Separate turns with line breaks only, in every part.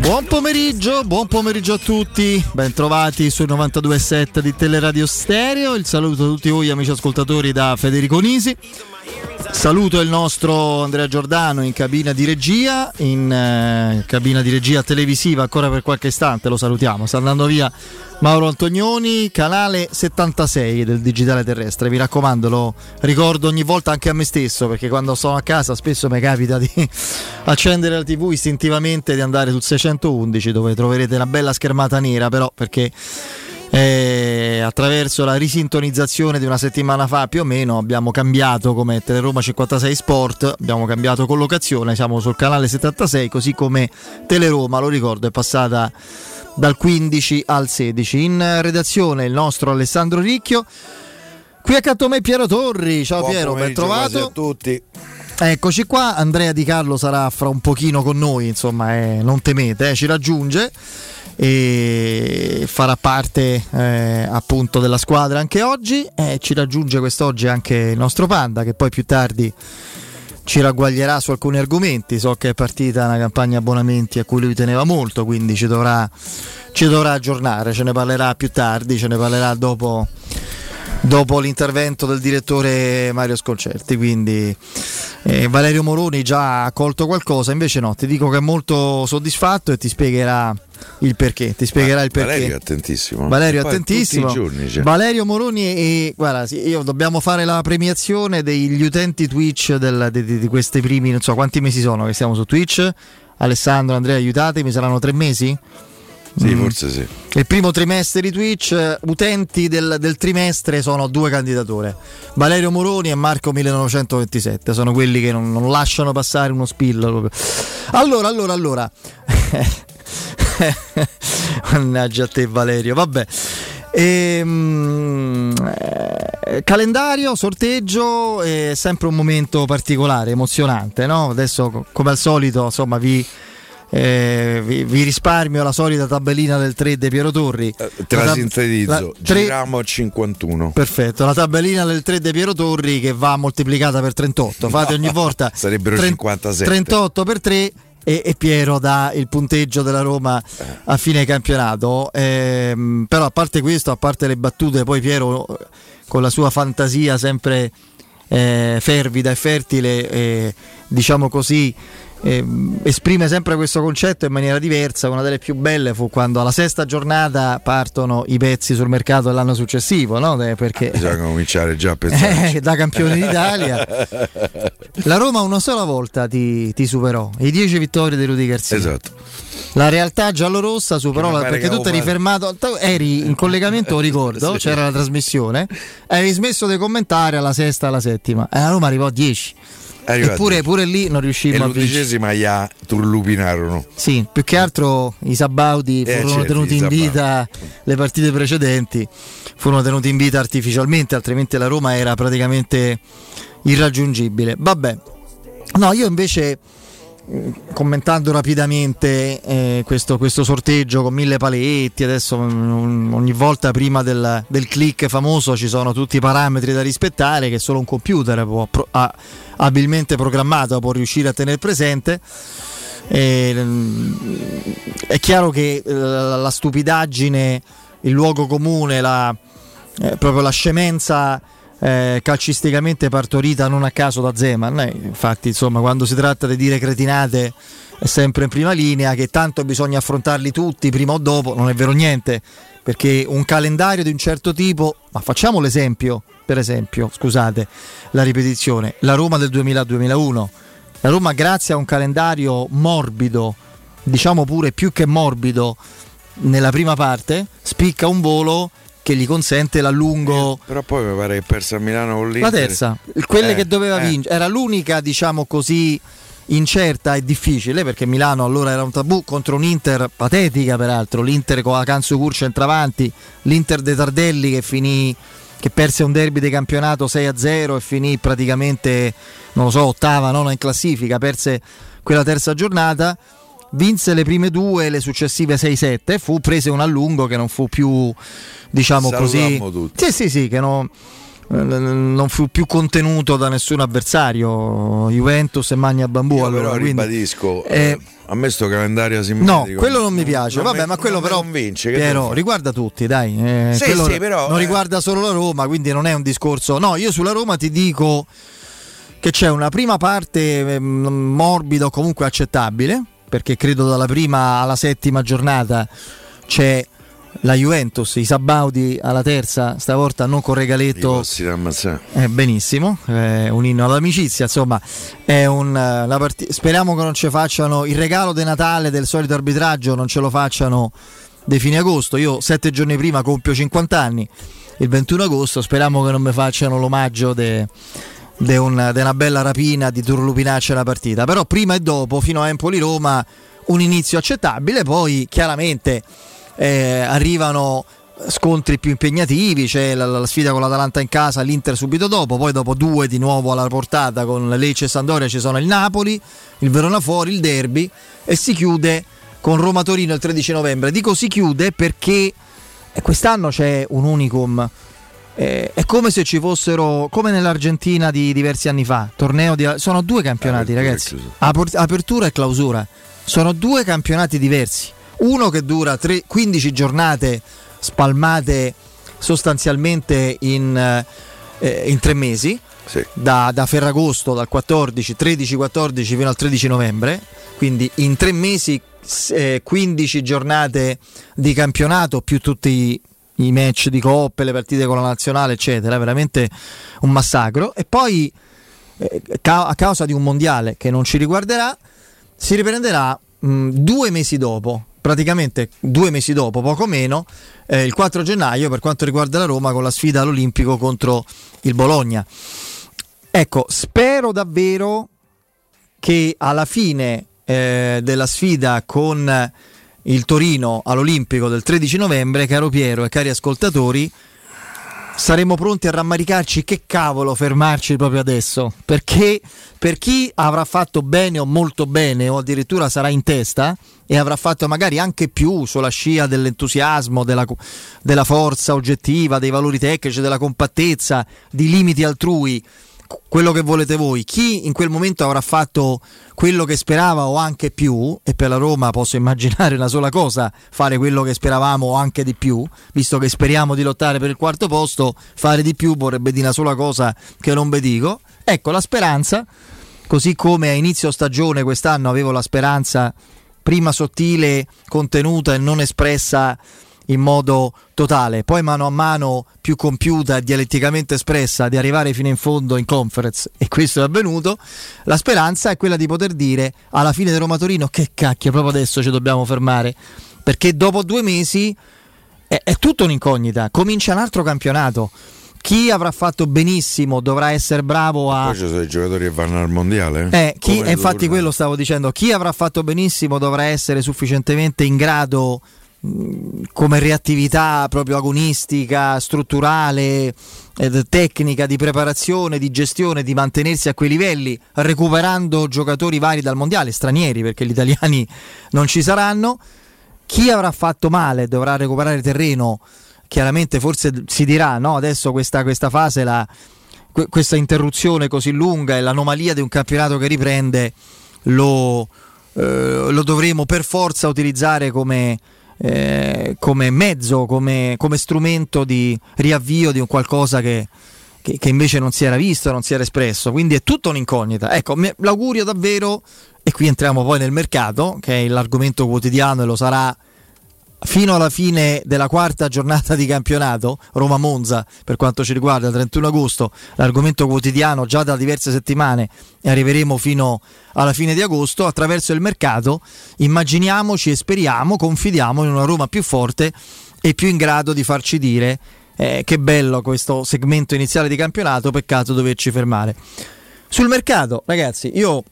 Buon pomeriggio, buon pomeriggio a tutti, bentrovati sui 92.7 di Teleradio Stereo, il saluto a tutti voi amici ascoltatori da Federico Nisi. Saluto il nostro Andrea Giordano in cabina di regia, in eh, cabina di regia televisiva ancora per qualche istante, lo salutiamo, sta andando via Mauro Antonioni, canale 76 del digitale terrestre. Vi raccomando, lo ricordo ogni volta anche a me stesso perché quando sono a casa spesso mi capita di accendere la TV istintivamente di andare sul 611 dove troverete una bella schermata nera, però perché eh, attraverso la risintonizzazione di una settimana fa più o meno abbiamo cambiato come Teleroma 56 Sport, abbiamo cambiato collocazione, siamo sul canale 76 così come Teleroma, lo ricordo, è passata dal 15 al 16. In redazione il nostro Alessandro Ricchio. Qui accanto a me Piero Torri. Ciao
Buon
Piero, ben trovato.
a tutti.
Eccoci qua, Andrea Di Carlo sarà fra un pochino con noi, insomma, eh, non temete, eh, ci raggiunge e farà parte eh, appunto della squadra anche oggi. Eh, ci raggiunge quest'oggi anche il nostro Panda che poi più tardi ci ragguaglierà su alcuni argomenti. So che è partita una campagna abbonamenti a cui lui teneva molto, quindi ci dovrà, ci dovrà aggiornare. Ce ne parlerà più tardi, ce ne parlerà dopo, dopo l'intervento del direttore Mario Sconcerti. Quindi eh, Valerio Moroni già ha colto qualcosa, invece no, ti dico che è molto soddisfatto e ti spiegherà il perché, ti spiegherà il perché.
Valerio attentissimo.
Valerio attentissimo.
Giorni, cioè.
Valerio Moroni e guarda, sì, io dobbiamo fare la premiazione degli utenti Twitch del, di, di, di, questi primi, non so quanti mesi sono che siamo su Twitch. Alessandro, Andrea, aiutatemi, saranno tre mesi?
Sì, mm. forse sì.
Il primo trimestre di Twitch, utenti del, del, trimestre sono due candidature, Valerio Moroni e Marco 1927, sono quelli che non, non lasciano passare uno spillo. Allora, allora, allora. Mannaggia a te Valerio, vabbè. Ehm, eh, calendario, sorteggio è sempre un momento particolare, emozionante, no? Adesso come al solito, insomma, vi, eh, vi, vi, risparmio la solita tabellina del 3 di Piero Torri.
Eh, te la, la sintetizzo, la, 3, giriamo a 51.
Perfetto, la tabellina del 3 di Piero Torri che va moltiplicata per 38. Fate ogni volta
sarebbero 30, 57.
38 per 3 e, e, Piero dà il punteggio della Roma a fine campionato. Ehm, però a parte questo, a parte le battute, poi Piero con la sua fantasia sempre eh, fervida e fertile, eh, diciamo così, eh, esprime sempre questo concetto in maniera diversa. Una delle più belle fu quando alla sesta giornata partono i pezzi sul mercato dell'anno successivo, no? Perché
bisogna cominciare già a pensare
eh, da campione d'Italia. La Roma una sola volta ti, ti superò, i 10 vittorie di Rudy Garzia.
Esatto.
La realtà giallorossa superò la, perché tu eri fermato, eri in collegamento, ricordo, sì. c'era la trasmissione, avevi smesso di commentare alla sesta alla settima e la Roma arrivò a 10. Eppure pure lì non riuscimmo
a vincere. l'undicesima ya turlupinarono.
Sì, più che altro i Sabaudi eh, furono certo, tenuti in vita le partite precedenti, furono tenuti in vita artificialmente, altrimenti la Roma era praticamente irraggiungibile. Vabbè, no, io invece commentando rapidamente eh, questo, questo, sorteggio con mille paletti, adesso um, ogni volta prima del, del, click famoso ci sono tutti i parametri da rispettare che solo un computer può, ha abilmente programmato può riuscire a tenere presente. E, mm, è chiaro che eh, la stupidaggine, il luogo comune, la, eh, proprio la scemenza eh, calcisticamente partorita non a caso da Zeman. Eh, infatti, insomma, quando si tratta di dire cretinate è sempre in prima linea, che tanto bisogna affrontarli tutti prima o dopo, non è vero niente, perché un calendario di un certo tipo, ma facciamo l'esempio, per esempio, scusate la ripetizione, la Roma del 2000-2001. La Roma grazie a un calendario morbido, diciamo pure più che morbido, nella prima parte, spicca un volo che gli consente l'allungo.
Eh, però poi mi pare che persa a Milano con l'Inter.
La terza, quelle eh, che doveva eh. vincere, era l'unica, diciamo così, incerta e difficile perché Milano allora era un tabù contro un'Inter patetica peraltro, l'Inter con Acanzo Cur centravanti, l'Inter dei Tardelli che finì che perse un derby di campionato 6-0 e finì praticamente, non lo so, ottava, nona in classifica, perse quella terza giornata vinse le prime due le successive 6-7 fu preso un allungo che non fu più diciamo
Salutammo
così
tutti.
sì sì sì che non non fu più contenuto da nessun avversario Juventus e Magna Bambù
Io
allora,
però
quindi,
ribadisco eh, a me sto calendario simmetrico
no quello non mi piace non vabbè me, ma quello però
convince,
Piero, riguarda tutti dai
eh, sì, sì, però,
non
eh.
riguarda solo la Roma quindi non è un discorso no io sulla Roma ti dico che c'è una prima parte eh, morbida o comunque accettabile perché credo dalla prima alla settima giornata c'è la Juventus, i Sabaudi alla terza, stavolta non con regaletto.
Eh,
benissimo, eh, un inno all'amicizia, insomma, è un, eh, part- speriamo che non ci facciano il regalo di Natale del solito arbitraggio, non ce lo facciano di fine agosto. Io sette giorni prima compio 50 anni, il 21 agosto, speriamo che non mi facciano l'omaggio di un, una bella rapina di turlupinaccia la partita. Però prima e dopo, fino a Empoli-Roma, un inizio accettabile, poi chiaramente eh, arrivano scontri più impegnativi, c'è la, la, sfida con l'Atalanta in casa, l'Inter subito dopo, poi dopo due di nuovo alla portata con Lecce e Sandoria ci sono il Napoli, il Verona fuori, il Derby e si chiude con Roma Torino il 13 novembre. Dico si chiude perché quest'anno c'è un unicum. Eh, è come se ci fossero, come nell'Argentina di diversi anni fa, torneo di, sono due campionati, ragazzi. Apertura e clausura. Sono due campionati diversi uno che dura 3, 15 giornate spalmate sostanzialmente in, eh, in tre mesi,
sì.
da, da, Ferragosto dal 14, 13-14 fino al 13 novembre, quindi in tre mesi eh, 15 giornate di campionato più tutti i match di coppe, le partite con la nazionale, eccetera, veramente un massacro. E poi eh, a causa di un mondiale che non ci riguarderà, si riprenderà mh, due mesi dopo, praticamente due mesi dopo, poco meno, eh, il 4 gennaio per quanto riguarda la Roma con la sfida all'Olimpico contro il Bologna. Ecco, spero davvero che alla fine eh, della sfida con il Torino all'Olimpico del 13 novembre, caro Piero e cari ascoltatori, saremo pronti a rammaricarci? Che cavolo fermarci proprio adesso? Perché per chi avrà fatto bene o molto bene o addirittura sarà in testa e avrà fatto magari anche più sulla scia dell'entusiasmo, della, della forza oggettiva, dei valori tecnici, della compattezza, di limiti altrui quello che volete voi. Chi in quel momento avrà fatto quello che sperava o anche più, e per la Roma posso immaginare una sola cosa, fare quello che speravamo o anche di più, visto che speriamo di lottare per il quarto posto, fare di più vorrebbe dire una sola cosa che non vi dico. Ecco, la speranza, così come a inizio stagione quest'anno avevo la speranza prima sottile, contenuta e non espressa in modo totale, poi mano a mano più compiuta e dialetticamente espressa di arrivare fino in fondo in conference e questo è avvenuto, la speranza è quella di poter dire alla fine di Roma Torino che cacchio proprio adesso ci dobbiamo fermare perché dopo due mesi è, è tutto un'incognita, comincia un altro campionato chi avrà fatto benissimo dovrà essere bravo a.
Poi ci sono i giocatori che vanno al mondiale.
Eh, chi, infatti, quello stavo dicendo. Chi avrà fatto benissimo dovrà essere sufficientemente in grado come reattività proprio agonistica, strutturale, tecnica di preparazione, di gestione, di mantenersi a quei livelli, recuperando giocatori vari dal mondiale, stranieri perché gli italiani non ci saranno. Chi avrà fatto male dovrà recuperare terreno, chiaramente forse si dirà, no, adesso questa, questa fase, la, questa interruzione così lunga e l'anomalia di un campionato che riprende lo, eh, lo dovremo per forza utilizzare come eh, come mezzo, come, come, strumento di riavvio di un qualcosa che, che, che, invece non si era visto, non si era espresso. Quindi è tutta un'incognita. Ecco, l'augurio davvero, e qui entriamo poi nel mercato, che è l'argomento quotidiano e lo sarà fino alla fine della quarta giornata di campionato, Roma-Monza per quanto ci riguarda, 31 agosto, l'argomento quotidiano già da diverse settimane e arriveremo fino alla fine di agosto, attraverso il mercato, immaginiamoci e speriamo, confidiamo in una Roma più forte e più in grado di farci dire eh, che bello questo segmento iniziale di campionato, peccato doverci fermare. Sul mercato, ragazzi, io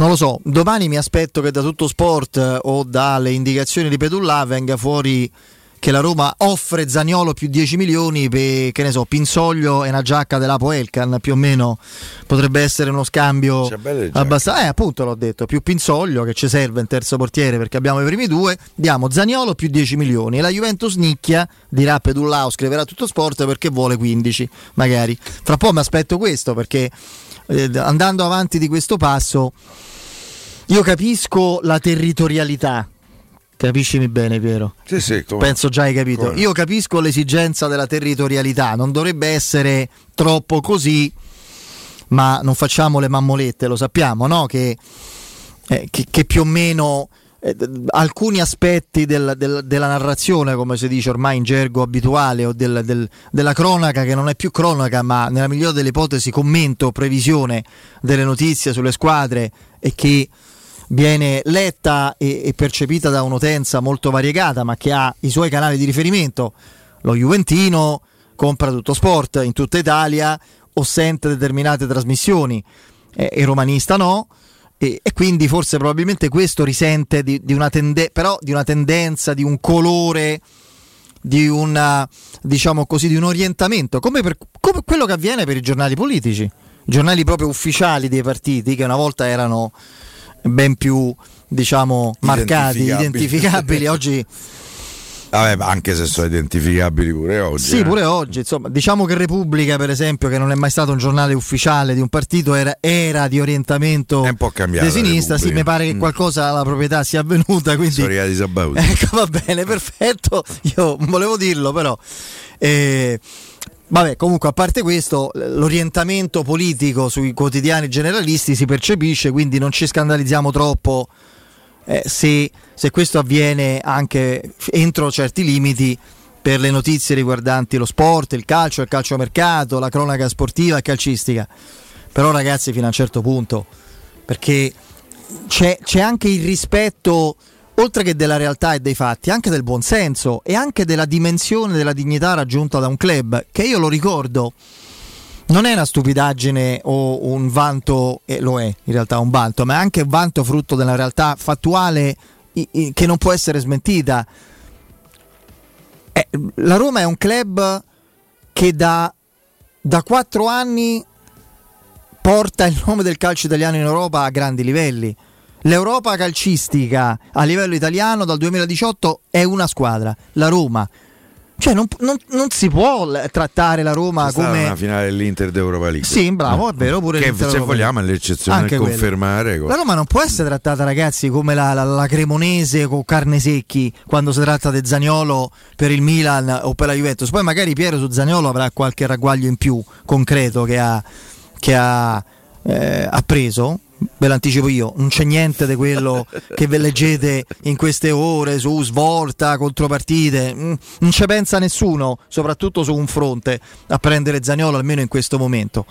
non lo so, domani mi aspetto che da tutto sport eh, o dalle indicazioni di Pedulla venga fuori che la Roma offre Zaniolo più 10 milioni per che ne so, Pinsoglio e una giacca dell'Apo Elkan, più o meno potrebbe essere uno scambio abbastanza. Eh, appunto l'ho detto, più Pinsoglio che ci serve in terzo portiere perché abbiamo i primi due, diamo Zaniolo più 10 milioni e la Juventus nicchia, dirà Pedullau, scriverà tutto sport perché vuole 15, magari. Fra poco mi aspetto questo perché eh, andando avanti di questo passo io capisco la territorialità Capiscimi bene, Piero.
Sì, sì, come,
Penso già hai capito. Come? Io capisco l'esigenza della territorialità, non dovrebbe essere troppo così, ma non facciamo le mammolette, lo sappiamo, no? Che, eh, che, che più o meno eh, alcuni aspetti del, del, della narrazione, come si dice ormai in gergo abituale, o del, della cronaca, che non è più cronaca, ma nella migliore delle ipotesi commento, previsione delle notizie sulle squadre e che viene letta e, e percepita da un'utenza molto variegata, ma che ha i suoi canali di riferimento. Lo Juventino compra tutto sport in tutta Italia o sente determinate trasmissioni, eh, il romanista no. E, e, quindi forse probabilmente questo risente di, di, una tende- però di una tendenza, di un colore, di, una, diciamo così, di un orientamento, come, per, come quello che avviene per i giornali politici, i giornali proprio ufficiali dei partiti che una volta erano ben più diciamo marcati, identificabili, oggi
Vabbè, anche se sono identificabili pure oggi.
Sì, eh. pure oggi. Insomma, diciamo che Repubblica, per esempio, che non è mai stato un giornale ufficiale di un partito, era, era di orientamento di sinistra. Sì, mi pare che mm. qualcosa alla proprietà sia avvenuta. Quindi...
Storia di Sabauti.
Ecco, va bene, perfetto. Io volevo dirlo, però. Eh, Vabbè, comunque a parte questo, l'orientamento politico sui quotidiani generalisti si percepisce, quindi non ci scandalizziamo troppo eh, se, se, questo avviene anche entro certi limiti per le notizie riguardanti lo sport, il calcio, il calciomercato, la cronaca sportiva e calcistica. Però ragazzi fino a un certo punto, perché c'è, c'è anche il rispetto oltre che della realtà e dei fatti, anche del buonsenso e anche della dimensione della dignità raggiunta da un club, che io lo ricordo, non è una stupidaggine o un vanto, e lo è in realtà un vanto, ma è anche un vanto frutto della realtà fattuale che non può essere smentita. Eh, la Roma è un club che da, da quattro anni porta il nome del calcio italiano in Europa a grandi livelli L'Europa calcistica a livello italiano dal 2018 è una squadra, la Roma. Cioè non, non, non si può trattare la Roma come
una finale dell'Inter d'Europa League.
Sì, bravo, è vero pure
che se vogliamo è l'eccezione a confermare.
La Roma non può essere trattata ragazzi come la, la, la, Cremonese con carne secchi quando si tratta di Zagnolo per il Milan o per la Juventus. Poi magari Piero su Zagnolo avrà qualche ragguaglio in più concreto che ha, che ha, eh, ha preso ve l'anticipo io, non c'è niente di quello che ve leggete in queste ore su svolta, contropartite, mm, non ci pensa nessuno, soprattutto su un fronte, a prendere Zagnolo almeno in questo momento.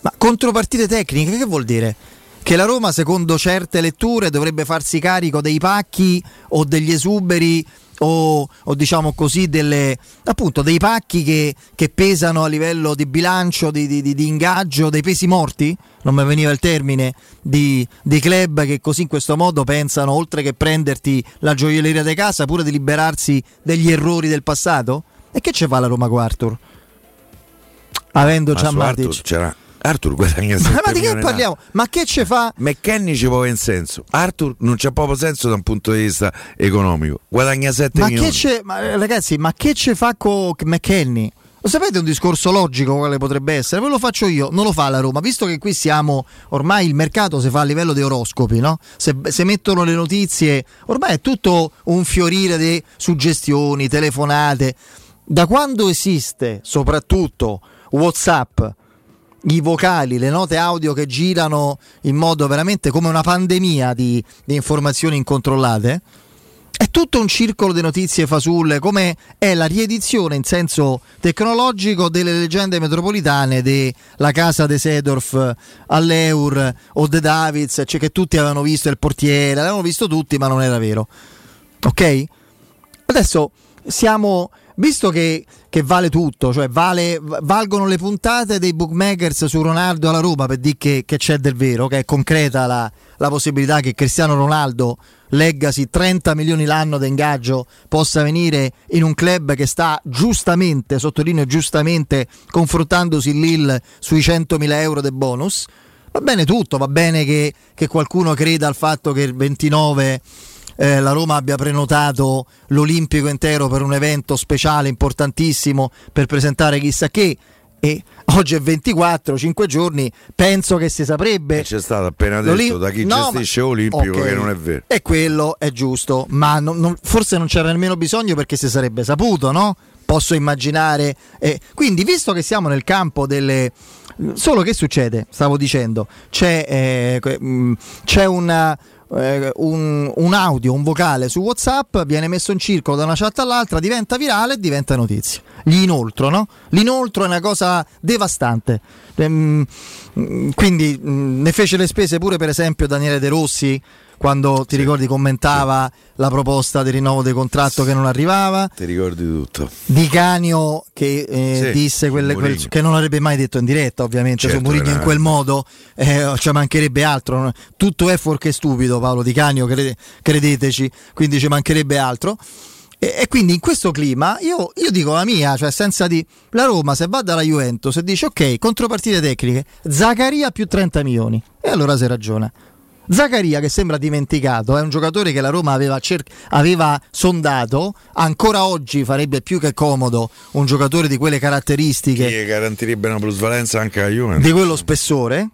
Ma contropartite tecniche che vuol dire? Che la Roma, secondo certe letture, dovrebbe farsi carico dei pacchi o degli esuberi o, o, diciamo così delle, appunto, dei pacchi che, che, pesano a livello di bilancio, di, di, di, ingaggio, dei pesi morti, non mi veniva il termine, di, di, club che così in questo modo pensano, oltre che prenderti la gioielleria di casa, pure di liberarsi degli errori del passato? E che ci fa la Roma con Arthur? Avendo già Matic.
C'era Arthur guadagna 7
Ma di che parliamo? Ma che ci fa?
McKenny ci può in senso. Arthur non c'è proprio senso da un punto di vista economico. Guadagna 7
ma
milioni.
Che ma ragazzi, ma che ci fa con McKenny? Lo sapete un discorso logico quale potrebbe essere? Ve lo faccio io, non lo fa la Roma, visto che qui siamo, ormai il mercato si fa a livello di oroscopi, no? Se, se mettono le notizie, ormai è tutto un fiorire di suggestioni, telefonate. Da quando esiste soprattutto Whatsapp, i vocali, le note audio che girano in modo veramente come una pandemia di, di informazioni incontrollate. È tutto un circolo di notizie fasulle, come è la riedizione in senso tecnologico delle leggende metropolitane della casa de Sedorf all'Eur o De Davids, cioè che tutti avevano visto il portiere, l'avevano visto tutti, ma non era vero. Ok? Adesso siamo visto che, che vale tutto, cioè vale, valgono le puntate dei bookmakers su Ronaldo alla Roma per dire che, che c'è del vero, che è concreta la, la possibilità che Cristiano Ronaldo leggasi 30 milioni l'anno di ingaggio possa venire in un club che sta giustamente, sottolineo giustamente, confrontandosi Lille sui 100.000 euro del bonus. Va bene tutto, va bene che, che qualcuno creda al fatto che il 29 eh, la Roma abbia prenotato l'Olimpico intero per un evento speciale importantissimo per presentare chissà che e oggi è 24, 5 giorni, penso che si saprebbe. E
c'è stato appena detto da chi no, gestisce ma... Olimpico okay. che non è vero.
E quello è giusto, ma non, non, forse non c'era nemmeno bisogno perché si sarebbe saputo, no? Posso immaginare. Eh, quindi, visto che siamo nel campo delle. Solo che succede? Stavo dicendo, c'è, eh, mm, c'è una eh, un, un, audio, un vocale su WhatsApp, viene messo in circolo da una chat all'altra, diventa virale e diventa notizia. Gli inoltro, no? L'inoltro è una cosa devastante. Ehm, quindi mh, ne fece le spese pure per esempio Daniele De Rossi quando ti sì. ricordi commentava sì. la proposta del rinnovo del contratto che non arrivava.
Ti ricordi tutto.
Di Canio che eh, sì, disse quelle, quel, che non avrebbe mai detto in diretta ovviamente certo, su Murigno in quel modo, eh, ci mancherebbe altro. Tutto è fuorché stupido Paolo Di Canio, crede, credeteci, quindi ci mancherebbe altro. E, e, quindi in questo clima io, io, dico la mia, cioè senza di la Roma se va dalla Juventus e dice ok, contropartite tecniche, Zaccaria più 30 milioni. E allora si ragiona. Zaccaria che sembra dimenticato, è un giocatore che la Roma aveva, cer- aveva, sondato, ancora oggi farebbe più che comodo un giocatore di quelle caratteristiche.
Che garantirebbe una plusvalenza anche a Juventus.
Di quello spessore.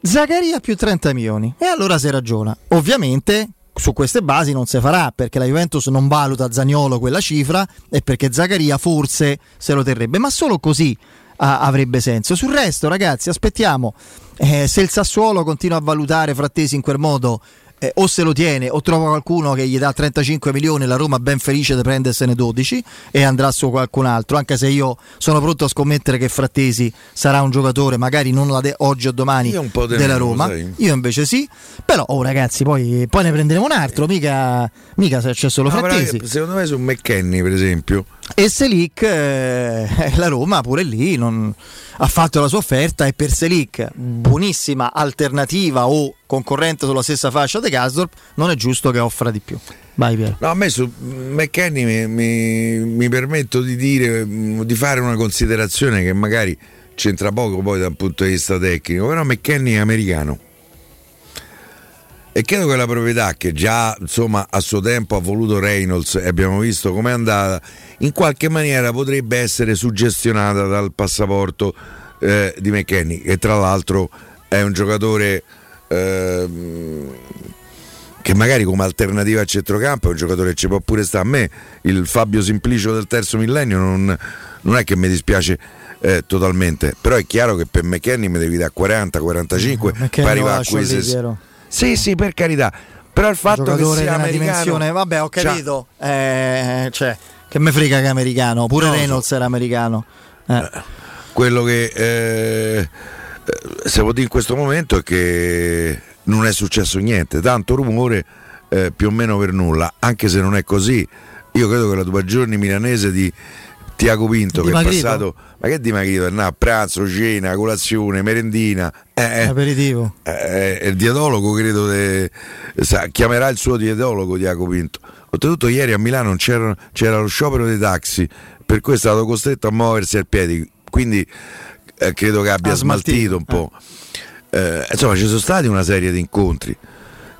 Zaccaria più 30 milioni. E allora si ragiona. Ovviamente su queste basi non si farà perché la Juventus non valuta Zagnolo quella cifra e perché Zaccaria forse se lo terrebbe, ma solo così a- avrebbe senso. Sul resto, ragazzi, aspettiamo. Eh, se il Sassuolo continua a valutare Frattesi in quel modo eh, o se lo tiene o trova qualcuno che gli dà 35 milioni, la Roma ben felice di prendersene 12 e andrà su qualcun altro, anche se io sono pronto a scommettere che Frattesi sarà un giocatore magari non de- oggi o domani de della Roma, sai. io invece sì, però oh, ragazzi poi, poi, ne prenderemo un altro, mica, mica se c'è solo no, Frattesi.
Secondo me su McKenny per esempio.
E Selic, eh, la Roma pure lì non ha fatto la sua offerta e per Selic, buonissima alternativa o concorrente sulla stessa fascia di Gasdorp, non è giusto che offra di più. Vai Piero.
No, a me su McKenny mi, mi, mi, permetto di dire, di fare una considerazione che magari c'entra poco poi dal punto di vista tecnico, però McKenny è americano. E credo che la proprietà che già insomma, a suo tempo ha voluto Reynolds e abbiamo visto com'è andata, in qualche maniera potrebbe essere suggestionata dal passaporto eh, di McKenny, che tra l'altro è un giocatore eh, che magari come alternativa a centrocampo è un giocatore che ci può pure stare. A me il Fabio Simplicio del terzo millennio non, non è che mi dispiace eh, totalmente, però è chiaro che per McKenny mi devi dare 40, 45, mm, poi arriva a quei 60. Sì, sì, per carità. Però il fatto che sia americano, dimensione,
vabbè, ho capito. Eh, cioè, che me frega che è americano, pure no, Reynolds so. era americano. Eh. eh
quello che eh, se vuol dire in questo momento che non è successo niente, tanto rumore eh, più o meno per nulla, anche se non è così. Io credo che la tua giorni milanese di Tiago Pinto che è passato ma che dimagrito è a pranzo, cena, colazione, merendina
eh, eh, aperitivo.
Eh, eh, il dietologo credo de, sa, chiamerà il suo dietologo Tiago Pinto. Oltretutto ieri a Milano c'era, c'era, lo sciopero dei taxi per cui è stato costretto a muoversi a piedi. Quindi eh, credo che abbia smaltito, smaltito un po' eh. insomma ci sono stati una serie di incontri.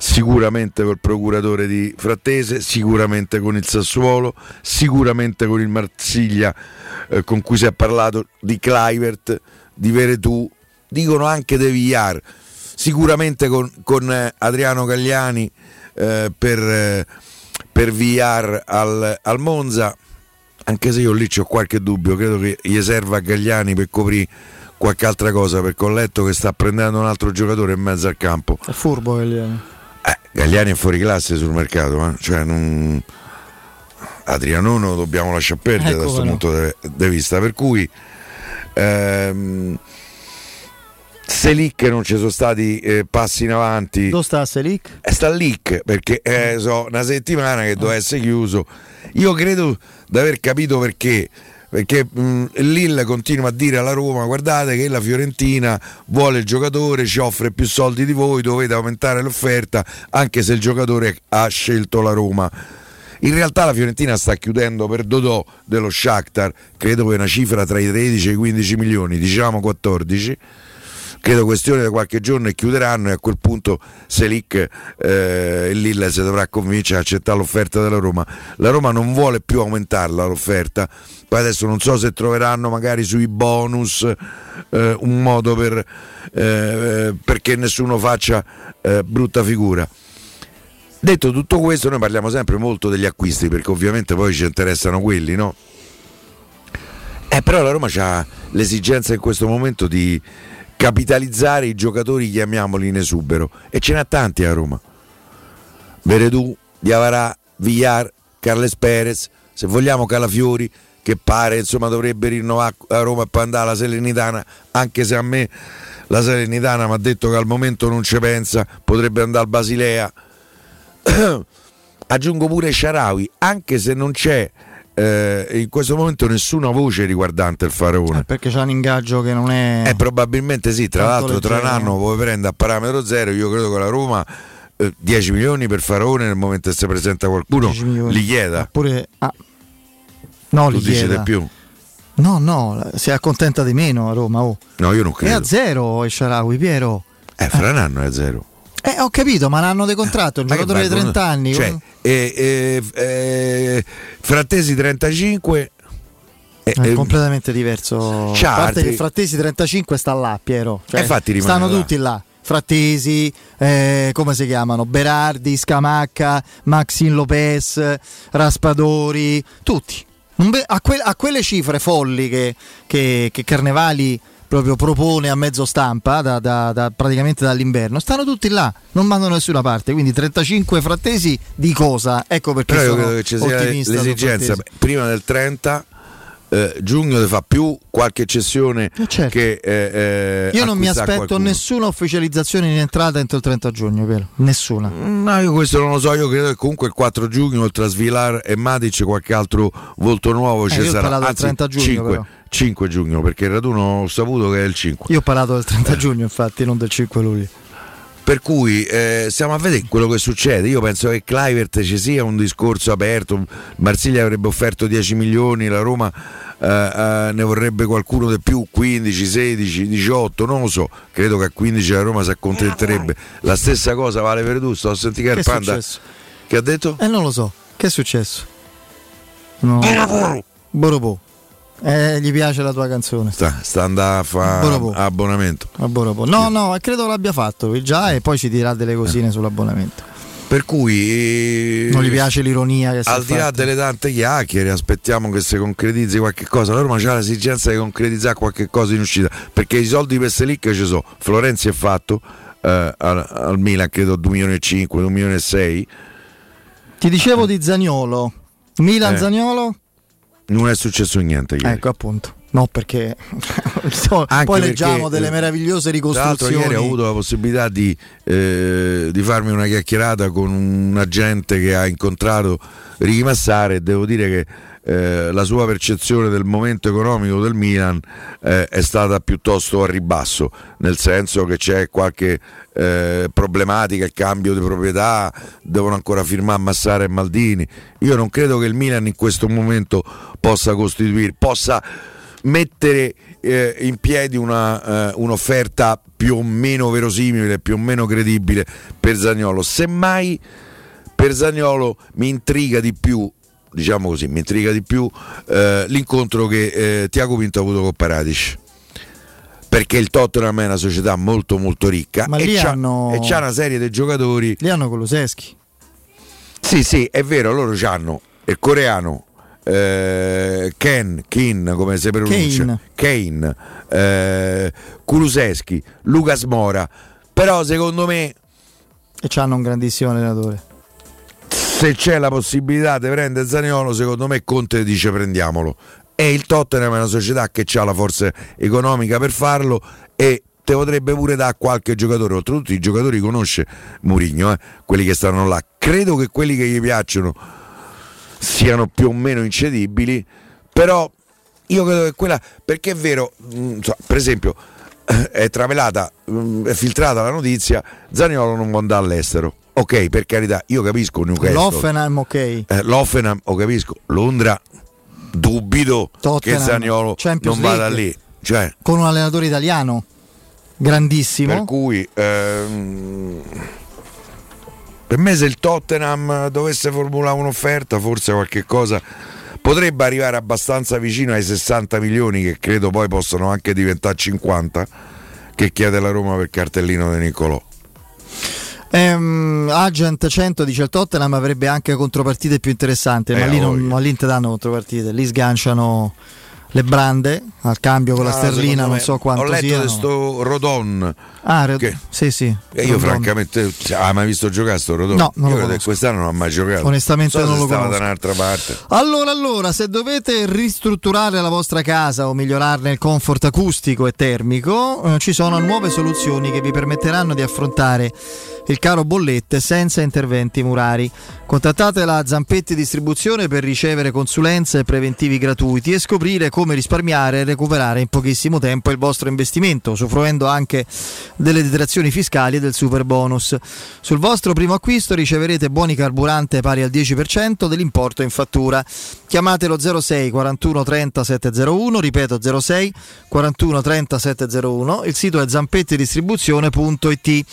Sicuramente col procuratore di Frattese, sicuramente con il Sassuolo, sicuramente con il Marsiglia eh, con cui si è parlato di Clivert, di Veretù, dicono anche De Villar, sicuramente con, con eh, Adriano Gagliani eh, per, eh, per Villar al, al, Monza, anche se io lì ho qualche dubbio, credo che gli serva a Gagliani per coprire qualche altra cosa perché ho letto che sta prendendo un altro giocatore in mezzo al campo.
È furbo Gagliani.
Eh, Gagliani è fuori classe sul mercato, eh? cioè non... Adriano dobbiamo lasciare perdere ecco da questo no. punto di vista. Per cui ehm, Selic non ci sono stati eh, passi in avanti.
Dove sta Selic?
Eh, sta lì perché eh, so una settimana che doveva essere chiuso. Io credo di aver capito perché. Perché Lille continua a dire alla Roma: guardate che la Fiorentina vuole il giocatore, ci offre più soldi di voi, dovete aumentare l'offerta, anche se il giocatore ha scelto la Roma. In realtà la Fiorentina sta chiudendo per Dodò dello Shakhtar, credo che una cifra tra i 13 e i 15 milioni, diciamo 14 credo questione di qualche giorno e chiuderanno e a quel punto Selic eh, Lille si dovrà convincere a accettare l'offerta della Roma. La Roma non vuole più aumentarla l'offerta. Poi adesso non so se troveranno magari sui bonus eh, un modo per, eh, perché nessuno faccia eh, brutta figura. Detto tutto questo noi parliamo sempre molto degli acquisti perché ovviamente poi ci interessano quelli no? Eh, però la Roma ha l'esigenza in questo momento di, capitalizzare i giocatori, chiamiamoli in esubero. E ce n'ha tanti a Roma. Veredù, Diavarà, Villar, Carles Perez, se vogliamo Calafiori, che pare insomma dovrebbe rinnovare a Roma e poi andare alla Selenitana, anche se a me la Selenitana mi ha detto che al momento non ci pensa, potrebbe andare al Basilea. Aggiungo pure Sharawi, anche se non c'è eh, in questo momento nessuna voce riguardante il Faraone. Eh,
perché c'è un ingaggio che non è.
Eh, probabilmente sì, tra l'altro leggero. tra un anno puoi prendere a parametro zero, io credo che la Roma 10 eh, milioni per Faraone nel momento che si presenta qualcuno li chieda.
Oppure ah. No,
tu
li
dici di più.
No, no, si accontenta di meno a Roma. Oh.
No, io non credo.
È a zero il Sharawi, Piero.
Eh, fra un anno è a zero.
Eh, ho capito, ma l'anno di contratto, un giocatore di 30 anni.
Cioè, eh, eh, eh, Frattesi 35.
È eh, completamente diverso. A parte che Frattesi 35 sta là, Piero. Cioè, stanno là. tutti là. Frattesi, eh, come si chiamano? Berardi, Scamacca, Maxin Lopez, Raspadori, tutti. A, que- a, quelle cifre folli che, che, che Carnevali proprio propone a mezzo stampa da, da, da, praticamente dall'inverno, stanno tutti là, non mandano da nessuna parte. Quindi 35 frattesi di cosa? Ecco perché Però io credo che ci sia
l'esigenza prima del 30 eh, giugno fa più qualche cessione eh certo. che eh,
eh io non mi aspetto qualcuno. nessuna ufficializzazione in entrata entro il 30 giugno vero? nessuna
mm, no io questo non lo so io credo che comunque il 4 giugno oltre a Svilar e Matic qualche altro volto nuovo
eh,
ci sarà
anzi 30 giugno 5, però.
5 giugno perché il raduno ho saputo che è il 5
io ho parlato del 30 giugno infatti non del 5 luglio
per cui eh, stiamo a vedere quello che succede. Io penso che Clivert ci sia un discorso aperto. Marsiglia avrebbe offerto 10 milioni, la Roma eh, eh, ne vorrebbe qualcuno di più, 15, 16, 18, non lo so. Credo che a 15 la Roma si accontenterebbe. La stessa cosa vale per tu. Sto a sentire che il Panda. Che ha detto?
Eh, non lo so. Che è successo? No. Borobò. Eh, gli piace la tua canzone.
Sta, sta andando a fare abbonamento.
No, no, credo l'abbia fatto già e poi ci dirà delle cosine eh. sull'abbonamento.
Per cui
non gli piace l'ironia che
al di là delle tante chiacchiere, aspettiamo che si concretizzi qualche cosa. La Roma c'ha l'esigenza di concretizzare qualche cosa in uscita perché i soldi per Selic ci sono. Florenzi è fatto eh, al, al Milan, credo 2 milioni e 5, 2 milioni e 6.
Ti dicevo di Zagnolo. Milan eh. Zagnolo?
Non è successo niente. Ieri.
Ecco appunto. No, perché poi leggiamo delle eh, meravigliose ricostruzioni. Tra
ieri ho avuto la possibilità di, eh, di, farmi una chiacchierata con un agente che ha incontrato Ricky Massare e devo dire che eh, la sua percezione del momento economico del Milan eh, è stata piuttosto a ribasso, nel senso che c'è qualche eh, problematica, il cambio di proprietà, devono ancora firmare Massare e Maldini. Io non credo che il Milan in questo momento possa costituire, possa mettere eh, in piedi una, eh, un'offerta più o meno verosimile, più o meno credibile per Zagnolo. Semmai per Zagnolo mi intriga di più diciamo così, mi intriga di più eh, l'incontro che eh, Tiago Pinto ha avuto con Paradic perché il Tottenham è una società molto molto ricca
Ma e, c'ha, hanno...
e c'ha una serie di giocatori.
Li hanno Coloseschi
sì sì è vero loro hanno il coreano eh, Ken, Kin, come si pronuncia, Kane, eh, Kuluseschi, Lucas Mora, però secondo me...
E hanno un grandissimo allenatore.
Se c'è la possibilità di prendere Zaniolo, secondo me Conte dice prendiamolo. E il Tottenham è una società che ha la forza economica per farlo e te potrebbe pure da qualche giocatore, oltretutto i giocatori conosce Murigno, eh, quelli che stanno là. Credo che quelli che gli piacciono siano più o meno incedibili, però io credo che quella, perché è vero, mm, per esempio, è travelata, mm, è filtrata la notizia, Zaniolo non può andare all'estero. Ok, per carità, io capisco Newcastle.
L'Offenheim, ok.
Eh, L'Offenheim, ho capisco. Londra, dubito Tottenham, che Zaniolo non vada lì. Cioè,
con un allenatore italiano grandissimo.
Per cui ehm, per me se il Tottenham dovesse formulare un'offerta, forse qualche cosa potrebbe arrivare abbastanza vicino ai 60 milioni che credo poi possono anche diventare 50 che chiede la Roma per cartellino di Nicolò.
Um, Agent 100 dice il Tottenham avrebbe anche contropartite più interessanti, eh, ma lì non, te danno contropartite, lì sganciano le brande al cambio con la sterlina, non so quanto
Ho letto
siano.
questo Rodon.
Ah, Red... che... sì, sì.
E io francamente, cioè, hai mai visto giocare sto Rodon?
No, non
io quest'anno non ha mai giocato.
Onestamente
so
non lo
stava
conosco.
da un'altra parte.
Allora, allora, se dovete ristrutturare la vostra casa o migliorarne il comfort acustico e termico, eh, ci sono nuove soluzioni che vi permetteranno di affrontare il caro bollette senza interventi murari. Contattate la Zampetti Distribuzione per ricevere consulenze e preventivi gratuiti e scoprire come risparmiare e recuperare in pochissimo tempo il vostro investimento, usufruendo anche delle detrazioni fiscali e del super bonus. Sul vostro primo acquisto riceverete buoni carburante pari al 10% dell'importo in fattura. Chiamatelo 06 41 30 701, ripeto 06 41 30 701, il sito è zampettidistribuzione.it.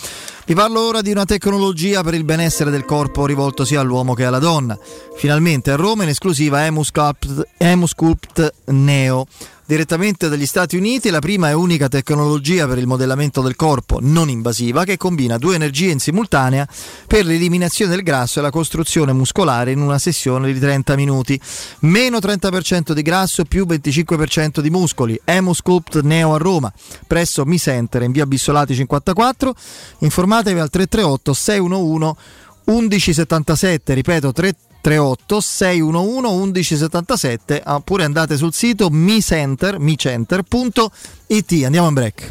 Vi parlo ora di una tecnologia per il benessere del corpo rivolto sia all'uomo che alla donna. Finalmente a Roma in esclusiva Emusculpt, Emusculpt Neo direttamente dagli Stati Uniti, la prima e unica tecnologia per il modellamento del corpo non invasiva che combina due energie in simultanea per l'eliminazione del grasso e la costruzione muscolare in una sessione di 30 minuti. Meno 30% di grasso più 25% di muscoli. Emusculpt Neo a Roma, presso Mi Center in via Bissolati 54. Informatevi al 338 611 1177, ripeto 338 38 611 1177 oppure andate sul sito micenter, micenter.it andiamo in break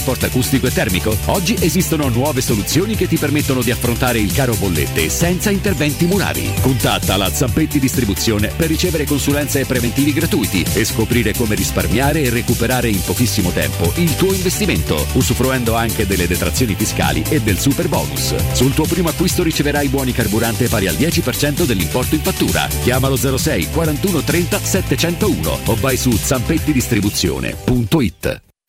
acustico e termico? Oggi esistono nuove soluzioni che ti permettono di affrontare il caro bollette senza interventi murari. Contatta la Zampetti Distribuzione per ricevere consulenze e preventivi gratuiti e scoprire come risparmiare e recuperare in pochissimo tempo il tuo investimento, usufruendo anche delle detrazioni fiscali e del super bonus. Sul tuo primo acquisto riceverai buoni carburante pari al 10% dell'importo in fattura. Chiamalo 06 41 30 701 o vai su zampettidistribuzione.it.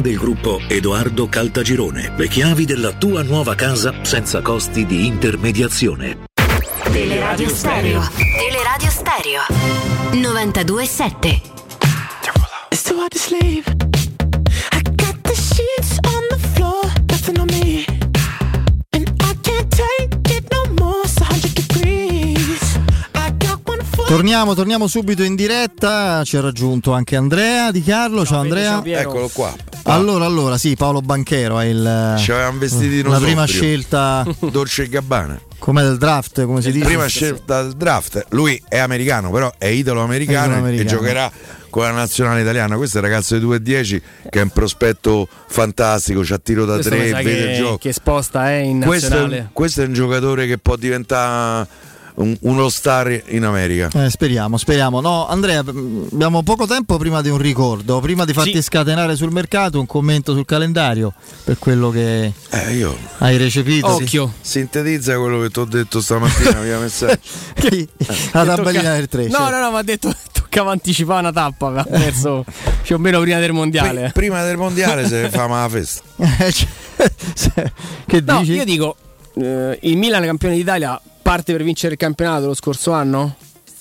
del gruppo Edoardo Caltagirone. Le chiavi della tua nuova casa senza costi di intermediazione.
Teleradio Stereo. Teleradio Stereo. 92.7.
It's too hard to sleep. I got the sheets on the floor, nothing on me. And I can't take it no more. It's 100 degrees. I got one foot.
Torniamo, torniamo subito in diretta. Ci ha raggiunto anche Andrea Di Carlo. Ciao Andrea.
Eccolo qua.
Allora, allora, sì, Paolo Banchero è il.
Ci avevamo vestiti
La prima scelta.
Dolce e Gabbana.
Come del draft, come si dice?
Prima scelta del draft. Lui è americano, però è italo-americano,
Italo-americano.
e giocherà con la nazionale italiana. Questo è il ragazzo di 2-10 che è un prospetto fantastico, c'ha tiro da
Questo
tre, vede il
che,
gioco.
che sposta è in
Questo è,
nazionale.
un, questo è un giocatore che può diventare un- uno star in America.
Eh, speriamo, speriamo. No, Andrea, mh, abbiamo poco tempo prima di un ricordo. Prima di farti
Sì.
scatenare sul mercato, un commento sul calendario per quello che
Eh, io
hai recepito.
Occhio.
sintetizza quello che ti ho detto stamattina via messaggio.
Sì, la tabellina del 3.
No, no, no, ma ha detto toccava anticipare una tappa, aveva perso più o meno prima del mondiale.
Pri- prima del mondiale se fa la festa.
che
No,
dici?
io dico, eh, il Milan campione d'Italia parte per vincere il campionato lo scorso anno?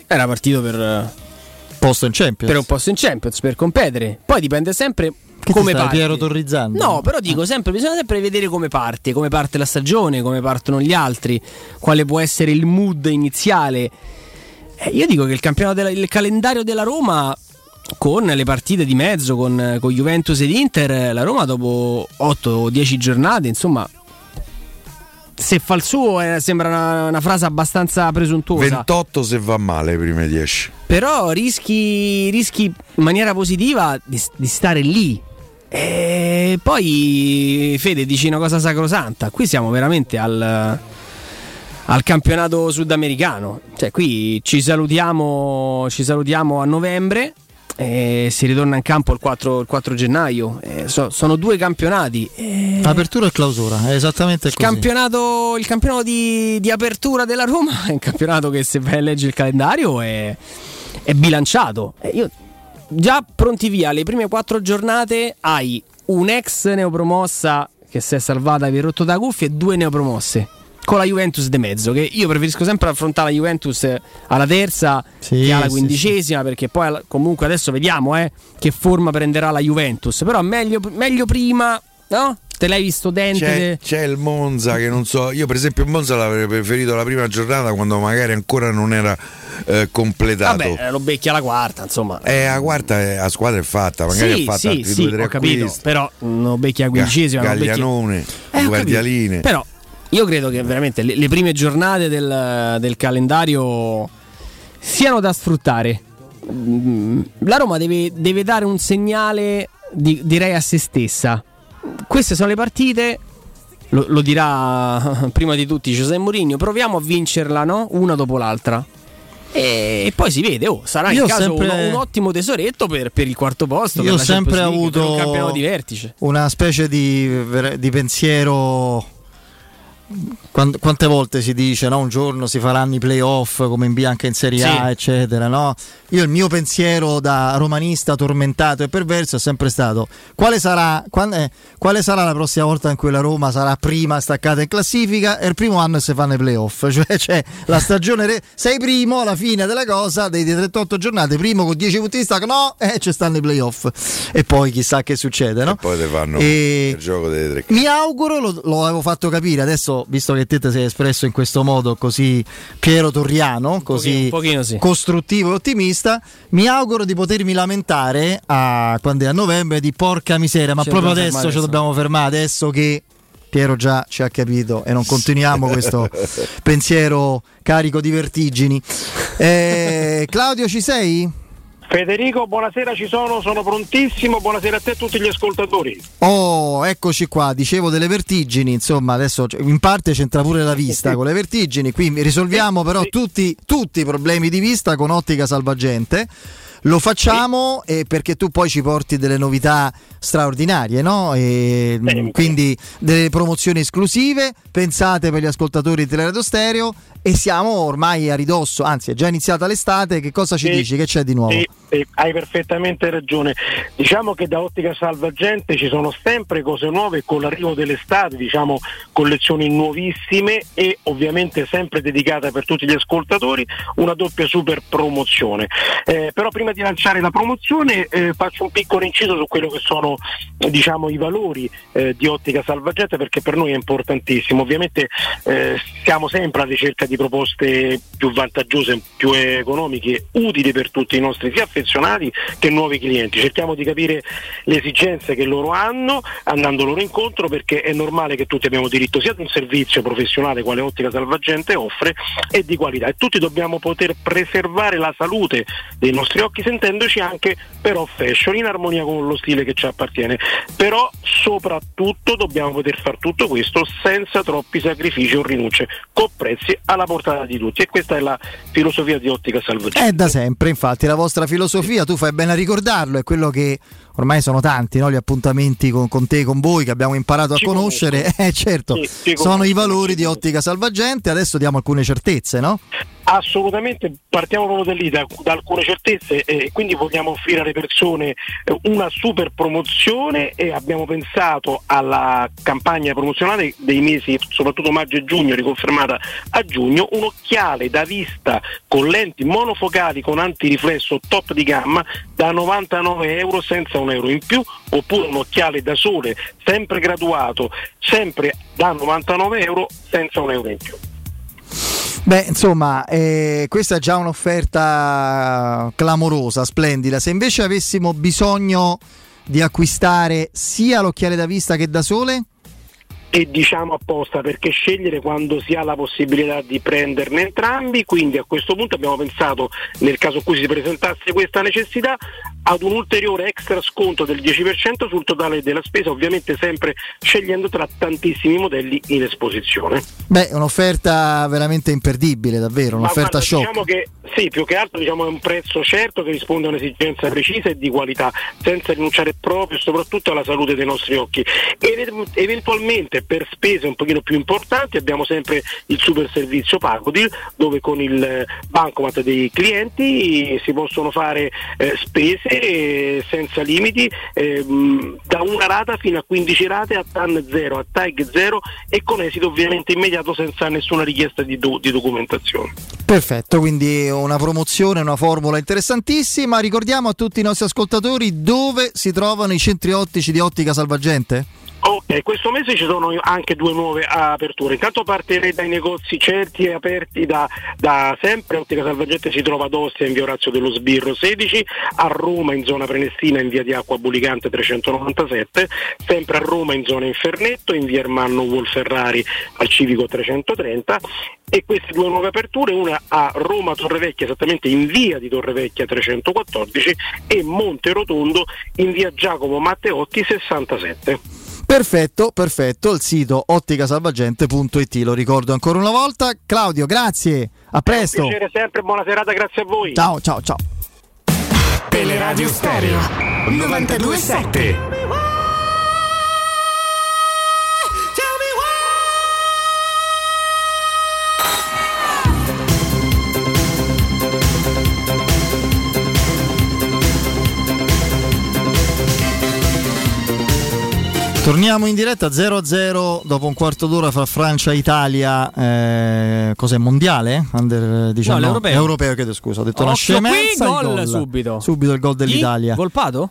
Era partito per, eh,
Posto in Champions.
per un posto in Champions, per competere. Poi dipende sempre
Che
come parti.
Piero Torrizzando?
No, però dico sempre, bisogna sempre vedere come parte, come parte la stagione, come partono gli altri, quale può essere il mood iniziale. Eh, io dico che il campionato della- il calendario della Roma con le partite di mezzo con, con Juventus ed Inter, la Roma dopo 8 o 10 giornate, insomma, se fa il suo eh, sembra una, una frase abbastanza presuntuosa.
28 se va male le prime 10.
Però rischi, rischi in maniera positiva di, di stare lì. E poi Fede dici una cosa sacrosanta. Qui siamo veramente al, al campionato sudamericano. Cioè, qui ci salutiamo, ci salutiamo a novembre. E si ritorna in campo il 4, il 4 gennaio. Eh, so- sono due campionati. E
Apertura e clausura, è esattamente
il
così.
campionato, il campionato di, di apertura della Roma è un campionato che se vai a leggere il calendario è, è bilanciato. Eh, io, già pronti via, le prime quattro giornate hai un'ex neopromossa che si è salvata vi ha rotto da cuffia e due neopromosse. Con la Juventus de mezzo, che io preferisco sempre affrontare la Juventus alla terza
Sì,
che alla
sì,
quindicesima, perché poi comunque adesso vediamo eh, che forma prenderà la Juventus. Però meglio, meglio prima, no? Te l'hai visto dente.
C'è, c'è il Monza che non so, io per esempio il Monza l'avrei preferito la prima giornata quando magari ancora non era eh, completato.
Vabbè, lo becchi alla quarta, insomma.
Eh, la quarta è, la squadra è fatta, magari
sì,
ha fatto
sì,
altri
sì,
due tre
ho capito,
acquisti.
però non becchi a quindicesima, non becchi-
Gaglianone,
Eh,
guardialine.
Però io credo che veramente le, le prime giornate del, del calendario siano da sfruttare. Mm, La Roma deve, deve dare un segnale, di- direi, a se stessa. Queste sono le partite. Lo, lo dirà prima di tutti Giuseppe Mourinho. Proviamo a vincerla, no? Una dopo l'altra. E poi si vede, oh, sarà
Io
in caso
sempre-
un, un ottimo tesoretto per, per il quarto posto.
Io ho sempre avuto
un campionato di vertice.
una specie di, di pensiero. Quan- Quante volte si dice no? un giorno si faranno i playoff come in B anche in Serie A,
Sì.
eccetera. No? Io il mio pensiero da romanista tormentato e perverso è sempre stato quale sarà, quan- eh, quale sarà la prossima volta in cui la Roma sarà prima staccata in classifica e il primo anno si fanno i playoff. Cioè, c'è la stagione, re- sei primo alla fine della cosa, dei, dei 38 giornate, primo con 10 punti di stacco, no, e ci stanno i playoff. E poi chissà che succede, no?
Poi te fanno
E-
il gioco delle tre
Mi auguro, lo, lo avevo fatto capire, adesso visto che te ti sei espresso in questo modo così Piero Torriano, così
pochino- pochino sì.
costruttivo e ottimista, mi auguro di potermi lamentare a, quando è a novembre di porca miseria, ma
Ci
proprio adesso ci
adesso.
dobbiamo fermare, adesso che Piero già ci ha capito e non continuiamo questo pensiero carico di vertigini. Eh, Claudio ci sei?
Federico, buonasera, ci sono, sono prontissimo. Buonasera a te e a tutti gli ascoltatori.
Oh, eccoci qua, dicevo delle vertigini, insomma, adesso in parte c'entra pure la vista con le vertigini, qui risolviamo però tutti, tutti i problemi di vista con ottica salvagente. Lo facciamo eh, perché tu poi ci porti delle novità straordinarie, no? E, mh, quindi delle promozioni esclusive, pensate per gli ascoltatori di Teleradio Stereo e siamo ormai a ridosso, anzi è già iniziata l'estate, che cosa ci
Sì.
dici? Che c'è di nuovo?
Sì, sì, hai perfettamente ragione. Diciamo che da Ottica Salvagente ci sono sempre cose nuove con l'arrivo dell'estate, diciamo collezioni nuovissime e ovviamente sempre dedicate per tutti gli ascoltatori una doppia super promozione. Eh, però prima di lanciare la promozione eh, faccio un piccolo inciso su quello che sono eh, diciamo, i valori eh, di Ottica Salvagente perché per noi è importantissimo. Ovviamente eh, siamo sempre alla ricerca di proposte più vantaggiose, più economiche, utili per tutti i nostri sia affezionati che nuovi clienti. Cerchiamo di capire le esigenze che loro hanno andando loro incontro perché è normale che tutti abbiamo diritto sia ad un servizio professionale quale Ottica Salvagente offre e di qualità e tutti dobbiamo poter preservare la salute dei nostri occhi sentendoci anche però fashion in armonia con lo stile che ci appartiene. Però soprattutto dobbiamo poter fare tutto questo senza troppi sacrifici o rinunce, con prezzi alla portata di tutti e questa è la filosofia di Ottica Salvagente.
È da sempre, infatti, la vostra filosofia, tu fai bene a ricordarlo, è quello che ormai sono tanti no? gli appuntamenti con, con te, con voi che abbiamo imparato a
Ci
conoscere.
conosco.
Eh, certo,
Sì,
sono
conosco,
i valori di Ottica Salvagente, adesso diamo alcune certezze, no?
Assolutamente, partiamo proprio da lì, da, da alcune certezze e quindi vogliamo offrire alle persone eh, una super promozione e abbiamo pensato alla campagna promozionale dei mesi, soprattutto maggio e giugno, riconfermata a giugno, un occhiale da vista con lenti monofocali con antiriflesso top di gamma da 99 euro senza un euro in più oppure un occhiale da sole sempre graduato, sempre da 99 euro senza un euro in più.
Beh, insomma, eh, questa è già un'offerta clamorosa, splendida. Se invece avessimo bisogno di acquistare sia l'occhiale da vista che da sole?
e diciamo apposta perché scegliere quando si ha la possibilità di prenderne entrambi, quindi a questo punto abbiamo pensato nel caso in cui si presentasse questa necessità ad un ulteriore extra sconto del 10% sul totale della spesa, ovviamente sempre scegliendo tra tantissimi modelli in esposizione.
Beh, è un'offerta veramente imperdibile, davvero, un'offerta
guarda,
shock.
Diciamo che sì, più che altro diciamo, è un prezzo certo che risponde a un'esigenza precisa e di qualità, senza rinunciare proprio e soprattutto alla salute dei nostri occhi. Ed eventualmente per spese un pochino più importanti abbiamo sempre il super servizio Pagodil, dove con il bancomat dei clienti si possono fare eh, spese senza limiti, ehm, da una rata fino a 15 rate a TAN 0, a TAG 0 e con esito ovviamente immediato senza nessuna richiesta di, do- di documentazione.
Perfetto, quindi una promozione, una formula interessantissima. Ricordiamo a tutti i nostri ascoltatori dove si trovano i centri ottici di Ottica Salvagente?
Ok, questo mese ci sono anche due nuove aperture. Intanto partirei dai negozi certi e aperti da, da sempre. Ottica Salvagente si trova ad Ostia in via Orazio dello Sbirro 16, a Roma in zona Prenestina in via di Acqua Bulicante 397, sempre a Roma in zona Infernetto in via Ermanno Wolferrari al Civico 330 e queste due nuove aperture, una a Roma Torrevecchia esattamente in via di Torrevecchia 314 e Monte Rotondo in via Giacomo Matteotti 67.
Perfetto, perfetto, il sito otticasalvagente.it, lo ricordo ancora una volta. Claudio, grazie, a presto.
È un piacere sempre, buona serata, grazie a voi.
Ciao, ciao, ciao.
Teleradio Stereo 927
Torniamo in diretta 0-0 dopo un quarto d'ora fra Francia e Italia. Eh, cos'è mondiale? Under, diciamo,
No, l'europeo.
europeo, chiedo scusa. Ho detto una
Occhio qui,
scemenza. il
gol subito.
Subito il gol dell'Italia.
Volpato?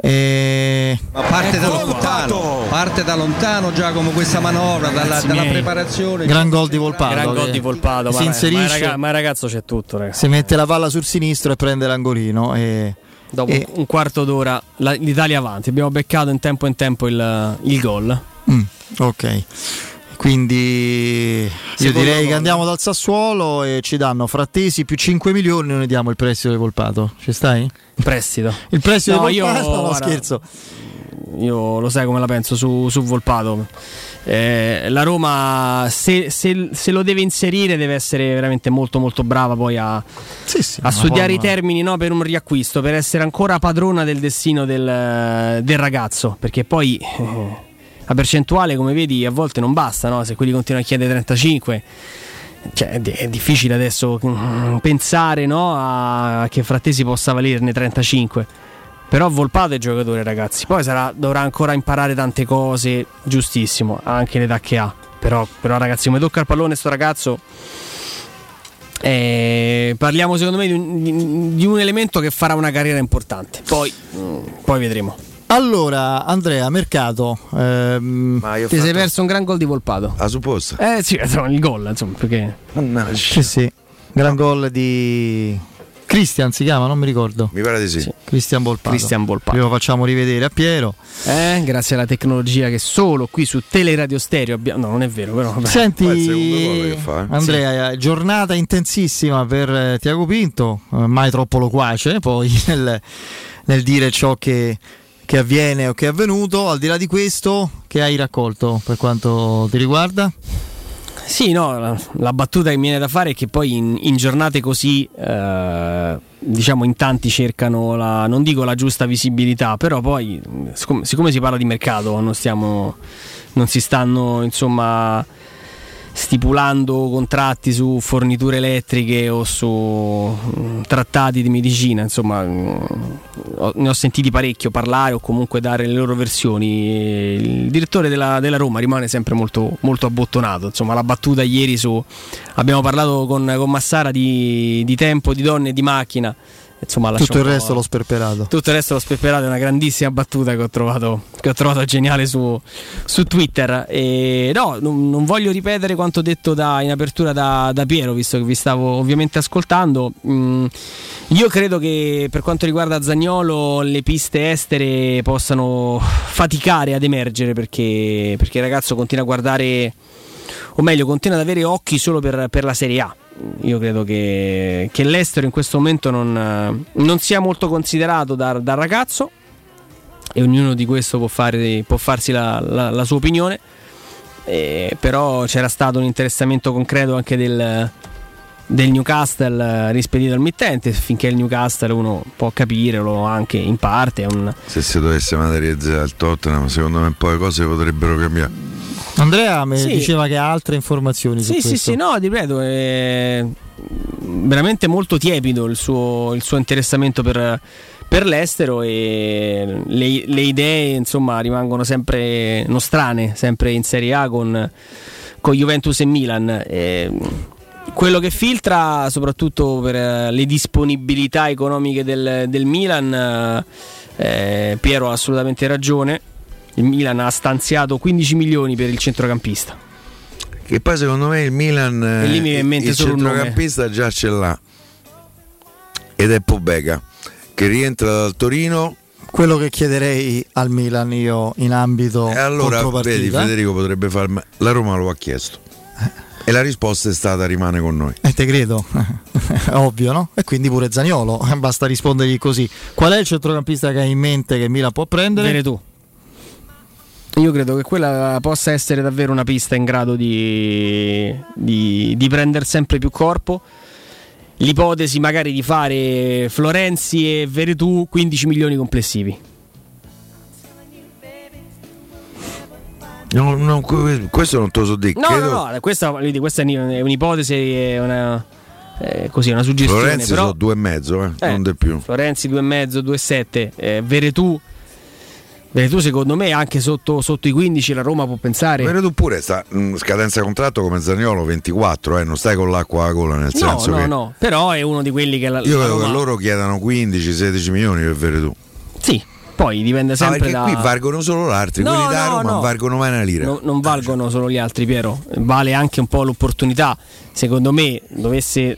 E...
Ma parte da lontano, parte da lontano Giacomo questa manovra, dalla, dalla preparazione.
Gran gol di Volpato.
Gran gol
che
di Volpato.
Si
ma,
inserisce,
ma, raga- ma il ragazzo c'è tutto, ragazzi.
si mette la palla sul sinistro e prende l'angolino. E,
Dopo
e-
un quarto d'ora la- l'Italia avanti. Abbiamo beccato in tempo in tempo il, il gol.
Mm, ok. Quindi io direi che andiamo dal Sassuolo e ci danno frattesi più 5 milioni noi diamo il prestito di Volpato. Ci stai?
Prestito.
Il prestito
No,
di
io-
Volpato? No,
guarda,
scherzo.
Io lo sai come la penso su, su Volpato. Eh, la Roma, se, se- se lo deve inserire, deve essere veramente molto, molto brava poi a, a
una
studiare i
forma-
termini no, per un riacquisto, per essere ancora padrona del destino del, del ragazzo. Perché poi eh, la percentuale, come vedi, a volte non basta. no? Se quelli continuano a chiedere 35. Cioè, è difficile adesso mm, pensare no, a che Frattesi possa valerne 35. Però Volpato è giocatore, ragazzi. Poi sarà- dovrà ancora imparare tante cose, giustissimo, anche l'età che ha. Però, però ragazzi, come tocca il pallone sto ragazzo. eh, parliamo secondo me di un, di- un elemento che farà una carriera importante. Poi, mm, poi vedremo.
Allora, Andrea, mercato. ehm,
Ti sei perso un gran gol di Volpato.
La supposta.
Eh sì, insomma, il gol, insomma, perché...
Sì, sì. Gran gol di Christian si chiama, non mi ricordo.
Mi pare di sì.
Christian Volpato.
Christian Volpato.
Lo facciamo rivedere a Piero.
Eh, grazie alla tecnologia che solo qui su Teleradio Stereo abbiamo... No, non è vero, però... vabbè.
Senti,
fa, eh.
Andrea, giornata intensissima per eh, Tiago Pinto, eh, mai troppo loquace poi nel, nel dire ciò che, che avviene o che è avvenuto. Al di là di questo, che hai raccolto per quanto ti riguarda?
Sì, no, la, battuta che mi viene da fare è che poi in, in giornate così, eh, diciamo, in tanti cercano la, non dico la giusta visibilità, però poi, siccome, siccome si parla di mercato, non, stiamo, non si stanno, insomma, stipulando contratti su forniture elettriche o su mm, trattati di medicina, insomma, mm, ne ho sentiti parecchio parlare o comunque dare le loro versioni. Il direttore della, della Roma rimane sempre molto, molto abbottonato. Insomma, la battuta ieri su. Abbiamo parlato con, con Massara di, di tempo, di donne e di macchina. Insomma,
tutto il resto l'ho sperperato.
Tutto il resto l'ho sperperato, è una grandissima battuta che ho trovato, che ho trovato geniale su, su Twitter. E no, non, non, voglio ripetere quanto detto da, in apertura da, da, Piero, visto che vi stavo ovviamente ascoltando. Mm, io credo che per quanto riguarda Zagnolo le piste estere possano faticare ad emergere perché, perché il ragazzo continua a guardare, o meglio, continua ad avere occhi solo per, per la Serie A io credo che, che l'estero in questo momento non, non sia molto considerato dal, dal, ragazzo e ognuno di questo può, fare, può farsi la, la, la sua opinione. Eh, però c'era stato un interessamento concreto anche del, del Newcastle rispedito al mittente finché il Newcastle uno può capirlo anche in parte un...
se si dovesse materializzare al Tottenham secondo me poi le cose potrebbero cambiare
Andrea mi sì. diceva che ha altre informazioni
sì, sì, sì, no, ripeto, è veramente molto tiepido il suo, il suo interessamento per, per, l'estero e le, le, idee insomma rimangono sempre nostrane, sempre in Serie A con, con Juventus e Milan. E quello che filtra, soprattutto per le disponibilità economiche del, del Milan, eh, Piero ha assolutamente ragione il Milan ha stanziato 15 milioni per il centrocampista.
Che poi secondo me il Milan
e lì mi viene in mente
il
solo
centrocampista già ce l'ha. Ed è Pobega che rientra dal Torino.
Quello che chiederei al Milan io in ambito
e allora vedi Federico potrebbe farmi la Roma lo ha chiesto. E la risposta è stata rimane con noi.
E eh, te credo, ovvio, no? E quindi pure Zagnolo, basta rispondergli così. Qual è il centrocampista che hai in mente che Milan può prendere?
Bene tu. Io credo che quella possa essere davvero una pista in grado di, di, di prendere sempre più corpo. L'ipotesi magari di fare Florenzi e Veretù 15 milioni complessivi.
No, no, questo non te lo so dire.
No, Credo... no, no, questa, questa è un'ipotesi, è una, eh, così, una suggestione.
Florenzi
però...
sono due e mezzo, eh, eh, non di più.
Florenzi due e mezzo, due e sette. Eh, Veretù Beh, tu secondo me anche sotto, sotto, i 15 la Roma può pensare.
Ma tu pure sta mh, scadenza contratto come Zagnolo 24, eh, non stai con l'acqua alla gola nel
no,
senso
no,
che.
No, però è uno di quelli che la,
Io credo
Roma...
che loro chiedano 15-16 milioni per Veretù.
Sì, poi dipende sempre
no,
da.
qui valgono solo l'altri, no, quelli da Roma non valgono mai una lira.
No, non valgono solo gli altri, Piero. Vale anche un po' l'opportunità. Secondo me dovesse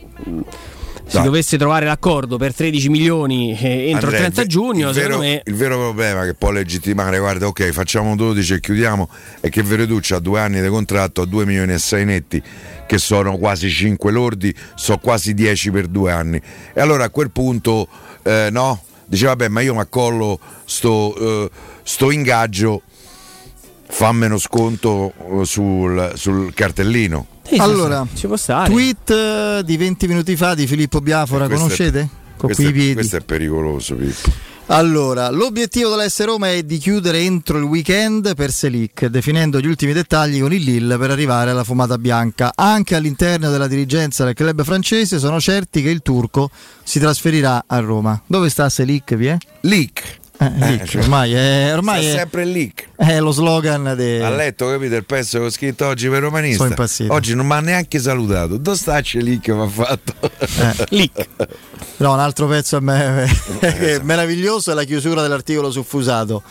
si dovesse trovare l'accordo per 13 milioni eh, entro Andrea, il 30 giugno,
il
vero,
me... il vero problema che può legittimare, guarda, ok, facciamo 12 e chiudiamo, è che Vereducci ha due anni di contratto a 2 milioni e 6 netti, che sono quasi 5 lordi, sono quasi 10 per due anni. E allora a quel punto, eh, no, dice vabbè, ma io mi accollo sto, eh, sto ingaggio, fammelo sconto eh, sul, sul cartellino
sì, allora, ci può stare. tweet eh, di 20 minuti fa di Filippo Biafora, conoscete? È,
Con questo, è, questo è pericoloso, Pippo.
Allora, l'obiettivo dell'S Roma è di chiudere entro il weekend per Selic, definendo gli ultimi dettagli con il Lille per arrivare alla fumata bianca. Anche all'interno della dirigenza del club francese sono certi che il turco si trasferirà a Roma. Dove sta Selic, Vie?
Leak.
Eh, leak, cioè, ormai è, ormai
è sempre il leak.
È lo slogan de...
Ha letto, capito, il pezzo che ho scritto oggi per romanista.
Sono impazzito.
Oggi non mi ha neanche salutato. Dove sta c'è leak che mi ha fatto?
Eh. leak. No, un altro pezzo a me è meraviglioso è la chiusura dell'articolo su Fusato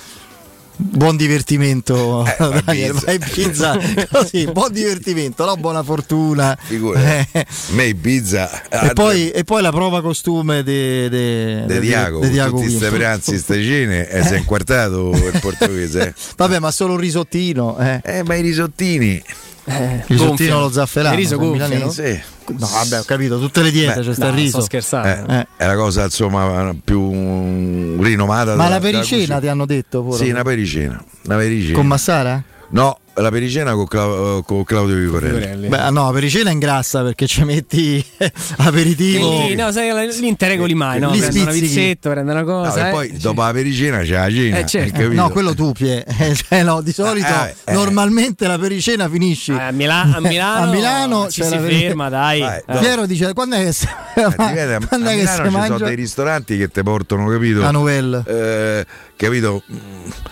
Buon divertimento, eh, Daniel. Vai pizza così, buon divertimento, no? buona fortuna.
Figura, eh. me Ibiza.
E poi, e poi, la prova costume di
Diago, de, Diago tutti questi pranzi, queste cene e si è inquartato il portoghese.
Vabbè, ma solo un risottino. Eh,
eh ma i risottini.
Eh, risottino allo zafferano. Il
riso gonfio, no?
Sì.
No, vabbè, ho capito, tutte le diete c'è sta il riso.
Sto scherzando.
Eh, eh. È la cosa insomma più rinomata.
Ma da, la pericena ti hanno detto pure?
Sì, una pericena, una pericena.
Con Massara?
No, la pericena con, Cla- con Claudio Vicorelli.
Beh, no, la pericena ingrassa perché ci metti aperitivo.
Sì, no, sai, lì non te regoli mai, no? Prende una pizzetto, prende una cosa.
No, e poi dopo la pericena c'è la cena.
Eh, certo.
no, quello tu, Pie. cioè, no, di solito eh, eh, normalmente la pericena finisci.
a, Mila- a Milano,
a Milano
ci si ferma, dai.
Vai, Piero dice quando è che si,
quando è che si mangia? ci sono dei ristoranti che ti portano, capito?
A Novelle.
Eh, capito?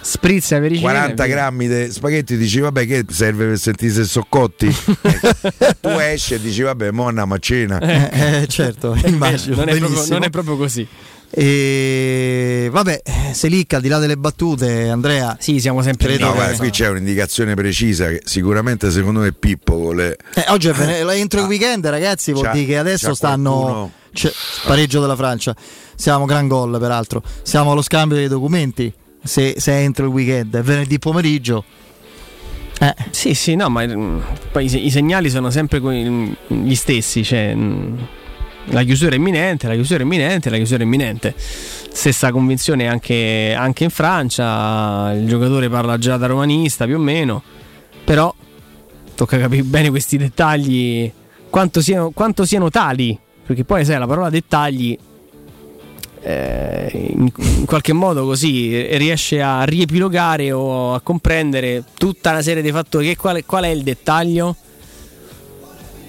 Spritz e avericine.
40
via.
grammi di spaghetti dici vabbè che serve per sentire se sono cotti tu esci e dici vabbè mo andiamo a cena
Eh, certo, immagino.
non, è proprio, non è proprio così.
E vabbè, Selic al di là delle battute, Andrea.
Sì, siamo sempre
no guarda qui c'è un'indicazione precisa che sicuramente secondo me Pippo con le
Eh, oggi è vene- entro il weekend, ragazzi, vuol
c'ha-
dire che adesso stanno. c'è- pareggio della Francia. Siamo gran gol, peraltro. Siamo allo scambio dei documenti. Se, se entro il weekend, è venerdì pomeriggio. Eh.
Sì, sì, no, ma mm, poi i, se- i segnali sono sempre mm, gli stessi. Cioè, mm, la chiusura è imminente, la chiusura è imminente, la chiusura è imminente. Stessa convinzione anche, anche in Francia. Il giocatore parla già da romanista più o meno. Però tocca capire bene questi dettagli, quanto siano, quanto siano tali. Perché poi, sai, la parola dettagli eh, in, in qualche modo così riesce a riepilogare o a comprendere tutta una serie di fattori. Che qual, qual è il dettaglio?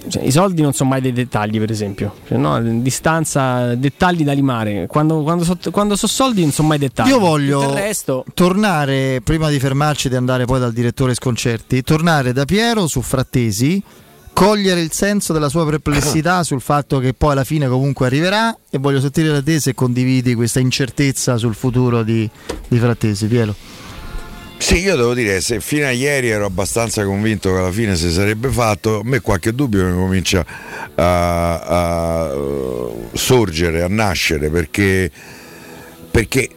Cioè, I soldi non sono mai dei dettagli, per esempio. Cioè, no, distanza, dettagli da limare. Quando, quando so, quando so soldi non sono mai dettagli.
Io voglio
resto.
tornare, prima di fermarci di andare poi dal direttore Sconcerti, tornare da Piero su Frattesi, cogliere il senso della sua perplessità sul fatto che poi alla fine comunque arriverà e voglio sentire da te se condividi questa incertezza sul futuro di, di Frattesi, Piero.
Sì, io devo dire, se fino a ieri ero abbastanza convinto che alla fine si sarebbe fatto, a me qualche dubbio mi comincia a, a, uh, sorgere, a nascere, perché, perché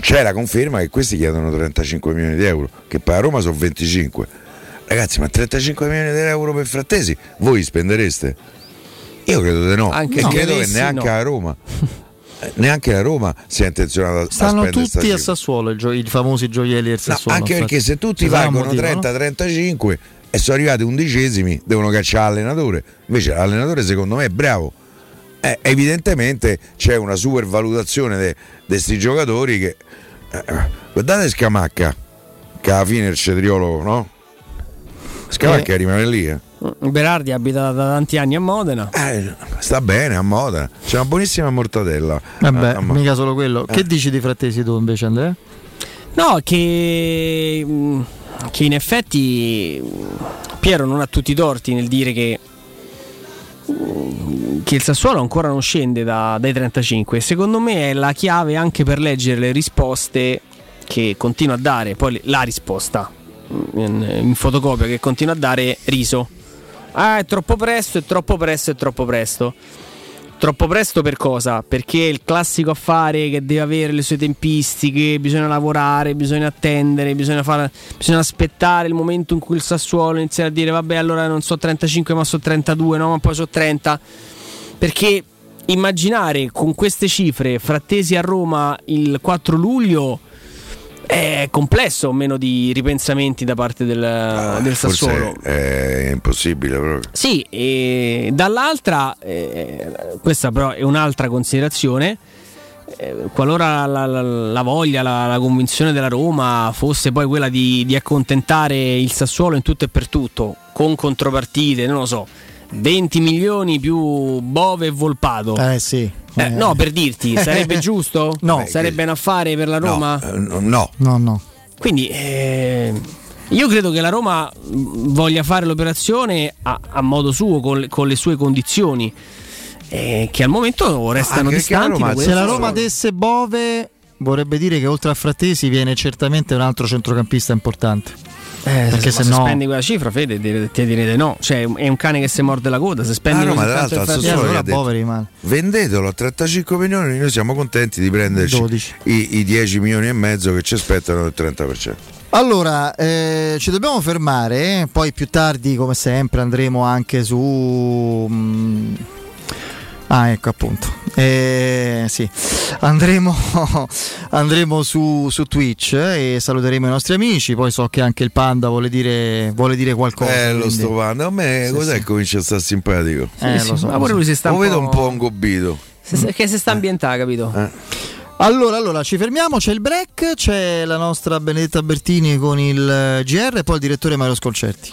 c'è la conferma che questi chiedono 35 milioni di euro, che poi a Roma sono 25. Ragazzi, ma 35 milioni di euro per frattesi, voi spendereste? Io credo di no,
Anche
e
se
credo che neanche
no.
a Roma. eh, Neanche la Roma sia intenzionata a
Stanno tutti a. Sassuolo, i, gio- i famosi gioielli del
No,
Sassuolo.
anche perché se tutti valgono
motivo, no?
30-35 e sono arrivati undicesimi, devono cacciare l'allenatore. Invece l'allenatore secondo me è bravo. Eh, evidentemente c'è una supervalutazione di questi giocatori che... eh, guardate Scamacca, che alla fine è il cetriolo, no? Scamacca
Eh.
rimane lì, eh.
Berardi abita da tanti anni a Modena.
Eh, sta bene a moda. C'è una buonissima mortadella.
Vabbè,
Ah, ma-
mica solo quello. Che
Eh.
dici di Frattesi tu invece, Andrea?
No, che, mm, che in effetti mm, Piero non ha tutti i torti nel dire che, mm, che il Sassuolo ancora non scende da- dai 35. Secondo me è la chiave anche per leggere le risposte che continua a dare. Poi la risposta mm, in, in fotocopia che continua a dare Riso. Ah, è troppo presto, è troppo presto, è troppo presto. Troppo presto per cosa? Perché il classico affare che deve avere le sue tempistiche, bisogna lavorare, bisogna attendere, bisogna, fare, bisogna aspettare il momento in cui il Sassuolo inizia a dire vabbè allora non so 35 ma so 32, no ma poi so 30. Perché immaginare con queste cifre frattesi a Roma il 4 luglio è complesso, meno di ripensamenti da parte del, del Sassuolo.
Forse è impossibile proprio.
Sì, e dall'altra, eh, questa però è un'altra considerazione, eh, qualora la, la- la voglia, la, la convinzione della Roma fosse poi quella di, di accontentare il Sassuolo in tutto e per tutto, con contropartite, non lo so, 20 milioni più Bove e Volpato.
Eh sì.
Eh, no, per dirti, sarebbe giusto?
No.
Sarebbe un affare per la Roma?
Eh, no.
No, no.
Quindi eh, io credo che la Roma voglia fare l'operazione a, a modo suo, con le, con le sue condizioni, eh, che al momento restano
Anche la
distanti.
Roma-
Se la Roma desse Bove, vorrebbe dire che oltre a Frattesi viene certamente un altro centrocampista importante.
Eh,
perché
se,
se no-
se spendi quella cifra, Fede, ti, direte no. Cioè, è un cane che si morde la coda. Se spendi
Ah, no, ma
tanto
l'altro Sassuolo
allora rimane.
vendetelo a 35 milioni noi siamo contenti di prenderci
12.
i, i 10 milioni e mezzo che ci aspettano del 30%.
Allora, eh, ci dobbiamo fermare, eh, poi più tardi, come sempre, andremo anche su... mm, Ah, ecco appunto. Eh, sì. Andremo, andremo su, su Twitch eh, e saluteremo i nostri amici. Poi so che anche il Panda vuole dire, vuole dire qualcosa.
Bello
quindi-
sto panda, a me
Sì,
cos'è
sì.
che comincia a stare simpatico?
Eh,
Sì,
lo so,
ma
lo
pure lui si sta
Lo
un
vedo un po' ingobbito.
se- che si sta ambientando, capito?
Eh.
Allora, allora, ci fermiamo, c'è il break, c'è la nostra Benedetta Bertini con il eh, GR e poi il direttore Mario Sconcerti.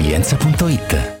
laresilienza.it.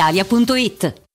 brispalitalia.it.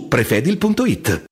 prefedil.it.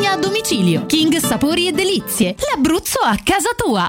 a domicilio. King Sapori e Delizie, l'Abruzzo a casa tua.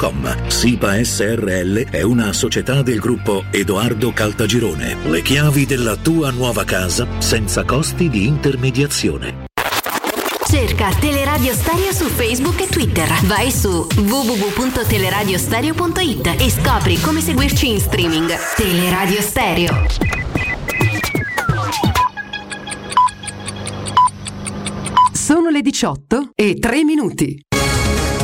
www.kcult.com. SIPA SRL è una società del gruppo Edoardo Caltagirone. Le chiavi della tua nuova casa senza costi di intermediazione.
Cerca Teleradio Stereo su Facebook e Twitter. Vai su www.teleradiostereo.it e scopri come seguirci in streaming. Teleradio Stereo.
Sono le 18 e 3 minuti.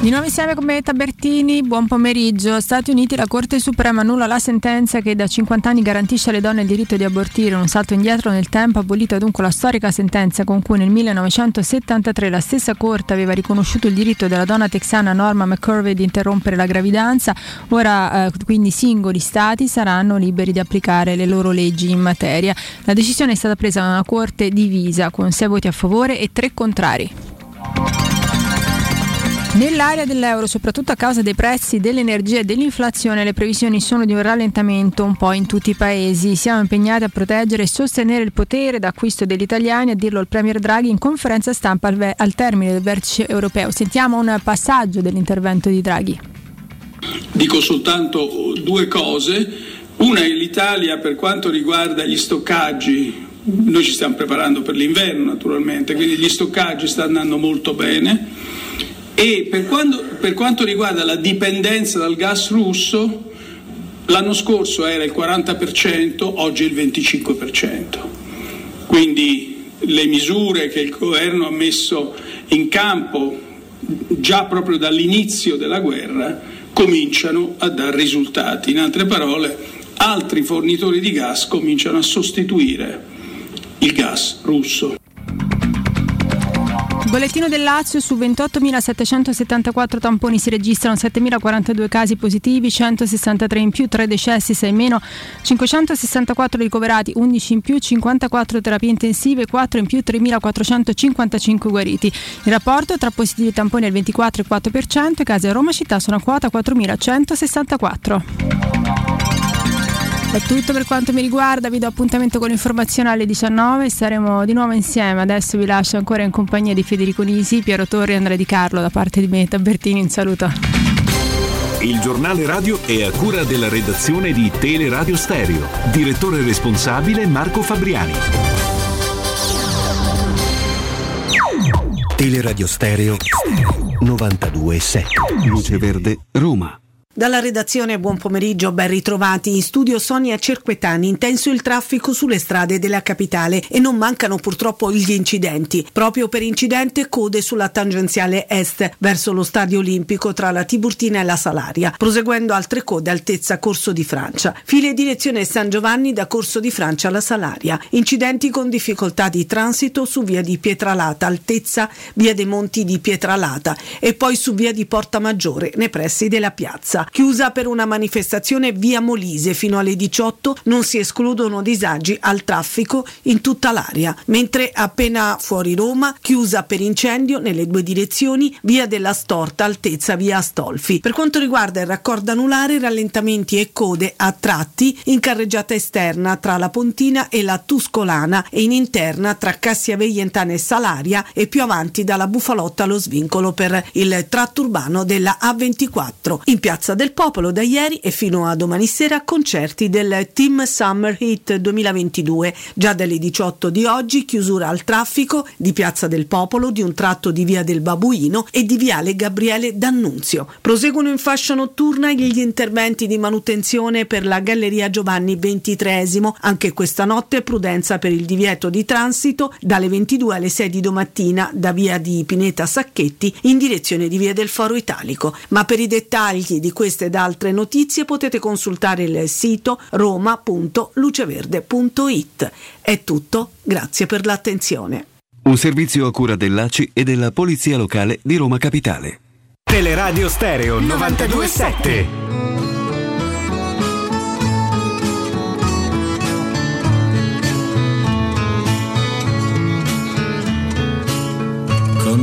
Di nuovo insieme con me Tabertini, buon pomeriggio. Stati Uniti, la Corte Suprema annulla la sentenza che da 50 anni garantisce alle donne il diritto di abortire. Un salto indietro nel tempo, abolita dunque la storica sentenza con cui nel 1973 la stessa Corte aveva riconosciuto il diritto della donna texana Norma McCurvey di interrompere la gravidanza. Ora eh, quindi singoli stati saranno liberi di applicare le loro leggi in materia. La decisione è stata presa da una Corte divisa con 6 voti a favore e 3 contrari. Nell'area dell'euro, soprattutto a causa dei prezzi dell'energia e dell'inflazione, le previsioni sono di un rallentamento un po' in tutti i paesi. Siamo impegnati a proteggere e sostenere il potere d'acquisto degli italiani, a dirlo il Premier Draghi in conferenza stampa al, ve- al termine del vertice europeo. Sentiamo un passaggio dell'intervento di Draghi.
Dico soltanto due cose. Una è l'Italia per quanto riguarda gli stoccaggi. Noi ci stiamo preparando per l'inverno naturalmente, quindi gli stoccaggi stanno andando molto bene. E per, quando, per quanto riguarda la dipendenza dal gas russo, l'anno scorso era il 40%, oggi è il 25%. Quindi le misure che il governo ha messo in campo già proprio dall'inizio della guerra cominciano a dare risultati. In altre parole, altri fornitori di gas cominciano a sostituire il gas russo.
Bollettino del Lazio su 28.774 tamponi si registrano 7.042 casi positivi, 163 in più, 3 decessi, 6 in meno, 564 ricoverati, 11 in più, 54 terapie intensive, 4 in più, 3.455 guariti. Il rapporto tra positivi e tamponi è il 24,4%, i casi a Roma città sono a quota 4.164. È tutto per quanto mi riguarda, vi do appuntamento con l'informazione alle 19 saremo di nuovo insieme. Adesso vi lascio ancora in compagnia di Federico Nisi, Piero Torri e Andrea Di Carlo da parte di me. Tabertini, un saluto.
Il giornale radio è a cura della redazione di Teleradio Stereo. Direttore responsabile Marco Fabriani.
Teleradio Stereo 927. Luce Verde, Roma.
Dalla redazione buon pomeriggio, ben ritrovati. In studio Sonia Cerquetani, intenso il traffico sulle strade della capitale e non mancano purtroppo gli incidenti. Proprio per incidente code sulla tangenziale est verso lo stadio olimpico tra la Tiburtina e la Salaria, proseguendo altre code altezza Corso di Francia. File direzione San Giovanni da Corso di Francia alla Salaria. Incidenti con difficoltà di transito su via di Pietralata, altezza via dei Monti di Pietralata e poi su via di Porta Maggiore, nei pressi della piazza. Chiusa per una manifestazione via Molise fino alle 18, non si escludono disagi al traffico in tutta l'area, mentre appena fuori Roma, chiusa per incendio nelle due direzioni, via della Storta, altezza via Astolfi. Per quanto riguarda il raccordo anulare, rallentamenti e code a tratti in carreggiata esterna tra la Pontina e la Tuscolana e in interna tra Cassia Veientana e Salaria e più avanti dalla Bufalotta allo svincolo per il tratto urbano della A24 in piazza Piazza del Popolo da ieri e fino a domani sera concerti del Team Summer Hit 2022. Già dalle 18 di oggi chiusura al traffico di Piazza del Popolo, di un tratto di Via del Babuino e di Viale Gabriele D'Annunzio. Proseguono in fascia notturna gli interventi di manutenzione per la Galleria Giovanni XXIII. Anche questa notte prudenza per il divieto di transito dalle 22 alle 6 di domattina da Via di Pineta Sacchetti in direzione di Via del Foro Italico. Ma per i dettagli di queste ed altre notizie potete consultare il sito roma.luceverde.it. È tutto, grazie per l'attenzione.
Un servizio a cura dell'ACI e della Polizia Locale di Roma Capitale.
Teleradio Stereo 927.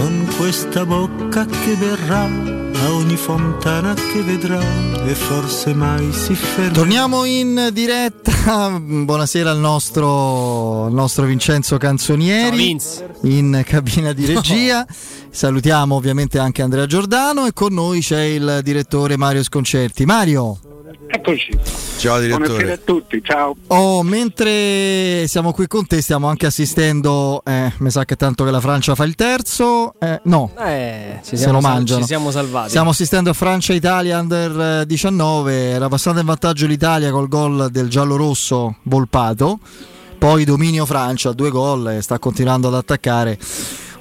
con questa bocca che verrà a ogni fontana che vedrà e forse mai si fermerà.
Torniamo in diretta. Buonasera al nostro, al nostro Vincenzo Canzonieri in cabina di regia. Salutiamo ovviamente anche Andrea Giordano e con noi c'è il direttore Mario Sconcerti. Mario.
Eccoci.
Ciao direttore.
Buonasera a tutti, ciao.
Oh, mentre siamo qui con te stiamo anche assistendo, eh, mi sa che tanto che la Francia fa il terzo, eh, no,
Eh, ci
se
siamo,
lo
sal-
mangiano.
ci siamo salvati.
Stiamo assistendo a Francia-Italia under eh, 19, era passata in vantaggio l'Italia col gol del giallo-rosso Volpato, poi dominio Francia, due gol e sta continuando ad attaccare.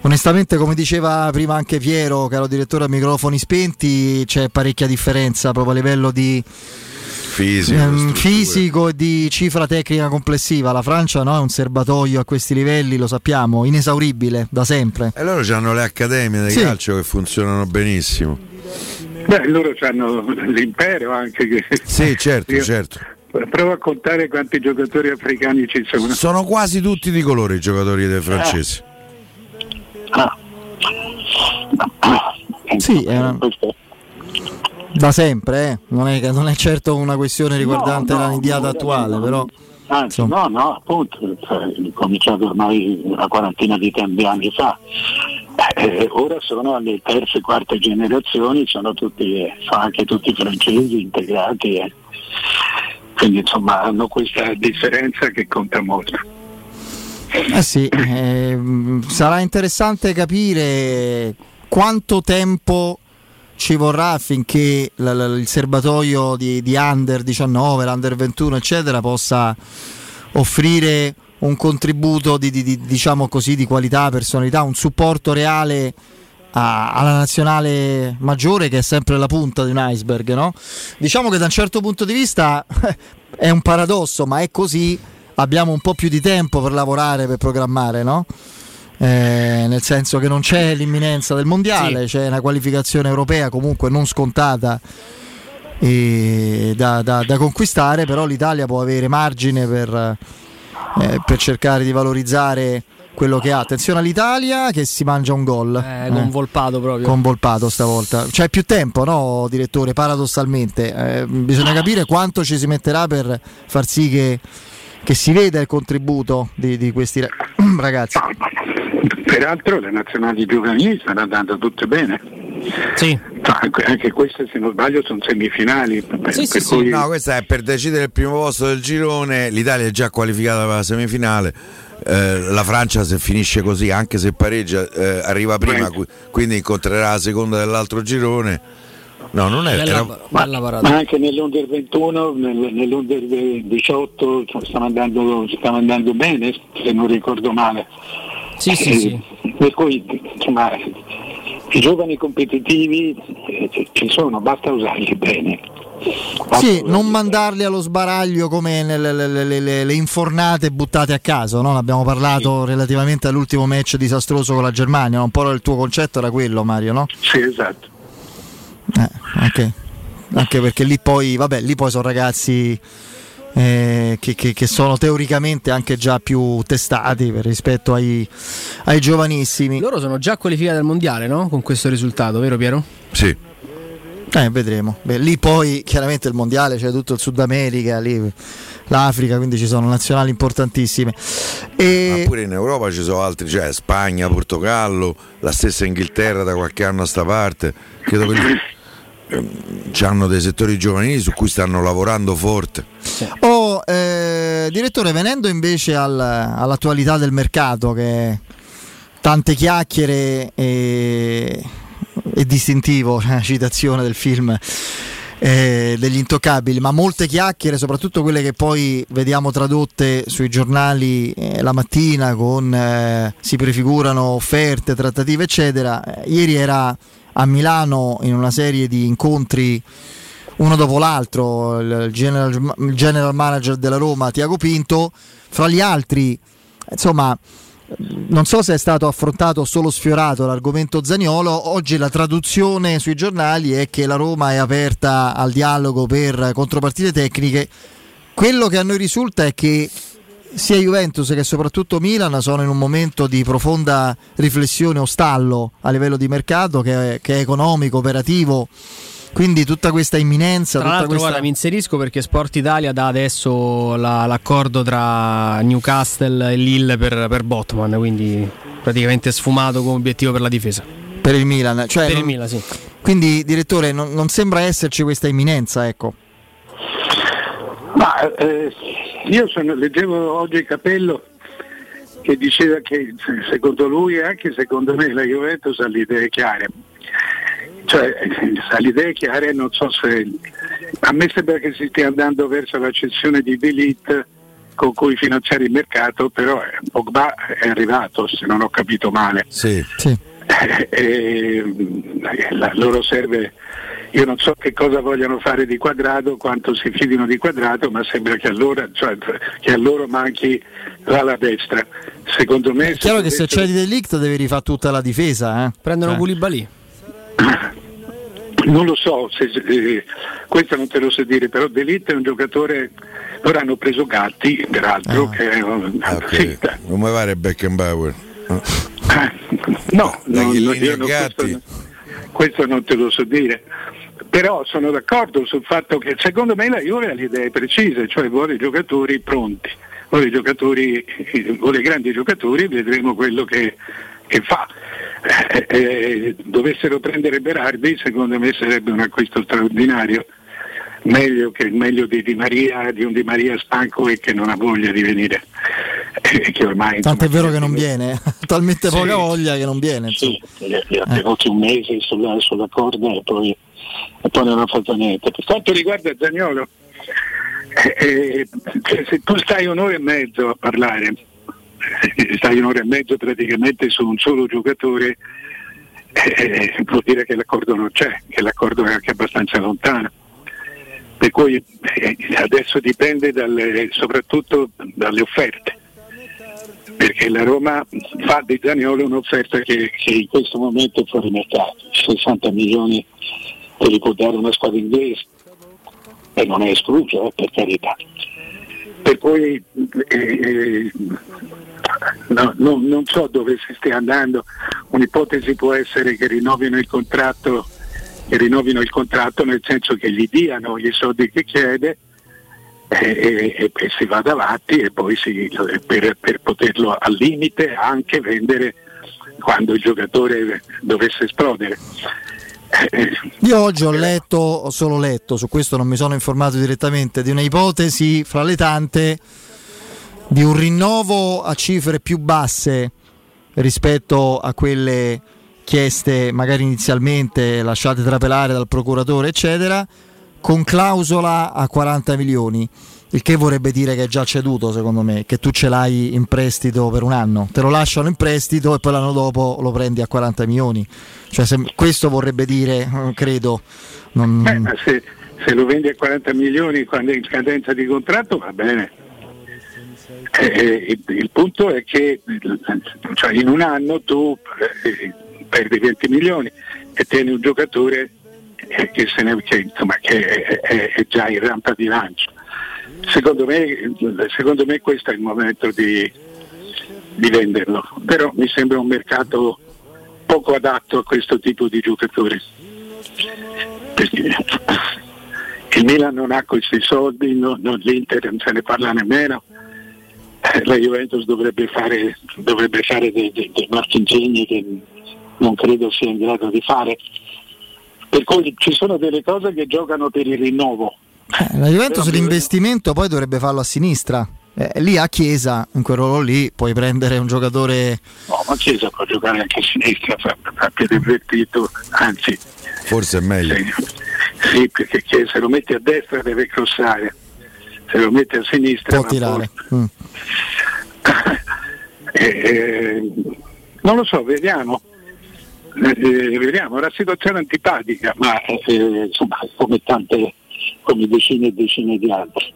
Onestamente, come diceva prima anche Piero, caro direttore a microfoni spenti, c'è parecchia differenza proprio a livello di
Fisico,
ehm, fisico e di cifra tecnica complessiva. La Francia no, è un serbatoio a questi livelli, lo sappiamo, inesauribile da sempre.
E loro hanno le accademie del
Sì.
calcio che funzionano benissimo.
Beh, loro hanno l'impero anche che...
Sì, certo,
Io-
certo.
Provo a contare quanti giocatori africani ci sono.
Sono quasi tutti di colore i giocatori dei francesi.
Sì, è una- da sempre, eh. non, è, non è certo una questione riguardante
No, no,
la nidiata
no,
attuale,
no.
però
Anzi, no, no, appunto, cioè, è cominciato ormai una quarantina di tempi anni fa. Eh, ora sono alle terze quarte generazioni, sono, tutti, eh, sono anche tutti francesi integrati. eh. Quindi insomma hanno questa differenza che conta molto.
Eh sì, ehm, sarà interessante capire quanto tempo ci vorrà affinché la- la- il serbatoio di, di Under 19, l'Under 21, eccetera, possa offrire un contributo di, di- di- diciamo così, di qualità, personalità, un supporto reale a- alla nazionale maggiore che è sempre la punta di un iceberg. No? Diciamo che da un certo punto di vista è un paradosso, ma è così. Abbiamo un po' più di tempo per lavorare, per programmare, no? Eh, nel senso che non c'è l'imminenza del mondiale, c'è una qualificazione europea comunque non scontata da, da- da conquistare, però l'Italia può avere margine per, eh, per cercare di valorizzare quello che ha. Attenzione all'Italia che si mangia un gol.
Eh, con Volpato proprio.
Con Volpato stavolta. C'è più tempo, no, direttore? Paradossalmente. Eh, bisogna capire quanto ci si metterà per far sì che, che si veda il contributo di, di questi ra- ragazzi.
Peraltro le nazionali giovanili stanno andando tutte bene.
Sì.
Anche, queste se non sbaglio sono semifinali. Per, per cui-
No, questa è per decidere il primo posto del girone. L'Italia è già qualificata per la semifinale. Eh, la Francia se finisce così, anche se pareggia, eh, arriva prima, qui- quindi incontrerà la seconda dell'altro girone. No, non è.
Bella-
era-
ma, ma anche nell'Under 21, nel- nell'Under 18 stiamo andando, stiamo andando bene, se non ricordo male.
Sì, sì,
Eh,
sì.
Per cui insomma, i giovani competitivi eh, ci- sono, basta usarli bene.
Sì, non mandarli allo sbaraglio come nelle, le, le- le- le infornate buttate a caso, no? Abbiamo parlato relativamente all'ultimo match disastroso con la Germania, un po' il tuo concetto era quello Mario, no?
Sì, esatto.
Eh, ok. anche perché lì poi, vabbè, lì poi sono ragazzi eh, che, che, che, sono teoricamente anche già più testati rispetto ai, ai, giovanissimi.
Loro sono già qualificati al mondiale, no? Con questo risultato, vero Piero?
Sì.
Eh, vedremo. Beh, lì poi chiaramente il mondiale c'è tutto il Sud America, lì, l'Africa, quindi ci sono nazionali importantissime.
E... Ma pure in Europa ci sono altri, cioè Spagna, Portogallo, la stessa Inghilterra da qualche anno a sta parte. Credo che hanno dei settori giovanili su cui stanno lavorando forte.
Oh, eh, direttore, venendo invece al, all'attualità del mercato, che tante chiacchiere e, e distintivo, citazione del film. Eh, degli intoccabili, ma molte chiacchiere, soprattutto quelle che poi vediamo tradotte sui giornali eh, la mattina con eh, si prefigurano offerte, trattative, eccetera. Eh, ieri era a Milano in una serie di incontri uno dopo l'altro, il general, il general manager della Roma Tiago Pinto, fra gli altri, insomma, non so se è stato affrontato o solo sfiorato l'argomento Zaniolo, oggi la traduzione sui giornali è che la Roma è aperta al dialogo per contropartite tecniche. Quello che a noi risulta è che sia Juventus che soprattutto Milan sono in un momento di profonda riflessione o stallo a livello di mercato che è, che è economico, operativo. Quindi tutta questa imminenza.
Tra l'altro,
questa...
guarda, mi inserisco perché Sport Italia dà adesso la, l'accordo tra Newcastle e Lille per, per Botman, quindi praticamente sfumato come obiettivo per la difesa.
Per il Milan, cioè
per
non...
il Milan, sì.
Quindi, direttore, non, non sembra esserci questa imminenza, ecco.
Ma eh, io sono, leggevo oggi Capello che diceva che secondo lui e anche secondo me la Juventus ha le idee chiare. Cioè, ha le idee chiare, non so se... A me sembra che si stia andando verso la cessione di D'Elite con cui finanziare il mercato, però eh, Pogba è arrivato, se non ho capito male.
Sì. sì.
E, la, loro serve io non so che cosa vogliano fare di quadrato, quanto si fidino di quadrato, ma sembra che a loro, cioè, che a loro manchi l'ala destra. Secondo me.
È chiaro che se c'è di delict devi rifare tutta la difesa. Eh?
Prendono
eh.
Koulibaly.
Non lo so, se, eh, questo non te lo so dire, però Delitt è un giocatore, loro hanno preso Gatti, peraltro,
ah.
che è un,
ah, okay. sì, non mi pare Beckenbauer.
No, no, no io non, questo, questo non te lo so dire però sono d'accordo sul fatto che secondo me la Juve ha le idee precise, cioè vuole giocatori pronti, vuole, giocatori, vuole grandi giocatori, vedremo quello che, che fa. Eh, eh, dovessero prendere Berardi, secondo me sarebbe un acquisto straordinario. Meglio, che, meglio di, di, Maria, di un Di Maria stanco e che non ha voglia di venire.
Eh, che ormai, Tanto è vero che non viene, ha talmente poca voglia che non viene.
Sì, gli ha tenuti un mese sulla, sulla corda e poi e poi non ha fatto niente. Per quanto riguarda Zagnolo, eh, eh, se tu stai un'ora e mezzo a parlare, eh, stai un'ora e mezzo praticamente su un solo giocatore, eh, vuol dire che l'accordo non c'è, che l'accordo è anche abbastanza lontano. Per cui eh, adesso dipende dalle, soprattutto dalle offerte perché la Roma fa di Zaniolo un'offerta che, che, in questo momento è fuori mercato, 60 milioni te li può dare una squadra inglese e non è escluso eh, per carità. Per cui eh, eh, no, no, non so dove si stia andando, un'ipotesi può essere che rinnovino il contratto, che rinnovino il contratto nel senso che gli diano gli soldi che chiede e, e, e si vada avanti e poi si, per, per poterlo al limite anche vendere quando il giocatore dovesse esplodere.
Io oggi ho letto, ho solo letto, su questo non mi sono informato direttamente, di un'ipotesi fra le tante di un rinnovo a cifre più basse rispetto a quelle chieste magari inizialmente lasciate trapelare dal procuratore eccetera con clausola a 40 milioni il che vorrebbe dire che è già ceduto secondo me, che tu ce l'hai in prestito per un anno, te lo lasciano in prestito e poi l'anno dopo lo prendi a 40 milioni. Cioè, se, questo vorrebbe dire, eh, credo. Non...
Beh, se, se, lo vendi a 40 milioni quando è in scadenza di contratto va bene. Eh, eh il, il, punto è che cioè in un anno tu eh, perdi 20 milioni e tieni un giocatore che, se ne, che, insomma, che è, è, è, già in rampa di lancio. Secondo me, secondo me questo è il momento di, di venderlo, però mi sembra un mercato poco adatto a questo tipo di giocatori. Il Milan non ha questi soldi, non, non, l'Inter non se ne parla nemmeno, eh, la Juventus dovrebbe fare, dovrebbe fare dei, dei, dei marchingegni che non credo sia in grado di fare. Per cui ci sono delle cose che giocano per il rinnovo.
Eh, la Juventus Però l'investimento poi dovrebbe farlo a sinistra. Eh, lì a Chiesa, in quel ruolo lì, puoi prendere un giocatore.
No, ma Chiesa può giocare anche a sinistra, fa, fa piede vertito, anzi.
Forse è meglio.
Sì, sì, perché Chiesa se lo metti a destra deve crossare, se lo metti a sinistra.
Può tirare. Mm.
eh, eh, non lo so, vediamo. Eh, vediamo, è una situazione antipatica, ma eh, insomma come tante, come decine e decine di altre.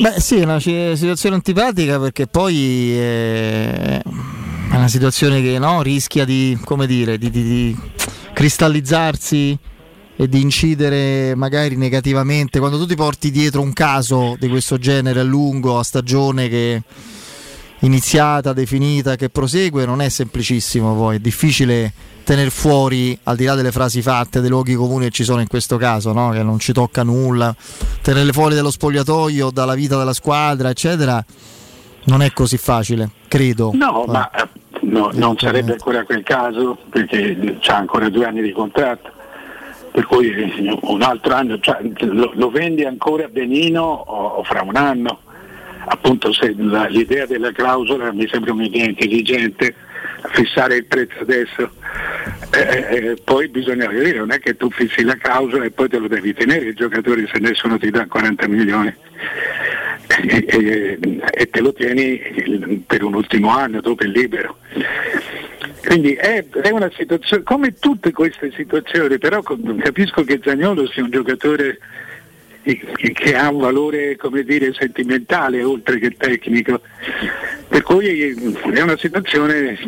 Beh sì, è una situazione antipatica perché poi è una situazione che no, rischia di, dire, di, di, di cristallizzarsi e di incidere magari negativamente quando tu ti porti dietro un caso di questo genere a lungo, a stagione che iniziata, definita, che prosegue, non è semplicissimo poi, è difficile tenere fuori, al di là delle frasi fatte, dei luoghi comuni che ci sono in questo caso, no? che non ci tocca nulla, tenerle fuori dallo spogliatoio, dalla vita della squadra, eccetera, non è così facile, credo.
No, eh. ma no, non sarebbe ancora quel caso, perché ha ancora due anni di contratto. Per cui un altro anno, cioè, lo, lo vendi ancora benino o, o fra un anno appunto la, l'idea della clausola mi sembra un'idea intelligente, fissare il prezzo adesso, eh, eh, eh, poi bisogna vedere, non è che tu fissi la clausola e poi te lo devi tenere i giocatori se nessuno ti dà 40 milioni e, e, e te lo tieni per un ultimo anno dopo il libero. Quindi è, è, una situazione, come tutte queste situazioni, però capisco che Zagnolo sia un giocatore che ha un valore come dire, sentimentale oltre che tecnico. Per cui è una situazione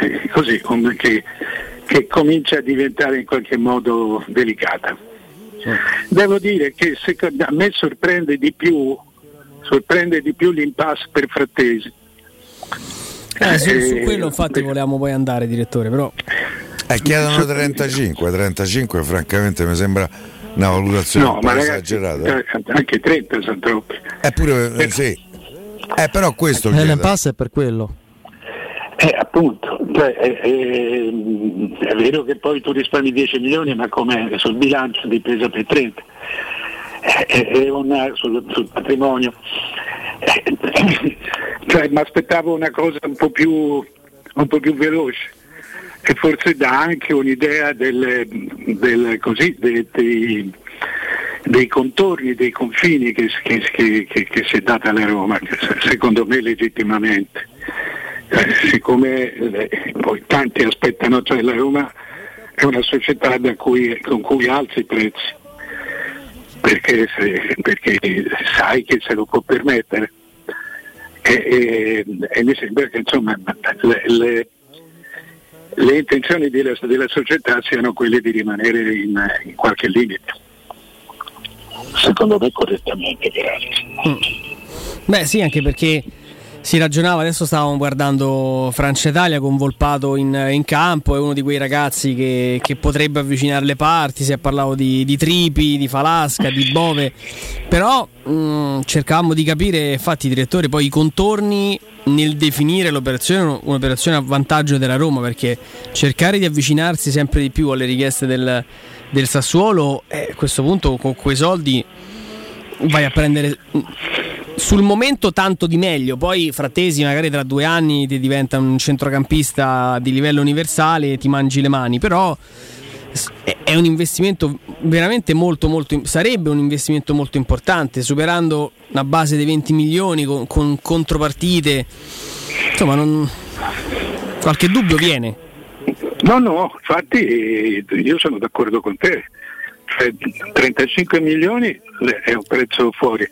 eh, così che, che comincia a diventare in qualche modo delicata. Devo dire che secondo, a me sorprende di più, sorprende di più l'impasse per Frattesi.
Eh, su, su, quello infatti volevamo poi andare direttore, però...
Eh, chiedono 35, 35 francamente mi sembra una valutazione no, un po' esagerata.
Eh, anche 30 sono troppi.
Eppure, eh, sì. Eh, però questo...
Eh, l'impasse è per quello.
Eh, appunto, cioè, è, è, è, vero che poi tu risparmi 10 milioni, ma come sul bilancio di pesa per 30, è, una, sul, sul, patrimonio. cioè, mi aspettavo una cosa un po' più, un po più veloce e forse dà anche un'idea del, del, così, dei, dei, dei, contorni, dei confini che, che, che, che, si è data alla Roma, secondo me legittimamente. Eh, siccome eh, poi tanti aspettano, cioè la Roma è una società cui, con cui alza i prezzi, perché, se, perché, sai che se lo può permettere. E, e, e mi sembra che insomma le, le le intenzioni della, della società siano quelle di rimanere in, in qualche limite. Secondo me correttamente peraltro. Mm.
Beh sì, anche perché si ragionava, adesso stavamo guardando Francia Italia con Volpato in, in, campo, è uno di quei ragazzi che, che potrebbe avvicinare le parti, si è parlato di, di, Tripi, di Falasca, di Bove, però mh, mm, cercavamo di capire, infatti direttore, poi i contorni nel definire l'operazione, un'operazione a vantaggio della Roma, perché cercare di avvicinarsi sempre di più alle richieste del, del Sassuolo, eh, a questo punto con quei soldi vai a prendere sul momento tanto di meglio, poi Frattesi magari tra due anni ti diventa un centrocampista di livello universale e ti mangi le mani, però è un investimento veramente molto molto sarebbe un investimento molto importante superando una base dei 20 milioni con, con contropartite. Insomma non... qualche dubbio viene.
No no infatti io sono d'accordo con te. Cioè, 35 milioni è un prezzo fuori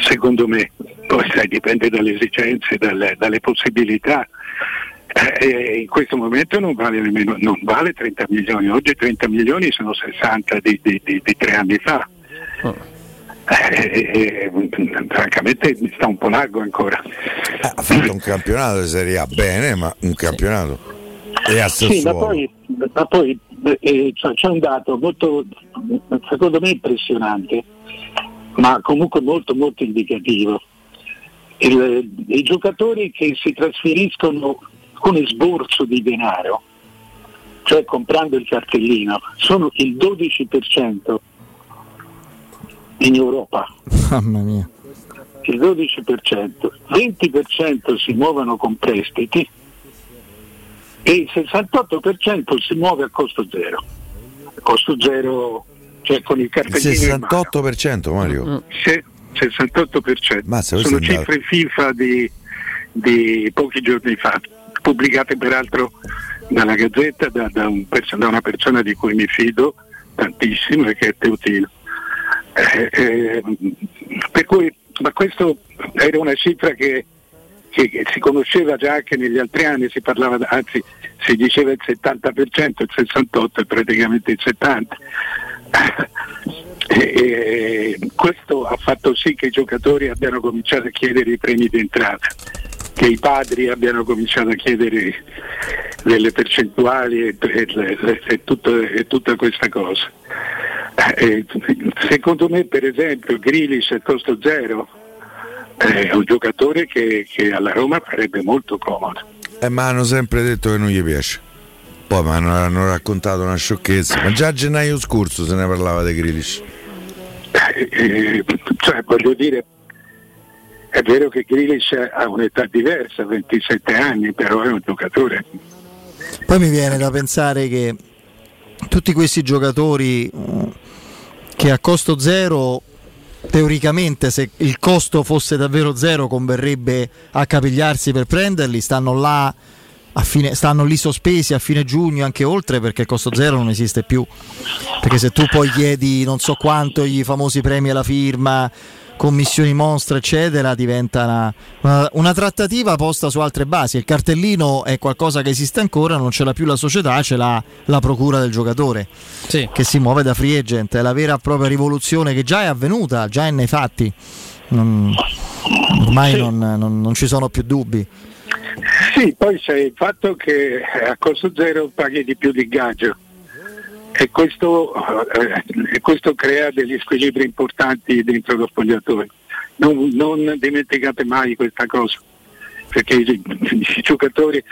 secondo me, poi sai, dipende dalle esigenze, dalle, dalle possibilità. eh, in questo momento non vale nemmeno non vale 30 milioni, oggi 30 milioni sono 60 di, di, di, di tre anni fa. Oh. Eh, eh, francamente mi sta un po' largo ancora.
Eh, ha fatto un campionato di Serie A bene, ma un campionato.
E sì, ma poi, ma poi eh, c'è un dato molto, secondo me impressionante, ma comunque molto molto indicativo. Il, I giocatori che si trasferiscono con sborso di denaro, cioè comprando il cartellino, sono il 12% in Europa.
Mamma mia.
Il 12%, 20% si muovono con prestiti e il 68% si muove a costo zero. A costo zero, cioè con il cartellino.
Il 68% Mario?
Sì, 68%. Mazza, Sono cifre FIFA di, di, pochi giorni fa, pubblicate peraltro dalla Gazzetta da, da, un, da una persona di cui mi fido tantissimo e che è Teutino. Eh, eh, per cui, ma questo era una cifra che, che, che, si conosceva già anche negli altri anni, si parlava, anzi si diceva il 70%, il 68% è praticamente il 70%. E, questo ha fatto sì che i giocatori abbiano cominciato a chiedere i premi di entrata, che i padri abbiano cominciato a chiedere delle percentuali e, e, e, tutto, e tutta questa cosa. Eh, secondo me per esempio Grilis a costo zero è un giocatore che, che alla Roma farebbe molto comodo.
Eh, ma hanno sempre detto che non gli piace. Poi mi hanno, hanno, raccontato una sciocchezza. Ma già a gennaio scorso se ne parlava di Grilis.
Eh, cioè, voglio dire, è vero che Grilis ha un'età diversa, 27 anni, però è un giocatore.
Poi mi viene da pensare che tutti questi giocatori mm, che a costo zero teoricamente se il costo fosse davvero zero converrebbe accapigliarsi per prenderli, stanno là Fine, stanno lì sospesi a fine giugno anche oltre perché il costo zero non esiste più perché se tu poi chiedi non so quanto i famosi premi alla firma commissioni monstre, eccetera, diventa una, una, una, trattativa posta su altre basi. Il cartellino è qualcosa che esiste ancora, non ce l'ha più la società, ce l'ha la procura del giocatore sì. che si muove da free agent. È la vera e propria rivoluzione che già è avvenuta, già è nei fatti. Non, ormai sì. non, non, non ci sono più dubbi.
Poi c'è il fatto che a costo zero paghi di più di gaggio e questo, eh, questo, crea degli squilibri importanti dentro lo spogliatoio. Non, non dimenticate mai questa cosa, perché i, i giocatori,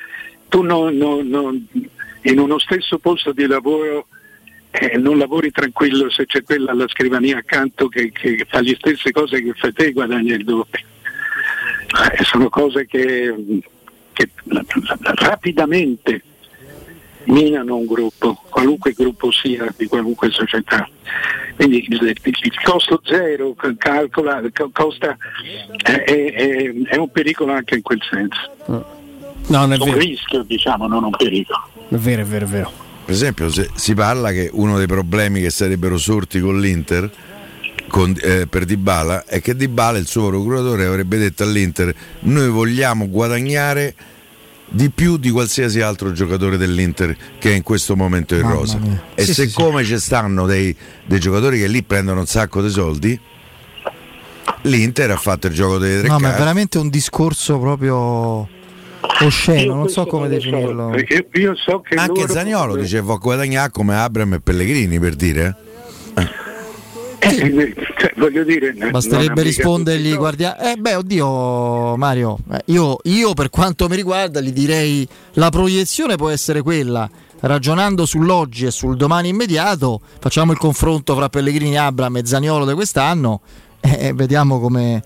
tu non, non, in uno stesso posto di lavoro eh, non lavori tranquillo se c'è quella alla scrivania accanto che, che fa le stesse cose che fai te e guadagna il doppio. Eh, sono cose che, che rapidamente minano un gruppo, qualunque gruppo sia di qualunque società. Quindi il, il costo zero calcola, costa, è, è, è, un pericolo anche in quel senso.
No, un
vero. rischio, diciamo, non un pericolo.
È vero, è vero, è vero.
Per esempio, se si parla che uno dei problemi che sarebbero sorti con l'Inter con, eh, per Dybala è che Dybala, il suo procuratore, avrebbe detto all'Inter: Noi vogliamo guadagnare di più di qualsiasi altro giocatore dell'Inter che è in questo momento in rosa. E sì, siccome sì, ci stanno dei, dei, giocatori che lì prendono un sacco di soldi, l'Inter ha fatto il gioco delle tre
No,
carte.
ma è veramente un discorso proprio osceno, non so come definirlo.
So, io so che
Anche
loro...
Zagnolo diceva guadagnare come Abram e Pellegrini per dire. Eh.
Eh, cioè, voglio dire,
basterebbe rispondergli guardia- eh beh oddio Mario eh, io, io, per quanto mi riguarda gli direi la proiezione può essere quella. Ragionando sull'oggi e sul domani immediato facciamo il confronto fra Pellegrini, Abram e Zaniolo di quest'anno e eh, vediamo come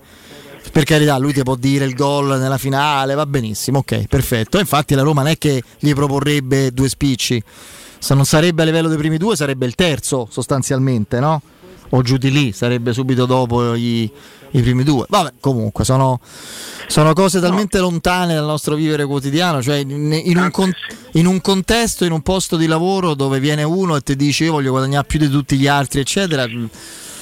per carità lui ti può dire il gol nella finale va benissimo ok perfetto. Infatti la Roma non è che gli proporrebbe due spicci. Se non sarebbe a livello dei primi due sarebbe il terzo sostanzialmente no? O giù di lì, sarebbe subito dopo i, i primi due. Vabbè, comunque sono, sono cose talmente lontane dal nostro vivere quotidiano, cioè in, in, un con, in, un contesto, in un posto di lavoro dove viene uno e ti dice io voglio guadagnare più di tutti gli altri, eccetera.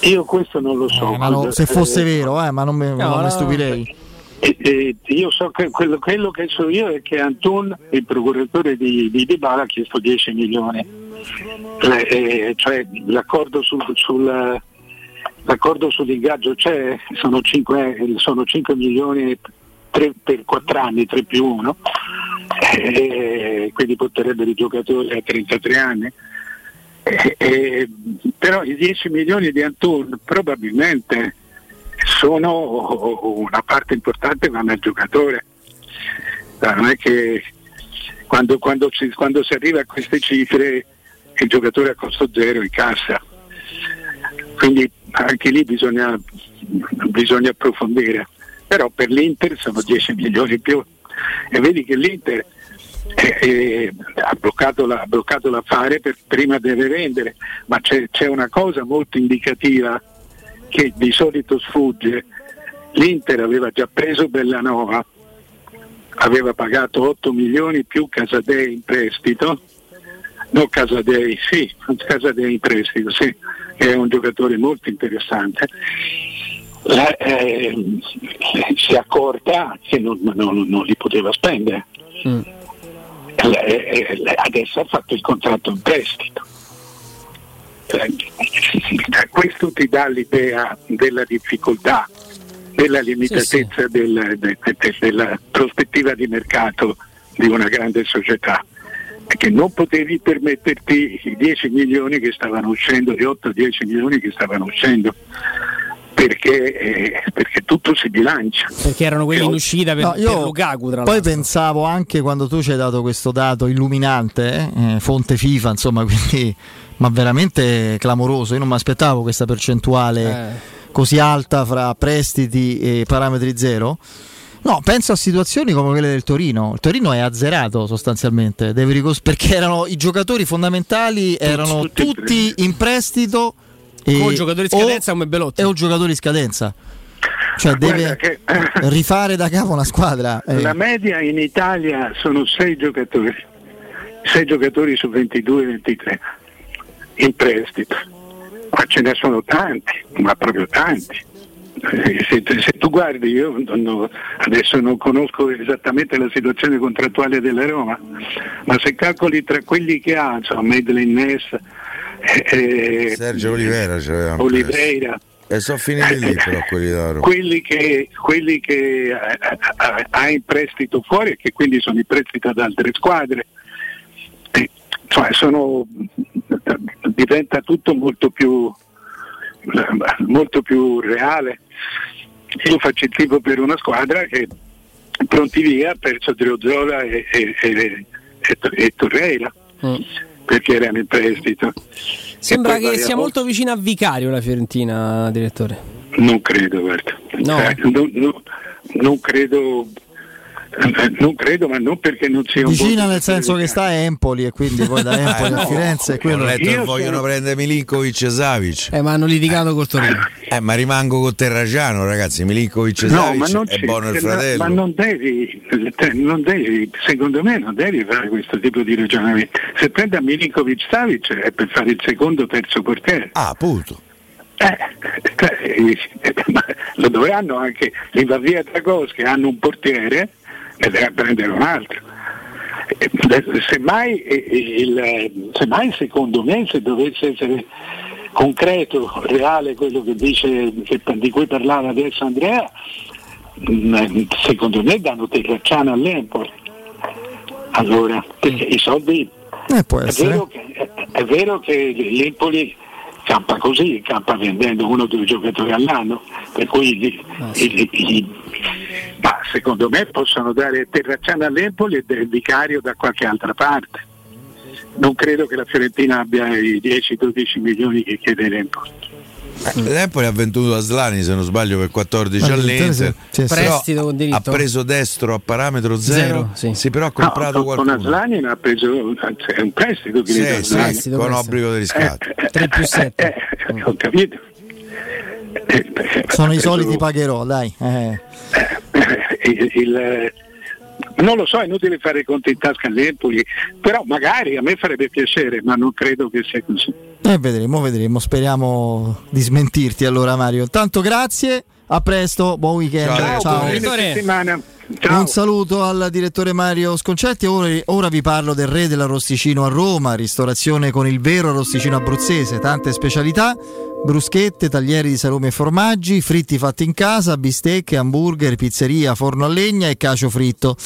Io questo non lo so.
Eh, lo, se fosse vero, eh, ma non mi, no, non mi stupirei.
E, e io so che quello, quello, che so io è che Antun, il procuratore di, di Dybala, ha chiesto 10 milioni. Eh, cioè l'accordo, sul, sul, l'accordo sull'ingaggio c'è, sono 5, sono 5 milioni 3 per 4 anni, 3 più 1, eh, quindi porterebbero i giocatori a 33 anni. Eh, eh, però i 10 milioni di Antun probabilmente sono una parte importante vanno al giocatore. Non è che quando, quando, ci, quando si arriva a queste cifre il giocatore a costo zero in cassa. Quindi anche lì bisogna, bisogna approfondire. Però per l'Inter sono 10 milioni in più e vedi che l'Inter eh, eh, ha, bloccato la, ha, bloccato l'affare per, prima deve vendere, ma c'è, c'è una cosa molto indicativa che di solito sfugge. L'Inter aveva già preso Bellanova, aveva pagato 8 milioni più Casadei in prestito, no Casadei, sì, Casadei in prestito, sì, è un giocatore molto interessante. La, eh, si è accorta che non, non, non li poteva spendere. Mm. Adesso ha fatto il contratto in prestito questo ti dà l'idea della difficoltà, della limitatezza sì, sì. Del, de, de, della prospettiva di mercato di una grande società che non potevi permetterti i 10 milioni che stavano uscendo, gli 8-10 milioni che stavano uscendo. Perché, eh, perché, tutto si bilancia.
Perché erano quelli in uscita per, no, io per Lukaku.
poi l'altro. pensavo anche quando tu ci hai dato questo dato illuminante, eh, fonte FIFA, insomma, quindi ma veramente clamoroso. Io non mi aspettavo questa percentuale eh. così alta fra prestiti e parametri zero. No, penso a situazioni come quelle del Torino. Il Torino è azzerato sostanzialmente, ricos- perché erano i giocatori fondamentali erano tutti, tutti in prestito
e con giocatori in scadenza come Belotti.
E un giocatore in scadenza. Cioè deve che, rifare da capo una squadra.
Eh. La media in Italia sono sei giocatori, sei giocatori su 22-23 in prestito, ma ce ne sono tanti, ma proprio tanti. Eh, se, se, tu guardi, io non, adesso non conosco esattamente la situazione contrattuale della Roma, ma se calcoli tra quelli che ha, insomma, Medlin Ness,
eh, eh, Sergio Oliveira,
Oliveira
e sono finiti lì però quelli da Roma.
Quelli che, quelli che ha in prestito fuori e che quindi sono in prestito ad altre squadre, cioè sono, diventa tutto molto più, molto più reale. Io faccio il tipo per una squadra che pronti via ha perso Driozola e, e, e, e Torreira mm. perché erano in prestito.
Sembra che sia molto vicina a Vicario la Fiorentina, direttore.
Non credo, guarda. No. Eh, non, non, non credo non credo, ma non perché non sia un
vicina nel senso che sta a Empoli e quindi poi da Empoli a Firenze
quello... ho letto che vogliono sono... prendere Milinkovic e Savic.
Eh, ma hanno litigato col Torino.
Eh, ma rimango con Terraciano ragazzi. Milinkovic e Savic no, è buono il fratello.
ma non devi, non devi secondo me non devi fare questo tipo di ragionamento. Se prendi a Milinkovic Savic è per fare il secondo o terzo portiere
ah appunto.
Eh, eh, lo dovranno anche l'Invavia e Tragos che hanno un portiere e deve prendere un altro. Semmai, il, semmai secondo me se dovesse essere concreto, reale quello che dice, che, di cui parlava adesso Andrea, mm, secondo me danno Terracciano all'Empoli. Allora, perché i soldi
eh, è,
vero che, è, vero che, l'Empoli campa così, campa vendendo uno o due giocatori all'anno, per cui gli, ah, sì. gli, gli, ma secondo me possono dare Terracciano all'Empoli e del vicario da qualche altra parte. Non credo che la Fiorentina abbia i 10-12 milioni che chiede l'Empoli.
Eh, L'Empoli ha venduto Aslani se non sbaglio per 14 all'Inter
sì, prestito con
diritto ha preso destro a parametro zero, zero sì. sì. però ha comprato no,
qualcuno
con
Aslani ha preso è un prestito,
sì, sì, prestito con obbligo di riscatto
eh, 3 più 7
eh, eh, ho capito
sono i soliti pagherò dai eh.
il, il non lo so, è inutile fare i conti in tasca all'Empoli, però magari a me farebbe piacere, ma non credo che sia così.
Eh, vedremo, vedremo, speriamo di smentirti allora Mario. Tanto grazie, A presto, buon weekend.
Ciao,
Ciao.
Ciao.
Un saluto al direttore Mario Sconcetti. Ora, ora, vi parlo del re dell'arrosticino a Roma, ristorazione con il vero arrosticino abruzzese, tante specialità, bruschette, taglieri di salumi e formaggi, fritti fatti in casa, bistecche, hamburger, pizzeria, forno a legna e cacio fritto.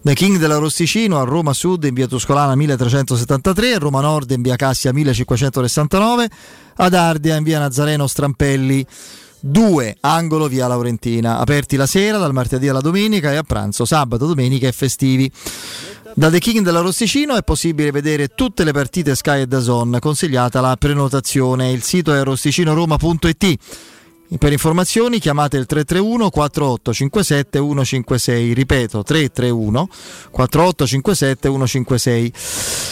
The King dell'arrosticino a Roma Sud in via Tuscolana 1373, a Roma Nord in via Cassia 1569, ad Ardea in via Nazareno Strampelli 2 angolo via Laurentina, aperti la sera dal martedì alla domenica e a pranzo sabato, domenica e festivi. Da The King dell'Arrosticino è possibile vedere tutte le partite Sky e Dazon, consigliata la prenotazione. Il sito è arrosticinoroma.it. Per informazioni chiamate il 331 4857 156, ripeto 331 4857 156.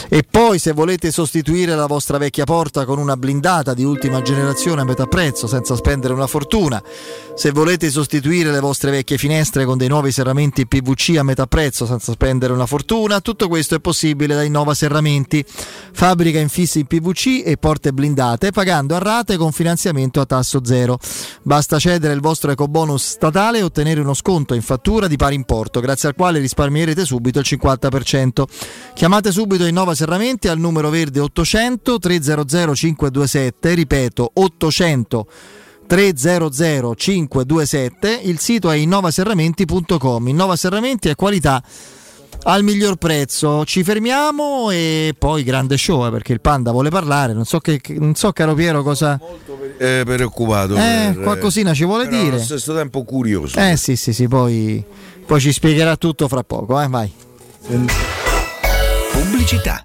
E poi se volete sostituire la vostra vecchia porta con una blindata di ultima generazione a metà prezzo senza spendere una fortuna, se volete sostituire le vostre vecchie finestre con dei nuovi serramenti PVC a metà prezzo senza spendere una fortuna, tutto questo è possibile da Innova Serramenti, fabbrica infissi in PVC e porte blindate pagando a rate con finanziamento a tasso zero. Basta cedere il vostro ecobonus statale e ottenere uno sconto in fattura di pari importo, grazie al quale risparmierete subito il 50%. Chiamate subito Innova Serramenti al numero verde 800 300 527, ripeto 800 300 527, il sito è innovaserramenti.com. Innova Serramenti è qualità al miglior prezzo. Ci fermiamo e poi grande show eh, perché il Panda vuole parlare. Non so, che, non so caro Piero, cosa.
Eh, preoccupato.
Eh,
per-
qualcosina ci vuole
però
dire.
Allo stesso tempo curioso.
Eh sì, sì, sì, poi, poi ci spiegherà tutto fra poco, eh, vai.
Pubblicità.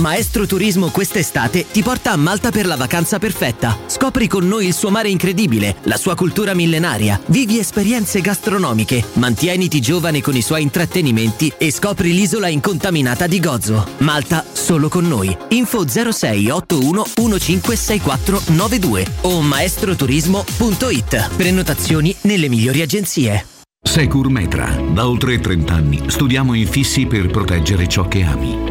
Maestro Turismo quest'estate ti porta a Malta per la vacanza perfetta. Scopri con noi il suo mare incredibile, la sua cultura millenaria, vivi esperienze gastronomiche, mantieniti giovane con i suoi intrattenimenti e scopri l'isola incontaminata di Gozo. Malta solo con noi. Info 06 81 156492 o maestroturismo.it. Prenotazioni nelle migliori agenzie.
Secur Metra. Da oltre 30 anni studiamo infissi per proteggere ciò che ami.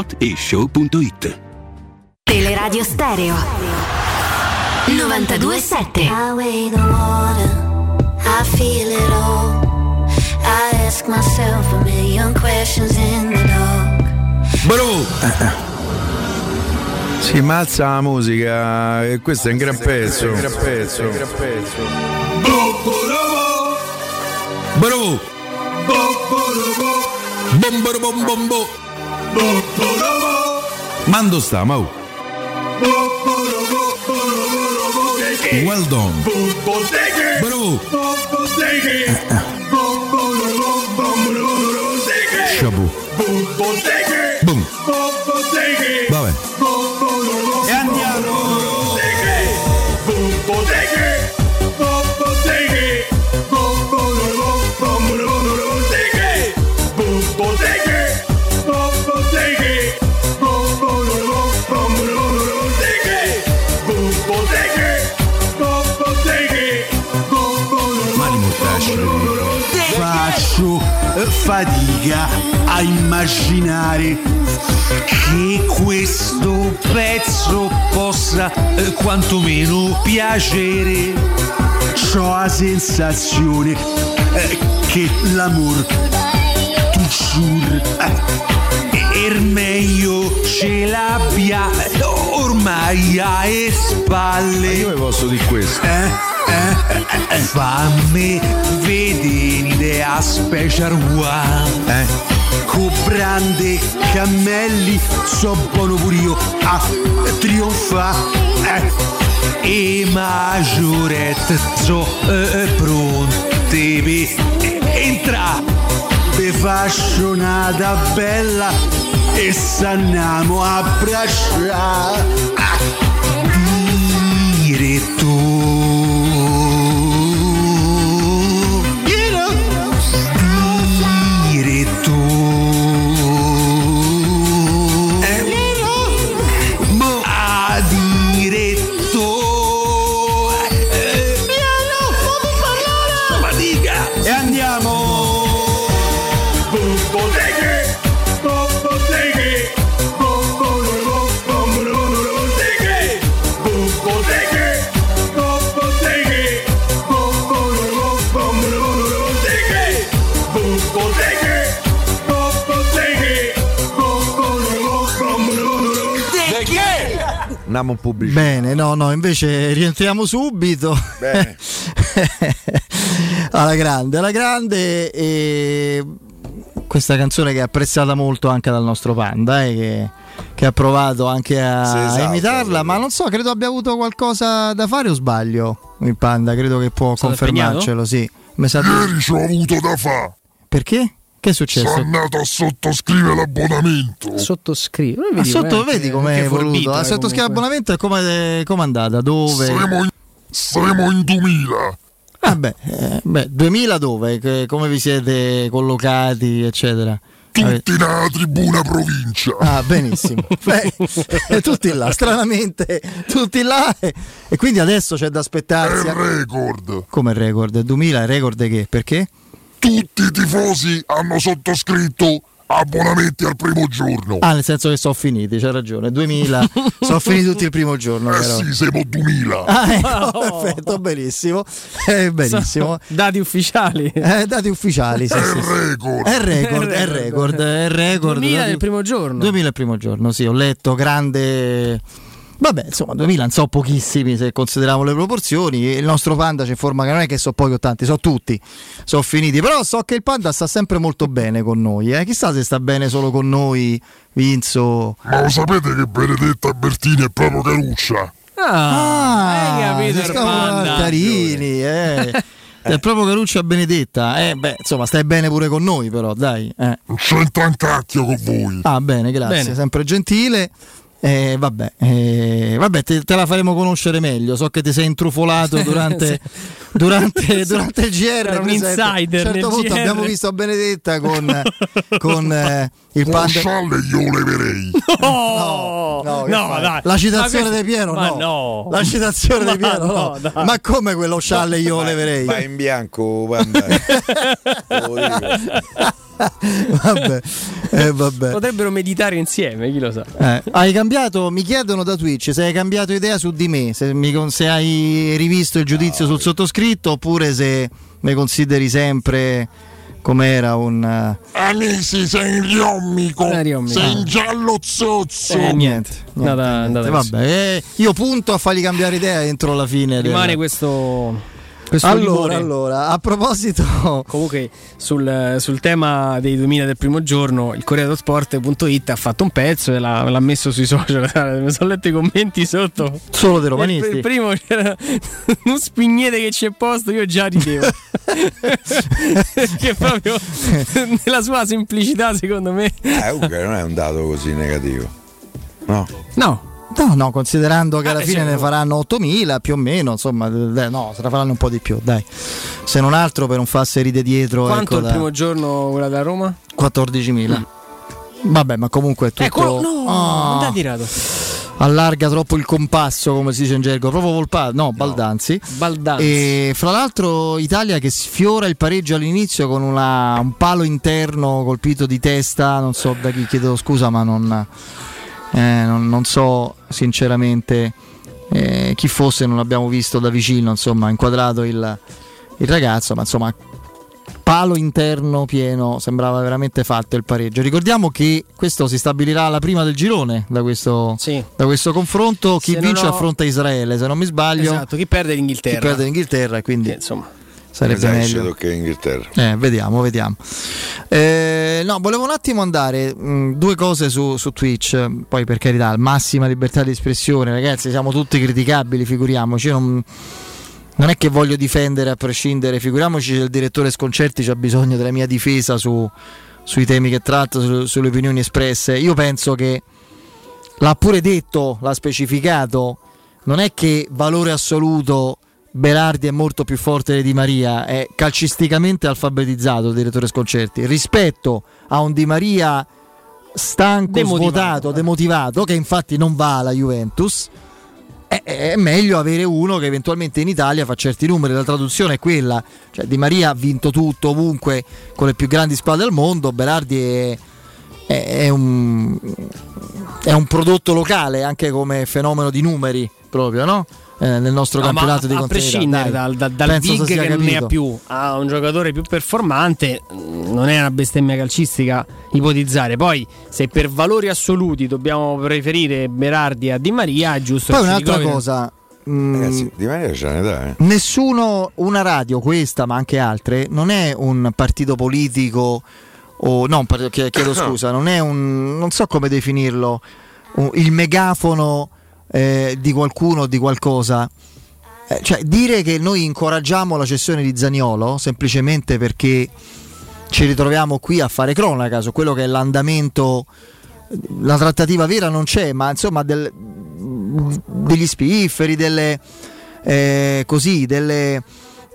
whatishow.it.
Teleradio Stereo 927
I weigh the water, I feel it all. I ask myself a million questions in the dark.
Bro! Si mazza la musica e questo è un gran pezzo. Un gran pezzo. Un gran pezzo. Bro! Bomboro bom bom bo. Mando sta, Mau. Well done. Bro! Shabu. Boom. Vabbè.
Fatica a immaginare che questo pezzo possa eh, quantomeno piacere. Ho la sensazione eh, che l'amor toujours eh, er meglio ce l'abbia ormai alle spalle.
Io posso dire questo.
Eh? Eh? Fammi vedere a special one.
Eh?
Con brande cammelli, so buono pure io a trionfare. Eh? E maggiorette so eh, pronte per entra. Te faccio una bella e s'andiamo a abbracciare. Diretto
andiamo in pubblicità.
Bene, no, no, invece rientriamo subito.
Bene.
alla grande, alla grande. E questa canzone che è apprezzata molto anche dal nostro Panda, eh, che, che, ha provato anche a,
Sì, esatto,
imitarla, ma non so, credo abbia avuto qualcosa da fare o sbaglio il Panda, credo che può confermarcelo, sì. Mi sa di-
Ieri ci ho avuto da fare.
Perché? Che è successo?
Sono andato a sottoscrivere l'abbonamento.
Sottoscrivo.
Ah, sotto vedi come è voluto. Ah, sottoscrivere l'abbonamento e come è andata? Dove?
Saremo in, saremo in 2000.
Vabbè, eh, beh, 2000 dove? Come vi siete collocati, eccetera?
Tutti nella tribuna provincia.
Ah, benissimo. Beh, eh, tutti là, stranamente, tutti là. E, quindi adesso c'è da aspettarsi.
È il record.
Come il record? 2000 è record che? Perché?
Tutti i tifosi hanno sottoscritto abbonamenti al primo giorno.
Ah, nel senso che sono finiti, c'è ragione. 2000 sono finiti tutti il primo giorno.
Eh
però.
sì, siamo 2000.
Ah, ecco, perfetto, benissimo. Eh, benissimo.
Dati ufficiali.
Eh, dati ufficiali, sì,
È
sì,
il
sì.
record.
È il record, è il record, è il record.
2000
dati-
nel primo giorno.
2000 il primo giorno, sì, ho letto grande. Vabbè, insomma, 2000 non so pochissimi se consideriamo le proporzioni. Il nostro panda ci informa che non è che so pochi o tanti, so tutti, sono finiti. Però so che il panda sta sempre molto bene con noi. Eh. Chissà se sta bene solo con noi, Vinzo.
Ma lo sapete che Benedetta Bertini è proprio Caruccia?
Ah, hai capito panda.
carini, eh. È proprio Caruccia Benedetta. Eh, beh, insomma, stai bene pure con noi, però, dai. Eh.
Non c'entra un cacchio con voi.
Ah, bene, grazie,
Bene.
sempre gentile. Eh, vabbè, eh, vabbè te, te la faremo conoscere meglio. So che ti sei intrufolato durante, durante, durante il GR.
Era un insider
A un certo punto
GR.
abbiamo visto Benedetta con, con eh, il panda.
scialle io leverei.
No,
No,
no, dai.
La citazione
Ma questo-
di Piero
ma
no.
no.
La citazione
Ma
di Piero no.
no.
Ma come quello scialle io leverei?
Vai in bianco, panda.
Vabbè, eh, vabbè.
Potrebbero meditare insieme, chi lo sa.
Eh, hai cambiato, mi chiedono da Twitch se hai cambiato idea su di me, se, mi con- se hai rivisto il giudizio sul sottoscritto oppure se mi consideri sempre com'era un... eh,
Anisi, sei in riommico. Sei in giallo zozzo.
Eh, niente.
niente,
Andata-
niente.
andata
Vabbè, eh, io punto a fargli cambiare idea entro la fine. del-
Rimane questo. Questo
Allora, allora, a proposito...
Comunque sul, sul tema dei 2000 del primo giorno il Corriere dello Sport.it ha fatto un pezzo e l'ha, l'ha messo sui social mi sono letto i commenti sotto
Solo dei
il,
romanisti.
il primo c'era un spignete che c'è posto io già ridevo che proprio nella sua semplicità secondo me
Eh, comunque non è un dato così negativo. No.
no
No, no, considerando che alla
Ah,
fine ne
no.
faranno 8.000 più o meno, insomma, eh, no, se ne faranno un po' di più, dai. Se non altro per non farsi ride dietro
quanto
ecco,
il
da
primo giorno quella da Roma?
14.000. Vabbè, ma comunque è tutto
ecco no
Ah,
non tirato
allarga troppo il compasso, come si dice in gergo, proprio Volpato, no, Baldanzi.
Baldanzi
E fra l'altro Italia che sfiora il pareggio all'inizio con una- un palo interno colpito di testa, non so da chi chiedo scusa, ma non, eh, non- non so sinceramente eh, chi fosse, non l'abbiamo visto da vicino, insomma, inquadrato il, il ragazzo, ma insomma palo interno pieno, sembrava veramente fatto il pareggio. Ricordiamo che questo si stabilirà alla prima del girone da questo,
Sì.
da questo confronto. Chi
Se
vince
ho-
affronta Israele, se non mi sbaglio.
esatto chi perde
Chi
l'Inghilterra
perde l'Inghilterra, quindi
Che, insomma
sarebbe
che ci
meglio.
in Inghilterra.
Eh, vediamo, vediamo. Eh, no, volevo un attimo andare mh, due cose su, su Twitch, poi per carità, massima libertà di espressione, ragazzi, siamo tutti criticabili, figuriamoci. io Non, non è che voglio difendere a prescindere, figuriamoci se il direttore Sconcerti c'ha bisogno della mia difesa su- sui temi che tratta, su- sulle opinioni espresse. Io penso che l'ha pure detto, l'ha specificato, non è che valore assoluto Berardi è molto più forte di Di Maria, è calcisticamente alfabetizzato il direttore Sconcerti rispetto a un Di Maria stanco,
Demotivato,
svuotato,
eh.
demotivato, che infatti non va alla Juventus. È, è meglio avere uno che eventualmente in Italia fa certi numeri. La traduzione è quella: cioè, Di Maria ha vinto tutto ovunque con le più grandi squadre al mondo. Berardi è- è un, è un prodotto locale anche come fenomeno di numeri proprio, no? Eh, nel nostro
No, ma
campionato di
a prescindere
Dai,
dal, dal, dal big che non ne ha
capito.
più a un giocatore più performante, mh, non è una bestemmia calcistica ipotizzare. Poi, se per valori assoluti dobbiamo preferire Berardi a Di Maria, è giusto.
Poi un'altra cosa. mm,
Ragazzi, Di Maria c'ha un'età, eh.
Nessuno, una radio, questa ma anche altre, non è un partito politico o no, chiedo scusa, non è un, non so come definirlo, il megafono eh, di qualcuno o di qualcosa. Eh, cioè, dire che noi incoraggiamo la cessione di Zaniolo semplicemente perché ci ritroviamo qui a fare cronaca su quello che è l'andamento, la trattativa vera non c'è, ma insomma del- degli spifferi, delle eh, così, delle,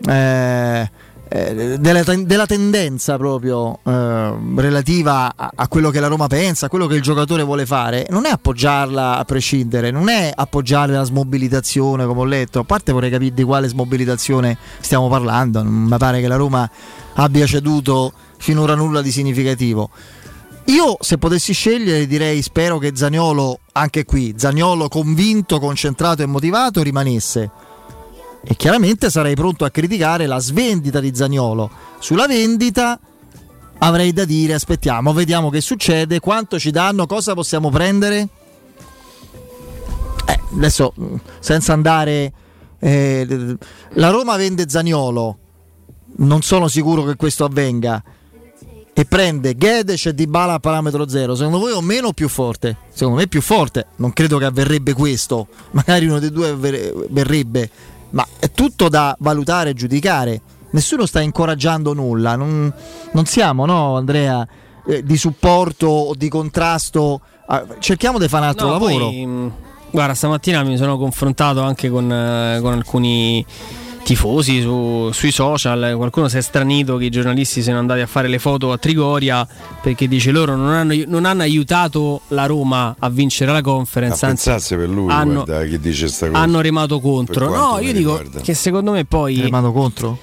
eh, eh, della, ten- della tendenza proprio eh, relativa a, a quello che la Roma pensa, a quello che il giocatore vuole fare, non è appoggiarla a prescindere, non è appoggiare la smobilitazione come ho letto, a parte vorrei capire di quale smobilitazione stiamo parlando, non mi pare che la Roma abbia ceduto finora nulla di significativo. Io se potessi scegliere direi spero che Zaniolo, anche qui, Zaniolo convinto, concentrato e motivato rimanesse. E chiaramente sarei pronto a criticare la svendita di Zaniolo. Sulla vendita avrei da dire aspettiamo, vediamo che succede, quanto ci danno, cosa possiamo prendere. Eh, adesso mh, senza andare... eh, la Roma vende Zaniolo, non sono sicuro che questo avvenga. E prende Gedes e Dybala a parametro zero, secondo voi o meno o più forte? Secondo me più forte, non credo che avverrebbe questo, magari uno dei due avver- verrebbe, ma è tutto da valutare e giudicare. Nessuno sta incoraggiando nulla, non, non siamo, no Andrea, eh, di supporto o di contrasto. Ah, cerchiamo di fare un altro
No,
lavoro.
poi, mh, guarda, stamattina mi sono confrontato anche con, eh, con alcuni tifosi su- sui social. Qualcuno si è stranito che i giornalisti siano andati a fare le foto a Trigoria perché dice loro non hanno, non hanno aiutato la Roma a vincere la
A
conference. anzi,
pensasse per lui,
hanno-
guarda chi dice sta cosa.
hanno remato contro. No, io dico
riguarda.
che secondo me poi.
Remato contro?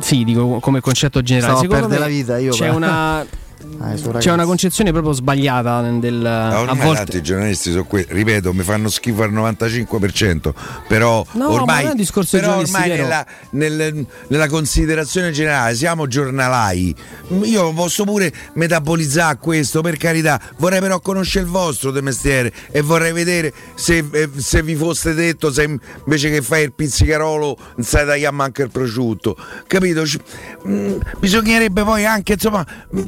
Sì, dico come concetto generale.
Stavo
Secondo me
la vita io,
c'è
però.
una.
Ah,
C'è una concezione proprio sbagliata del,
Ma
a
ormai
volte
tanti giornalisti sono qui, ripeto, mi fanno schifo al 95%, però
No, ma
ormai,
un discorso
però ormai nella, nel- nella considerazione generale siamo giornalai. Io posso pure metabolizzare questo, per carità, vorrei però conoscere il vostro di mestiere e vorrei vedere se, eh, se vi foste detto se invece che fai il pizzicarolo non sai tagliare anche il prosciutto. Capito? Mm, bisognerebbe poi anche insomma mm,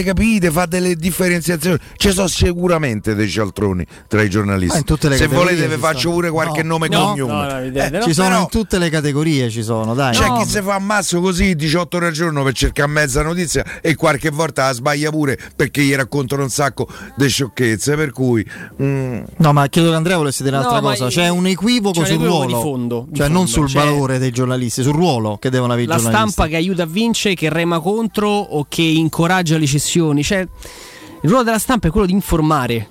cercare di capire, fare delle differenziazioni. Ci sono sicuramente dei cialtroni tra i giornalisti.
Ma in tutte le
se volete vi
ci
faccio
sono.
pure qualche
No.
nome e
No,
cognome.
no,
Eh,
no.
ci sono
però-
in tutte le categorie, ci sono, dai.
c'è
No,
chi si fa ammazzo così 18 ore al giorno per cercare mezza notizia e qualche volta la sbaglia pure perché gli raccontano un sacco di sciocchezze. Per cui mm,
No, ma credo che Andrea volesse dire un'altra cosa. C'è un equivoco
c'è
sul ruolo.
di fondo, di
cioè, non
fondo.
sul
C'è-
valore dei giornalisti, sul ruolo che devono avere i
la
giornalisti.
stampa che aiuta a vincere, che rema contro o che incoraggia le cessioni. Cioè, il ruolo della stampa è quello di informare.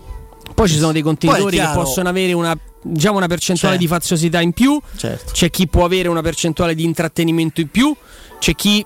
Poi ci sono dei contenitori che possono avere una, diciamo, una percentuale
Certo.
di faziosità in più.
Certo.
C'è chi può avere una percentuale di intrattenimento in più. C'è chi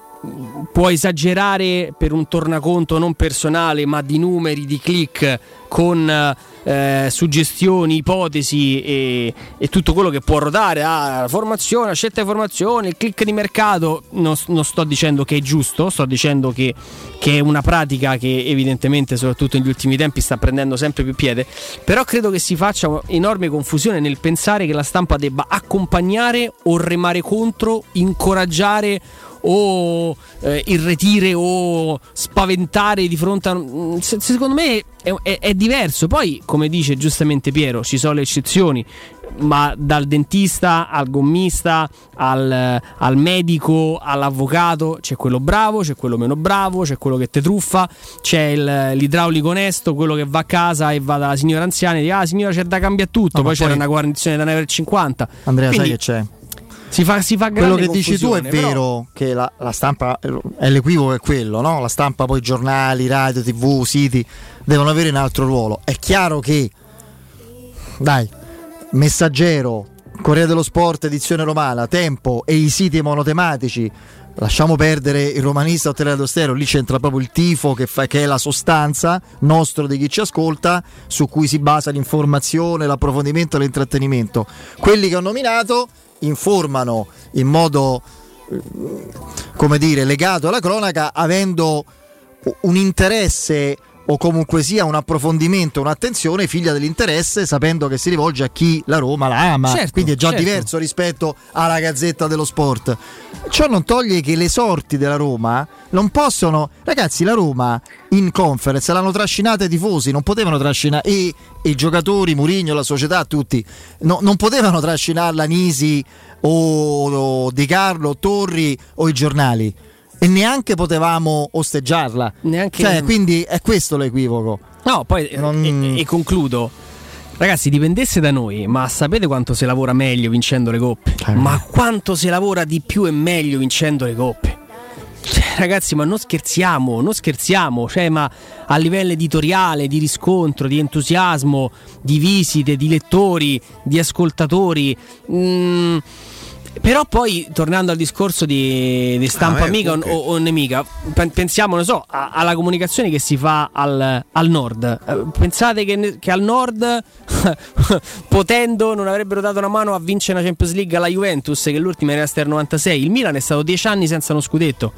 può esagerare per un tornaconto non personale, ma di numeri, di click con eh, suggestioni, ipotesi e, e tutto quello che può ruotare. Ah, la formazione, scelta di formazione, il click di mercato. Non, non sto dicendo che è giusto, sto dicendo che, che è una pratica che evidentemente, soprattutto negli ultimi tempi, sta prendendo sempre più piede. Però credo che si faccia enorme confusione nel pensare che la stampa debba accompagnare o remare contro, incoraggiare o eh, irretire o spaventare di fronte a... mm, se- Secondo me è, è- è diverso. Poi, come dice giustamente Piero, ci sono le eccezioni, ma dal dentista al gommista, al, al medico, all'avvocato, c'è quello bravo, c'è quello meno bravo, c'è quello che te truffa, c'è il- l'idraulico onesto, quello che va a casa e va dalla signora anziana e dice ah signora c'è da cambiare tutto,
No, ma
poi c'era
poi-
una guarnizione da 1,50
Andrea,
Quindi
sai che c'è?
Si fa, si fa
Quello che dici tu è vero che la, la stampa è l'equivoco è quello, no? La stampa, poi giornali, radio, tv, siti devono avere un altro ruolo. È chiaro che dai, messaggero Corriere dello Sport, edizione romana, Tempo e i siti monotematici. Lasciamo perdere il romanista o Teleradio Stereo, lì c'entra proprio il tifo che, fa, che è la sostanza nostro di chi ci ascolta, su cui si basa l'informazione, l'approfondimento e l'intrattenimento. Quelli che ho nominato informano in modo, eh, come dire, legato alla cronaca, avendo un interesse o comunque sia un approfondimento, un'attenzione figlia dell'interesse, sapendo che si rivolge a chi la Roma la ama.
Certo,
Quindi è già
certo.
diverso rispetto alla Gazzetta dello Sport. Ciò non toglie che le sorti della Roma non possono. Ragazzi, la Roma in conference l'hanno trascinata i tifosi, non potevano trascinare. E, e i giocatori, Murigno, la società, tutti. no- non potevano trascinarla Nisi o, o Di Carlo, Torri o i giornali. E neanche potevamo osteggiarla.
Neanche-
Cioè, quindi è questo l'equivoco.
No, poi eh, e, e concludo. Ragazzi, dipendesse da noi, ma sapete quanto si lavora meglio vincendo le coppe? Ma quanto si lavora di più e meglio vincendo le coppe? Cioè, ragazzi, ma non scherziamo, non scherziamo, cioè, ma a livello editoriale, di riscontro, di entusiasmo, di visite, di lettori, di ascoltatori. mm, però poi, tornando al discorso di, di stampa
Ah, beh,
amica o- o, o nemica, pen- pensiamo, non so, a- alla comunicazione che si fa al, al nord. Eh, Pensate che, che al nord, potendo, non avrebbero dato una mano a vincere la Champions League alla Juventus, che l'ultima era del 96. Il Milan è stato dieci anni senza uno scudetto.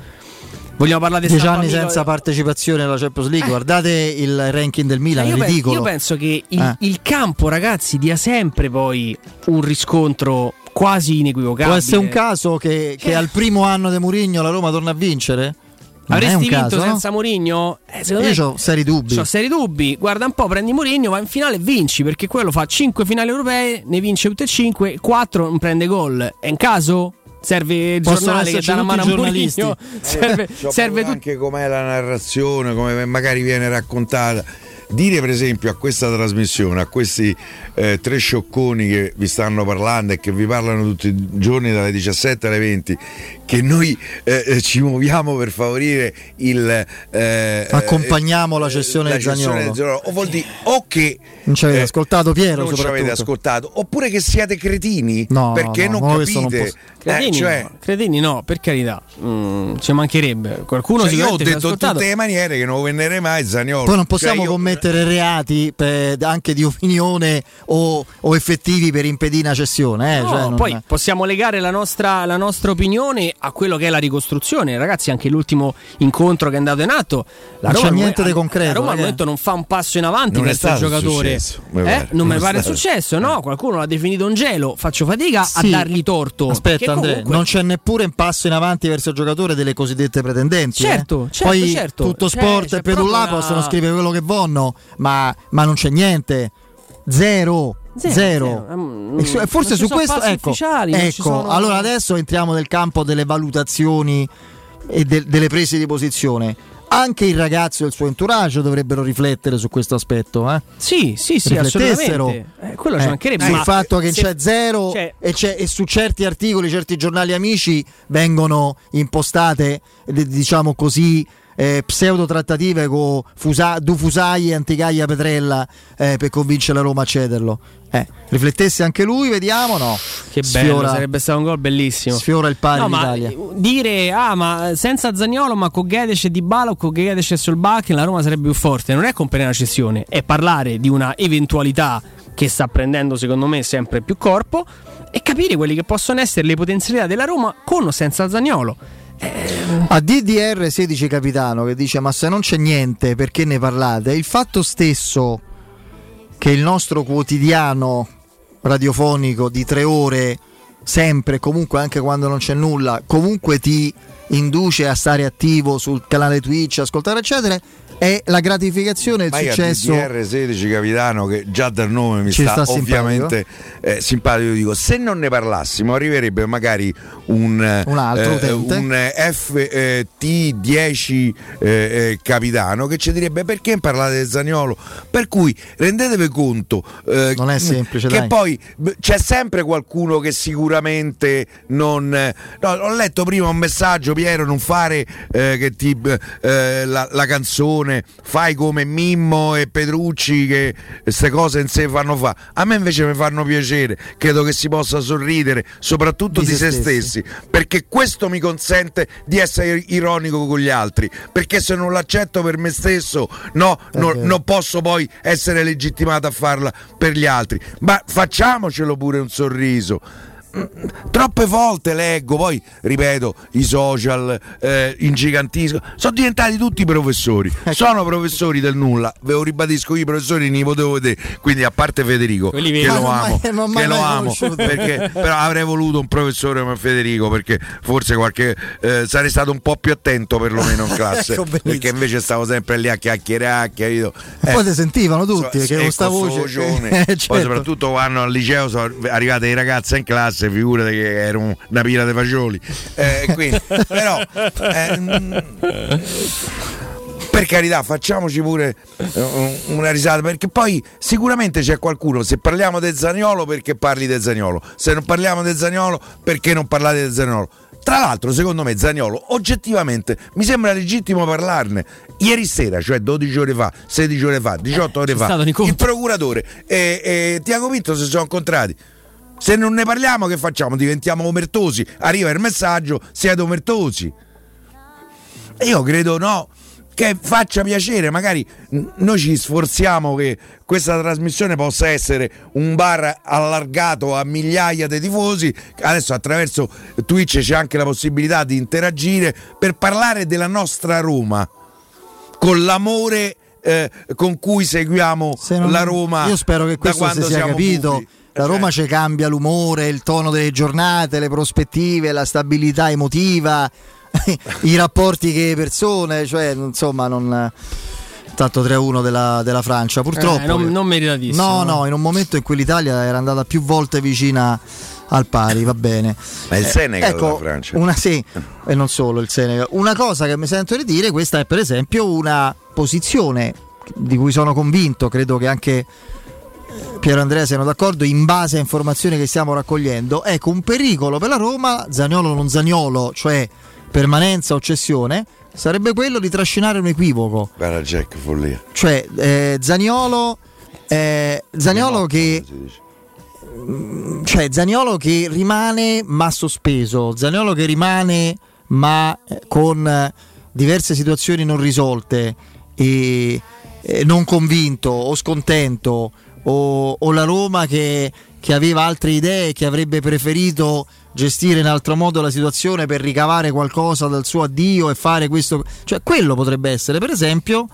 Vogliamo parlare di
Dieci anni
amica?
senza partecipazione alla Champions League. Guardate il ranking del Milan,
Eh, io,
ridicolo.
io penso che il,
Eh.
il campo, ragazzi, dia sempre poi un riscontro quasi inequivocabile.
Può essere un caso che, che al primo anno di Mourinho la Roma torna a vincere? Non è
Avresti
un
vinto
caso, no?
senza Mourinho? Eh, secondo
Io
me
ho seri dubbi.
Ho seri dubbi. Guarda un po', prendi Mourinho, va in finale e vinci. Perché quello fa 5 finali europee, ne vince tutte e 5, 4 non prende gol. È un caso? Serve il
Possono
giornale che dà una mano a. Mourinho. Serve,
C'ho
serve tutto.
anche com'è la narrazione, come magari viene raccontata. Dire per esempio a questa trasmissione, a questi eh, tre sciocconi che vi stanno parlando e che vi parlano tutti i giorni dalle 17 alle 20, che noi eh, eh, ci muoviamo per favorire il... eh,
Accompagniamo la
eh,
cessione
la
di Zaniolo.
O vuol dire o che
Non ci avete
eh,
ascoltato Piero
non ci avete ascoltato, oppure che siete cretini
No,
perché
no,
non
no, questo non
capite.
posso-
Credini,
Eh, cioè,
no, Credini no, per carità. Mm, ci mancherebbe. Qualcuno
cioè, io ho detto in tutte le maniere che non venderei mai Zaniolo.
Poi non possiamo
Cioè, io-
commettere reati per- anche di opinione o, o effettivi per impedire una cessione. Eh?
No,
Cioè,
poi possiamo legare la nostra, la nostra opinione a quello che è la ricostruzione. Ragazzi, anche l'ultimo incontro che è andato in atto, la
Non
Roma,
c'è
al-
niente di concreto,
La Roma al
ragazzi.
momento non fa un passo in avanti
Non è
verso il
stato
giocatore.
successo,
Eh?
pare.
Non mi
Non è
pare
stato.
successo, no? Qualcuno l'ha definito un gelo. Faccio fatica a
Sì.
dargli torto.
Aspetta, Andrea,
comunque-
non c'è neppure un passo in avanti verso il giocatore delle cosiddette pretendenti. eh.
Certo, certo,
Poi
certo.
tutto
C'è-
sport
c'è
e pedullà
una-
possono scrivere quello che vogliono, ma, ma non c'è niente. Zero.
Zero,
Zero.
zero. Mm,
E su- e forse su questo, ecco, ecco
sono-
allora adesso entriamo nel campo delle valutazioni e del- delle prese di posizione. Anche il ragazzo e il suo entourage dovrebbero riflettere su questo aspetto. Eh?
Sì, sì, sì,
Riflettessero.
Eh, quello ci
Eh,
mancherebbe.
sul
ma
fatto che
se-
c'è zero
cioè-
e, c'è- e su certi articoli, certi giornali amici vengono impostate, eh, diciamo così, eh, pseudo trattative con Fusa- Du Fusai e Anticaglia Petrella eh, per convincere la Roma a cederlo. Eh, riflettesse anche lui, vediamo, no?
Che bello, sarebbe stato un gol bellissimo.
Sfiora il pari
No,
in
ma
Italia.
dire ah, ma senza Zagnolo, ma con Gedes e Di Bala o con Gedes e Solbakken la Roma sarebbe più forte. Non è comprare una cessione, è parlare di una eventualità che sta prendendo, secondo me, sempre più corpo e capire quelle che possono essere le potenzialità della Roma con o senza Zagnolo.
A DDR 16 capitano che dice ma se non c'è niente perché ne parlate? Il fatto stesso che il nostro quotidiano radiofonico di tre ore, sempre, comunque anche quando non c'è nulla, comunque ti induce a stare attivo sul canale Twitch, ascoltare eccetera, è la gratificazione e il successo.
DDR16 capitano che già dal nome mi sta,
sta
ovviamente eh, simpatico dico se non ne parlassimo arriverebbe magari un, eh,
Un altro utente.
un FT10 eh, eh, capitano che ci direbbe perché parlate di Zagnolo per cui rendetevi conto eh,
Non è semplice,
che
dai.
poi c'è sempre qualcuno che sicuramente non eh, no, ho letto prima un messaggio Piero non fare eh, che ti eh, la, la canzone trasmissione fai come Mimmo e Petrucci che queste cose in sé fanno fa. A me invece mi fanno piacere, credo che si possa sorridere, soprattutto di,
Di
se
se
stessi, perché questo mi consente di essere ironico con gli altri, perché se non l'accetto per me stesso, no, no-
vero.
non posso poi essere legittimato a farla per gli altri. Ma facciamocelo pure un sorriso. Troppe volte leggo, poi ripeto, i social eh, ingigantiscono, sono diventati tutti professori,
Ecco.
sono professori del nulla, ve lo ribadisco, io i professori non li potevo vedere, quindi a parte Federico,
Quelli
che lo amo,
mai-
che
mai
lo amo, perché però avrei voluto un professore come Federico, perché forse qualche eh, sarei stato un po' più attento perlomeno in classe,
Ecco,
perché invece stavo sempre lì a chiacchierare, capito?
E poi ti sentivano tutti,
So-
che
ecco,
sta voce. Eh,
Poi
certo.
soprattutto quando al liceo sono arrivate le ragazze in classe, figurate che un- una pila di fagioli. Eh, quindi, però, eh, mm, per carità, facciamoci pure una risata, perché poi sicuramente c'è qualcuno, se parliamo del Zaniolo perché parli del Zaniolo, se non parliamo del Zaniolo perché non parlate del Zaniolo. Tra l'altro, secondo me, Zaniolo, oggettivamente mi sembra legittimo parlarne. Ieri sera, cioè 12 ore fa, 16 ore fa, 18 ore fa, il procuratore e, e Tiago Pinto si sono incontrati. Se non ne parliamo, che facciamo? Diventiamo omertosi. Arriva il messaggio, siete omertosi. Io credo no, che faccia piacere, magari noi ci sforziamo che questa trasmissione possa essere un bar allargato a migliaia di tifosi, adesso attraverso Twitch c'è anche la possibilità di interagire per parlare della nostra Roma, con l'amore eh, con cui seguiamo
Se non-
la Roma.
Io spero che questo si sia capito.
buchi.
La Roma ci cambia l'umore, il tono delle giornate, le prospettive, la stabilità emotiva, i rapporti che persone, cioè insomma non tanto 3-1 della, della Francia purtroppo
Eh, non, non meritatissimo.
no no in un momento in cui l'Italia era andata più volte vicina al pari va bene
Ma il
Eh,
Senegal
ecco,
della Francia.
una sì e non solo il Senegal una cosa che mi sento di dire questa è per esempio una posizione di cui sono convinto credo che anche eh, Piero Andrea siano d'accordo in base a informazioni che stiamo raccogliendo ecco un pericolo per la Roma Zaniolo non Zaniolo cioè permanenza o cessione sarebbe quello di trascinare un equivoco.
Guarda Jack, follia.
cioè eh, Zaniolo eh, Zaniolo che Mm, cioè Zaniolo che rimane ma sospeso. Zaniolo che rimane ma eh, con eh, diverse situazioni non risolte e eh, non convinto o scontento o, o la Roma che, che aveva altre idee che avrebbe preferito gestire in altro modo la situazione per ricavare qualcosa dal suo addio e fare questo cioè quello potrebbe essere per esempio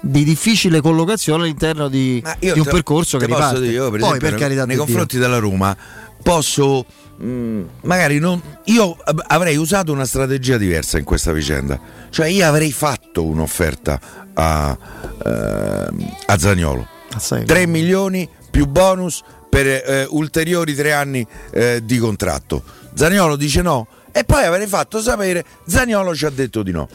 di difficile collocazione all'interno di, di un
te-
percorso
te
che riparte.
dire, io, per
Poi
esempio,
per carità
nei confronti della Roma posso mh, magari non io avrei usato una strategia diversa in questa vicenda. Cioè io avrei fatto un'offerta a, ehm, a Zagnolo 3 milioni più bonus per eh, ulteriori tre anni eh, di contratto. Zagnolo dice no. E poi avrei fatto sapere Zagnolo ci ha detto di no.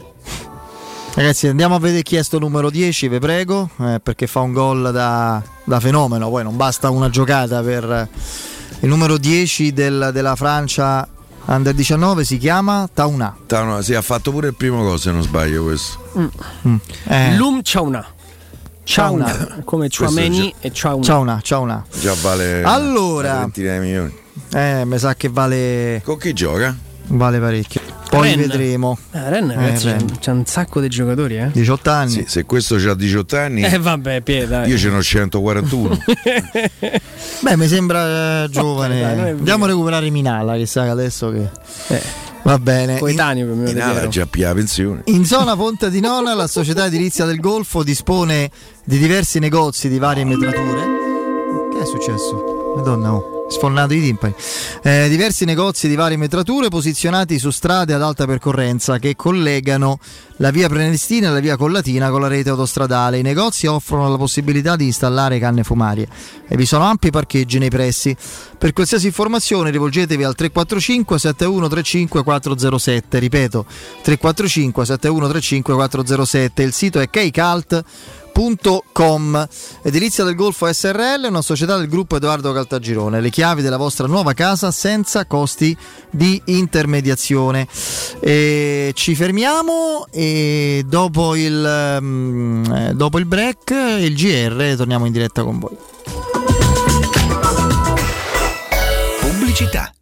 Ragazzi, andiamo a vedere chi è sto numero 10, vi prego, eh, perché fa un gol da, da fenomeno, poi non basta una giocata per eh, il numero 10 del- della Francia Under 19 si chiama Tauna.
Tano, sì, ha fatto pure il primo gol se non sbaglio questo.
Eh.
Lum Ciauna. Ciauna, come Chouameni e Ciauna.
Ciauna, Ciauna.
già vale
Allora.
ventina di milioni
Eh, mi sa che vale
con chi gioca?
vale parecchio. Poi
Ren.
vedremo.
Eh, Ren,
Eh,
ragazzi,
Ren.
c'è- un sacco di giocatori, eh.
18 anni.
Sì, se questo ha 18 anni
Eh vabbè, dai.
io ce n'ho 141
Beh, mi sembra eh, giovane.
dai, non è
Andiamo a recuperare Minala, che sa che adesso che va bene.
Coetaneo meno di
Minala
Piero.
già più la pensione
In zona Ponte di Nona la società edilizia del Golfo dispone di diversi negozi di varie metrature. Che è successo? Madonna, oh, sfonnato i timpani. Eh, diversi negozi di varie metrature posizionati su strade ad alta percorrenza che collegano la via Prenestina e la via Collatina con la rete autostradale. I negozi offrono la possibilità di installare canne fumarie e vi sono ampi parcheggi nei pressi. Per qualsiasi informazione rivolgetevi al 345 7135 407, ripeto 345 7135 407, il sito è kcalt www.edilizia.com Edilizia del Golfo SRL, una società del gruppo Edoardo Caltagirone. Le chiavi della vostra nuova casa senza costi di intermediazione. E ci fermiamo e dopo il, um, dopo il break, il GR, torniamo in diretta con voi.
Pubblicità.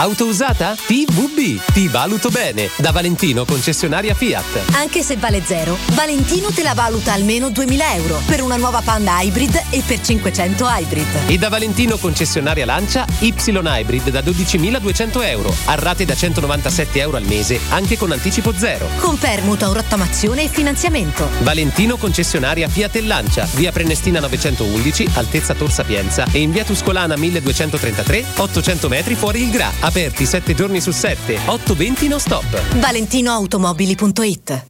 Auto usata? TVB, ti valuto bene. Da Valentino, concessionaria Fiat.
Anche se vale zero, Valentino te la valuta almeno 2000 euro per una nuova Panda Hybrid e per 500 Hybrid.
E da Valentino, concessionaria Lancia, Y Hybrid da 12.200 euro. A rate da 197 euro al mese, anche con anticipo zero.
Con permuta o rottamazione e finanziamento.
Valentino, concessionaria Fiat e Lancia. Via Prenestina 911, altezza Tor Sapienza e in via Tuscolana 1233, 800 metri fuori il Gra. Aperti 7 giorni su 7, 820 no stop.
ValentinoAutomobili.it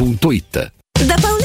Da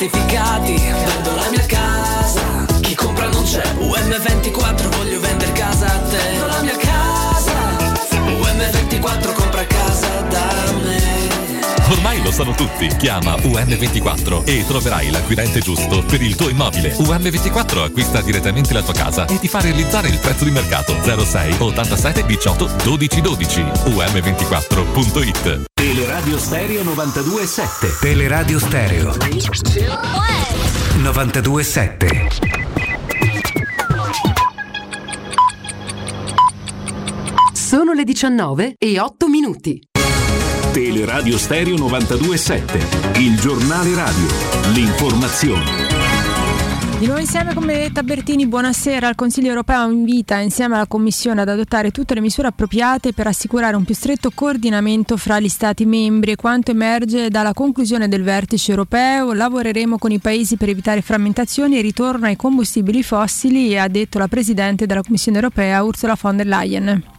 Certificati, vendo la mia casa, chi compra non c'è. UM24 voglio vendere casa a te. Vendo la mia casa, UM24
Ormai lo sanno tutti. Chiama UM24 e troverai l'acquirente giusto per il tuo immobile. UM24 acquista direttamente la tua casa e ti fa realizzare il prezzo di mercato 06 87 18 12 12. UM24.it
Teleradio Stereo 92.7 Teleradio Stereo 92.7
Sono le 19 e 8 minuti.
Teleradio Stereo 92.7 Il giornale radio L'informazione
Di nuovo insieme con Benedetta Bertini, buonasera. Il Consiglio europeo invita insieme alla Commissione ad adottare tutte le misure appropriate per assicurare un più stretto coordinamento fra gli Stati membri. Quanto emerge dalla conclusione del vertice europeo, lavoreremo con i paesi per evitare frammentazioni e ritorno ai combustibili fossili, ha detto la Presidente della Commissione europea Ursula von der Leyen.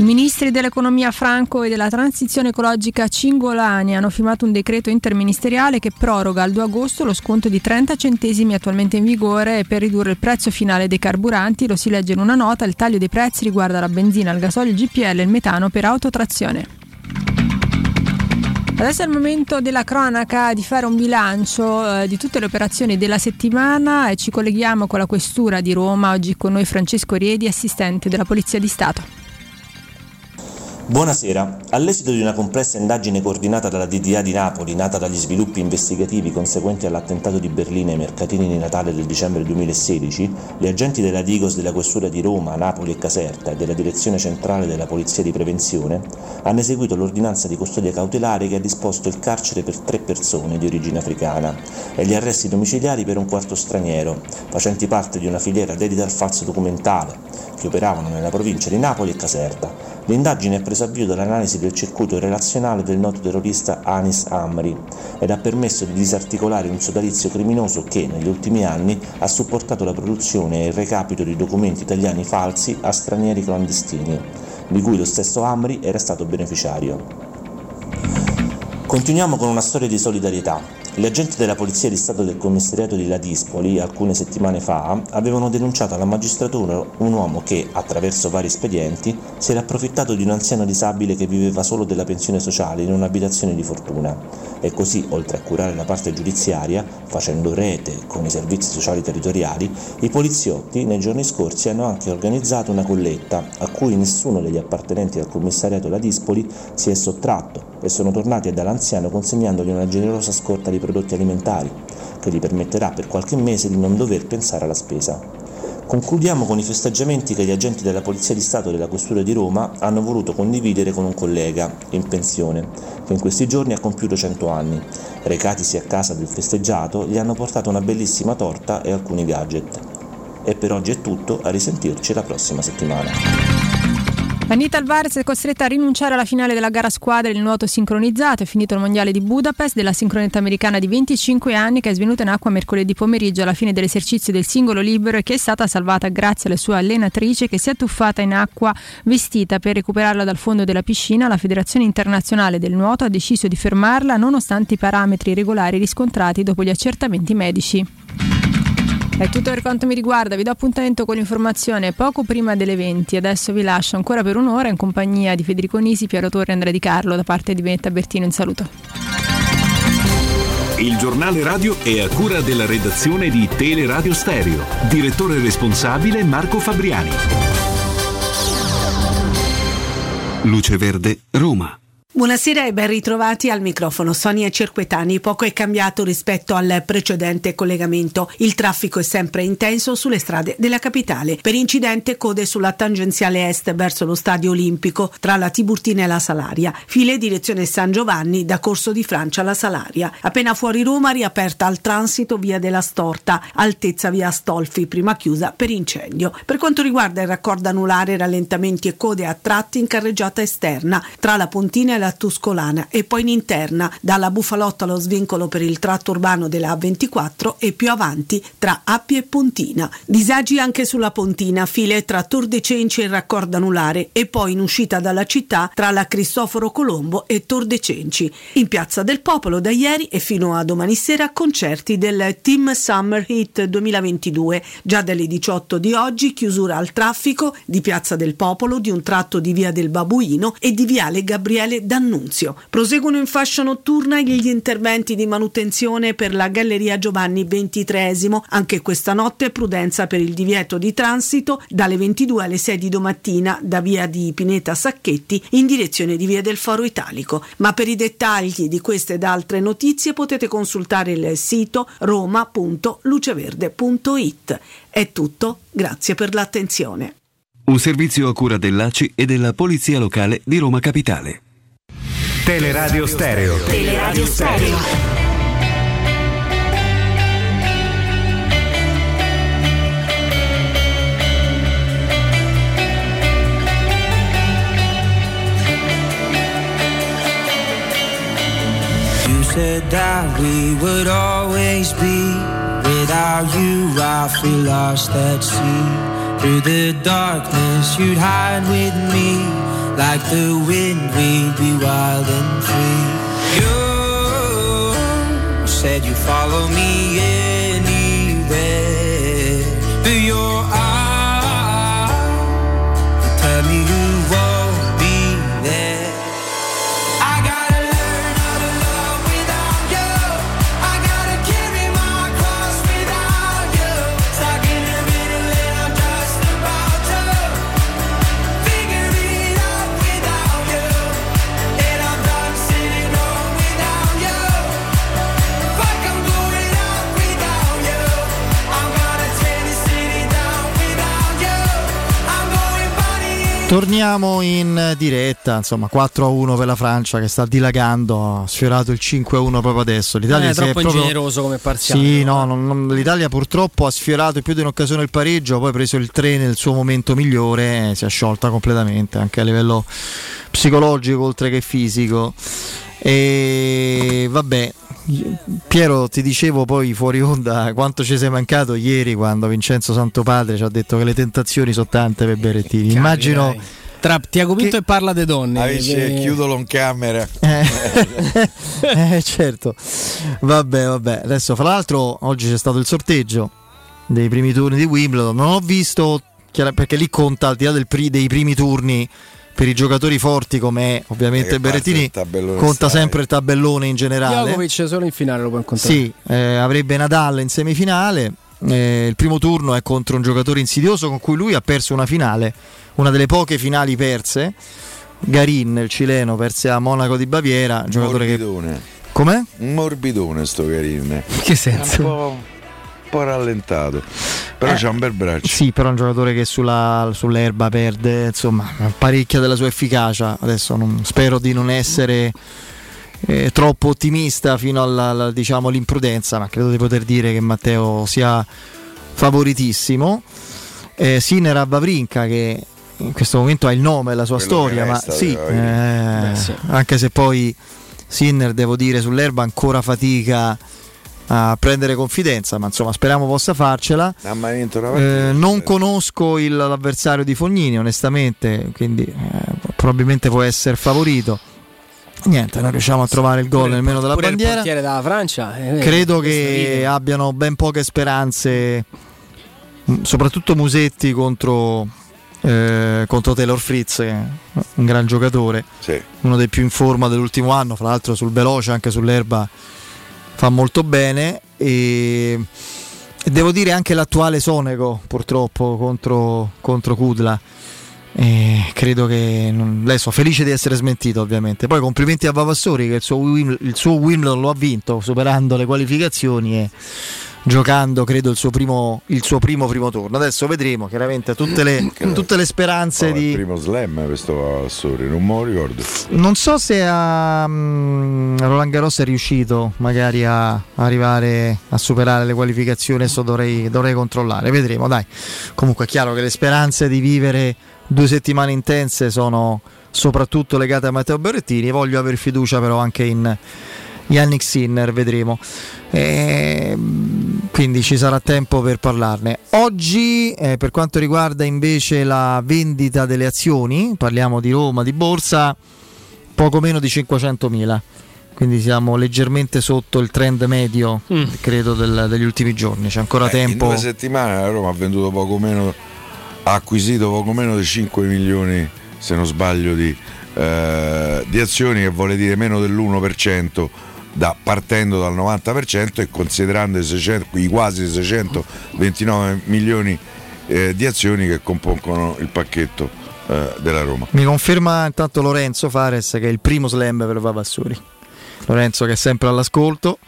I ministri dell'economia Franco e della transizione ecologica Cingolani hanno firmato un decreto interministeriale che proroga al 2 agosto lo sconto di 30 centesimi attualmente in vigore per ridurre il prezzo finale dei carburanti. Lo si legge in una nota, il taglio dei prezzi riguarda la benzina, il gasolio, il GPL e il metano per autotrazione. Adesso è il momento della cronaca di fare un bilancio eh, di tutte le operazioni della settimana e ci colleghiamo con la Questura di Roma. Oggi con noi Francesco Riedi, assistente della Polizia di Stato.
Buonasera. All'esito di una complessa indagine coordinata dalla DDA di Napoli, nata dagli sviluppi investigativi conseguenti all'attentato di Berlino ai mercatini di Natale del dicembre 2016, gli agenti della Digos della Questura di Roma, Napoli e Caserta e della Direzione Centrale della Polizia di Prevenzione hanno eseguito l'ordinanza di custodia cautelare che ha disposto il carcere per tre persone di origine africana e gli arresti domiciliari per un quarto straniero, facenti parte di una filiera dedita al falso documentale, che operavano nella provincia di Napoli e Caserta. L'indagine è presa avvio dall'analisi del circuito relazionale del noto terrorista Anis Amri ed ha permesso di disarticolare un sodalizio criminoso che, negli ultimi anni, ha supportato la produzione e il recapito di documenti italiani falsi a stranieri clandestini, di cui lo stesso Amri era stato beneficiario. Continuiamo con una storia di solidarietà. Gli agenti della Polizia di Stato del Commissariato di Ladispoli, alcune settimane fa, avevano denunciato alla magistratura un uomo che, attraverso vari espedienti, si era approfittato di un anziano disabile che viveva solo della pensione sociale in un'abitazione di fortuna. E così, oltre a curare la parte giudiziaria, facendo rete con i servizi sociali territoriali, i poliziotti nei giorni scorsi hanno anche organizzato una colletta a cui nessuno degli appartenenti al commissariato Ladispoli si è sottratto e sono tornati dall'anziano consegnandogli una generosa scorta di prodotti alimentari che gli permetterà per qualche mese di non dover pensare alla spesa. Concludiamo con i festeggiamenti che gli agenti della Polizia di Stato della Questura di Roma hanno voluto condividere con un collega in pensione, che in questi giorni ha compiuto 100 anni. Recatisi a casa del festeggiato, gli hanno portato una bellissima torta e alcuni gadget. E per oggi è tutto, a risentirci la prossima settimana.
Anita Alvarez è costretta a rinunciare alla finale della gara squadra del nuoto sincronizzato. È finito il mondiale di Budapest della sincronetta americana di 25 anni che è svenuta in acqua mercoledì pomeriggio alla fine dell'esercizio del singolo libero e che è stata salvata grazie alla sua allenatrice che si è tuffata in acqua vestita per recuperarla dal fondo della piscina. La Federazione Internazionale del Nuoto ha deciso di fermarla nonostante i parametri regolari riscontrati dopo gli accertamenti medici. È tutto per quanto mi riguarda, vi do appuntamento con l'informazione poco prima delle 20. Adesso vi lascio ancora per un'ora in compagnia di Federico Nisi, Piero Torre e Andrea Di Carlo da parte di Benetta Bertino. In saluto.
Il giornale radio è a cura della redazione di Teleradio Stereo. Direttore responsabile Marco Fabriani.
Luce Verde, Roma.
Buonasera e ben ritrovati al microfono Sonia Cerquetani. Poco è cambiato rispetto al precedente collegamento. Il traffico è sempre intenso sulle strade della capitale. Per incidente code sulla tangenziale est verso lo stadio olimpico tra la Tiburtina e la Salaria. File direzione San Giovanni da Corso di Francia alla Salaria. Appena fuori Roma riaperta al transito via della Storta, altezza via Stolfi, prima chiusa per incendio. Per quanto riguarda il raccordo anulare, rallentamenti e code a tratti in carreggiata esterna tra la Pontina e la Tuscolana e poi in interna dalla Bufalotta allo svincolo per il tratto urbano della A24 e più avanti tra Appia e Pontina. Disagi anche sulla Pontina, file tra Tor de Cenci e il raccordo anulare e poi in uscita dalla città tra la Cristoforo Colombo e Tor de Cenci. In Piazza del Popolo da ieri e fino a domani sera concerti del Team Summer Hit 2022. Già dalle 18 di oggi chiusura al traffico di Piazza del Popolo, di un tratto di Via del Babuino e di Viale Gabriele D'Annunzio. Proseguono in fascia notturna gli interventi di manutenzione per la Galleria Giovanni XXIII. Anche questa notte prudenza per il divieto di transito dalle 22 alle 6 di domattina da via di Pineta Sacchetti in direzione di via del Foro Italico. Ma per i dettagli di queste ed altre notizie potete consultare il sito roma.luceverde.it. È tutto, grazie per l'attenzione.
Un servizio a cura dell'ACI e della Polizia Locale di Roma Capitale.
Teleradio Stereo.
Teleradio Stereo.
You said that we would always be. Without you, I feel lost at sea. Through the darkness, you'd hide with me. Like the wind, we'd be wild and free. You said you follow me anywhere.
Torniamo in diretta, insomma 4 a 1 per la Francia che sta dilagando, ha sfiorato il 5 a 1 proprio adesso. L'Italia
è
si è
troppo
proprio...
ingeneroso come parziale.
Sì, no, non- non- l'Italia purtroppo ha sfiorato in più di un'occasione il pareggio, poi ha preso il 3 nel suo momento migliore, eh, si è sciolta completamente anche a livello psicologico oltre che fisico. E vabbè, Piero, ti dicevo poi fuori onda quanto ci sei mancato ieri quando Vincenzo Santopadre ci ha detto che le tentazioni sono tante per Berettini. Immagino.
Tra Tiago Pinto e parla de donne.
Avessi
Eh,
chiudolo in camera.
eh, certo. Vabbè, vabbè. Adesso, fra l'altro, oggi c'è stato il sorteggio dei primi turni di Wimbledon. Non ho visto perché lì conta al di là del pri- dei primi turni per i giocatori forti come ovviamente
parte
Berrettini conta
stai.
sempre il tabellone in generale.
Djokovic solo in finale lo può incontrare.
Sì, eh, avrebbe Nadal in semifinale. Eh, il primo turno è contro un giocatore insidioso con cui lui ha perso una finale, una delle poche finali perse. Garin, il cileno, perse a Monaco di Baviera. un Giocatore che...
Morbidone.
Com'è?
Un morbidone sto Carin.
Che senso?
Un po', rallentato. Però
Eh,
c'ha un bel braccio.
Sì, però è un giocatore che sulla- sull'erba perde insomma parecchia della sua efficacia. Adesso non- spero di non essere eh, troppo ottimista fino alla, alla, diciamo, all'imprudenza, ma credo di poter dire che Matteo sia favoritissimo. Eh, Sinner a Vavrinka che in questo momento ha il nome e la sua
Quello
storia, ma sì, eh,
Beh, sì.
anche se poi Sinner, devo dire, sull'erba ancora fatica a prendere confidenza, ma insomma speriamo possa farcela. Eh, non conosco il- l'avversario di Fognini, onestamente, quindi eh, probabilmente può essere favorito. Niente, non riusciamo a trovare il gol nemmeno della bandiera.
della Francia. eh,
Credo
questo
che abbiano ben poche speranze m- soprattutto Musetti contro, eh, contro Taylor Fritz, che è un gran giocatore,
Sì.
uno dei più in forma dell'ultimo anno, fra l'altro sul veloce, anche sull'erba fa molto bene e, e devo dire anche l'attuale Sonego purtroppo contro, contro Kudla. E credo che non- lei sono felice di essere smentito ovviamente poi complimenti a Vavassori che il suo, il suo Wimbledon lo ha vinto superando le qualificazioni e giocando credo il suo primo, il suo primo primo turno adesso vedremo chiaramente tutte le, tutte le speranze
No, è
di
il primo slam questo Vassori, non me lo ricordo.
non so se a mm, Roland Garros è riuscito magari a arrivare a superare le qualificazioni, adesso dovrei, dovrei controllare, vedremo dai. Comunque è chiaro che le speranze di vivere due settimane intense sono soprattutto legate a Matteo Berrettini, voglio avere fiducia però anche in Yannick Sinner, vedremo. Ehm, quindi ci sarà tempo per parlarne. Oggi, eh, per quanto riguarda invece la vendita delle azioni, parliamo di Roma, di borsa, poco meno di 500.000. Quindi siamo leggermente sotto il trend medio, credo, del- degli ultimi giorni. C'è ancora
Mm. Eh, In
tempo.
due settimane la Roma ha venduto poco meno, ha acquisito poco meno di 5 milioni, se non sbaglio, di, eh, di azioni, che vuole dire meno dell'1%, da- partendo dal 90% e considerando i, 600 i quasi 629 milioni eh, di azioni che compongono il pacchetto eh, della Roma.
Mi conferma intanto Lorenzo Fares che è il primo slam per Vavassuri. Lorenzo che è sempre all'ascolto.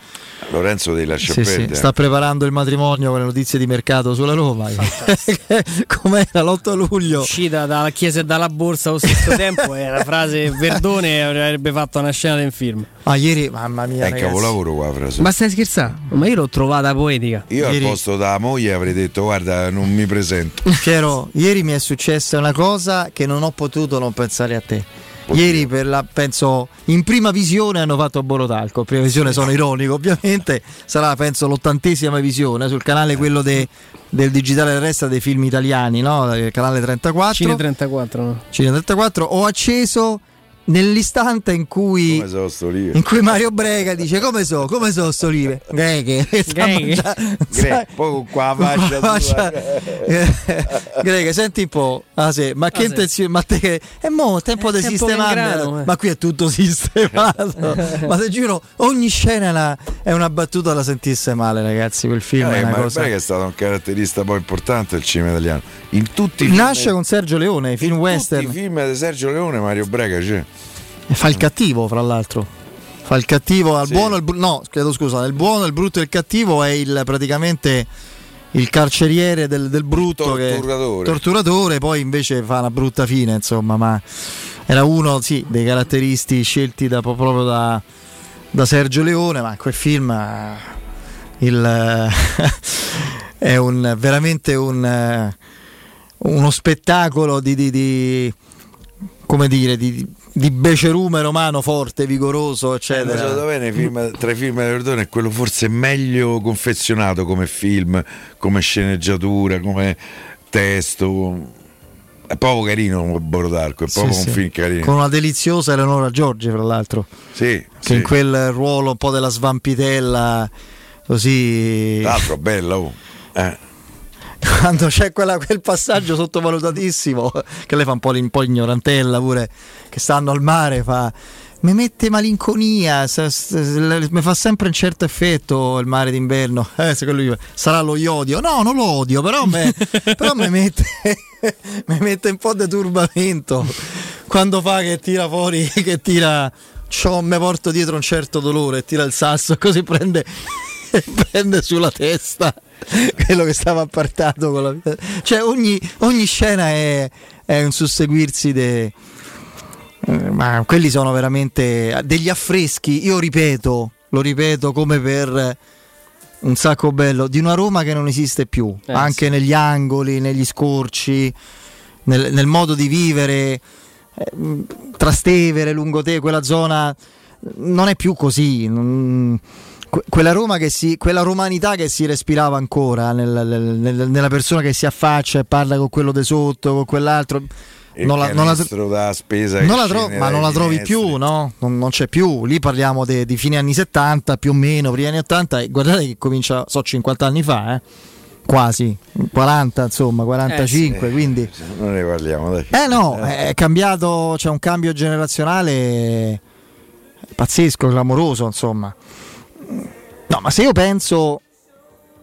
Lorenzo dei lascia
Sì, sì, sta preparando il matrimonio con le notizie di mercato sulla Roma. Com'era l'8 luglio?
Uscita dalla chiesa e dalla borsa allo stesso tempo è la frase Verdone avrebbe fatto una scena del film.
Ah, ieri, mamma mia,
È un
ragazzi.
capolavoro qua frase.
Ma stai scherzando? Ma io l'ho trovata poetica.
Io al posto della moglie avrei detto guarda non mi presento.
Piero, ieri mi è successa una cosa che non ho potuto non pensare a te. Ieri per la, penso in prima visione hanno fatto Borotalco, prima visione sono ironico ovviamente, sarà penso l'ottantesima visione sul canale quello de- del digitale resta dei film italiani, no? Canale 34.
Cine 34. no?
Cine 34, ho acceso nell'istante in cui
lì?
in cui Mario Brega dice come so, come so sto live? Greghe,
Greghe.
poi con qua la faccia
la faccia- Greghe, senti un po', ah, sì, ma che
Ah, sì.
intenzione, ma te che è mo tempo di
che ingrano, eh.
ma qui è tutto sistemato. ma te giuro, ogni scena è una, è una battuta da sentirsi male, ragazzi. Quel film
Eh,
è una
ma
cosa.
Brega è stato un caratterista poi importante del cinema italiano. In tutti i
Nasce
film,
con Sergio Leone, film
in
western.
tutti i film di Sergio Leone Mario Brega c'è.
Fa il cattivo, fra l'altro. Fa il cattivo al
Sì.
buono il brutto. No, chiedo scusa, il buono, il brutto e il cattivo è il praticamente il carceriere del, del brutto che
Torturatore.
torturatore, poi invece fa una brutta fine, insomma, ma era uno sì, dei caratteristi scelti da- proprio da, da Sergio Leone, ma quel film eh, il, è un, veramente un, eh, uno spettacolo di, di- di- come dire, di, di becerume romano forte, vigoroso, eccetera.
me nei film- tra i film di Verdone è quello forse meglio confezionato come film, come sceneggiatura, come testo. È proprio carino Borodarco, è
Sì,
proprio
sì.
un film carino.
Con una deliziosa Eleonora Giorgi, fra l'altro,
Sì,
che
sì.
in quel ruolo un po' della svampitella, così.
Tra l'altro bella, oh. Eh.
Quando c'è quella- quel passaggio sottovalutatissimo, che lei fa un po', l'in- un po' ignorantella pure, che stanno al mare, fa. Mi mette malinconia, mi fa sempre un certo effetto il mare d'inverno. Eh, secondo lui sarà lo iodio. No, non lo odio, però mi mette, mette un po' di turbamento. Quando fa che tira fuori, che tira. Ciò mi porto dietro un certo dolore e tira il sasso, così prende, prende sulla testa quello che stava appartato con la Cioè, ogni, ogni scena è, è un susseguirsi de- eh, ma quelli sono veramente degli affreschi. Io ripeto, lo ripeto come per un sacco bello di una Roma che non esiste più,
Eh,
anche negli angoli, negli scorci, nel, nel modo di vivere. eh, Trastevere, Lungote, quella zona non è più così. non- que- quella Roma che si, quella romanità che si respirava ancora nel- nel- nella persona che si affaccia e parla con quello di sotto, con quell'altro. Non la, non la-
da spesa
non la tro- ma non la trovi
finestre.
più, no? Non, non c'è più. Lì parliamo de- di fine anni 70, più o meno, primi anni 80. E guardate che comincia, so, 50 anni fa, eh. quasi 40 insomma 45
Eh sì.
quindi
Non ne parliamo, dai.
eh no è cambiato c'è un cambio generazionale pazzesco clamoroso insomma no ma se io penso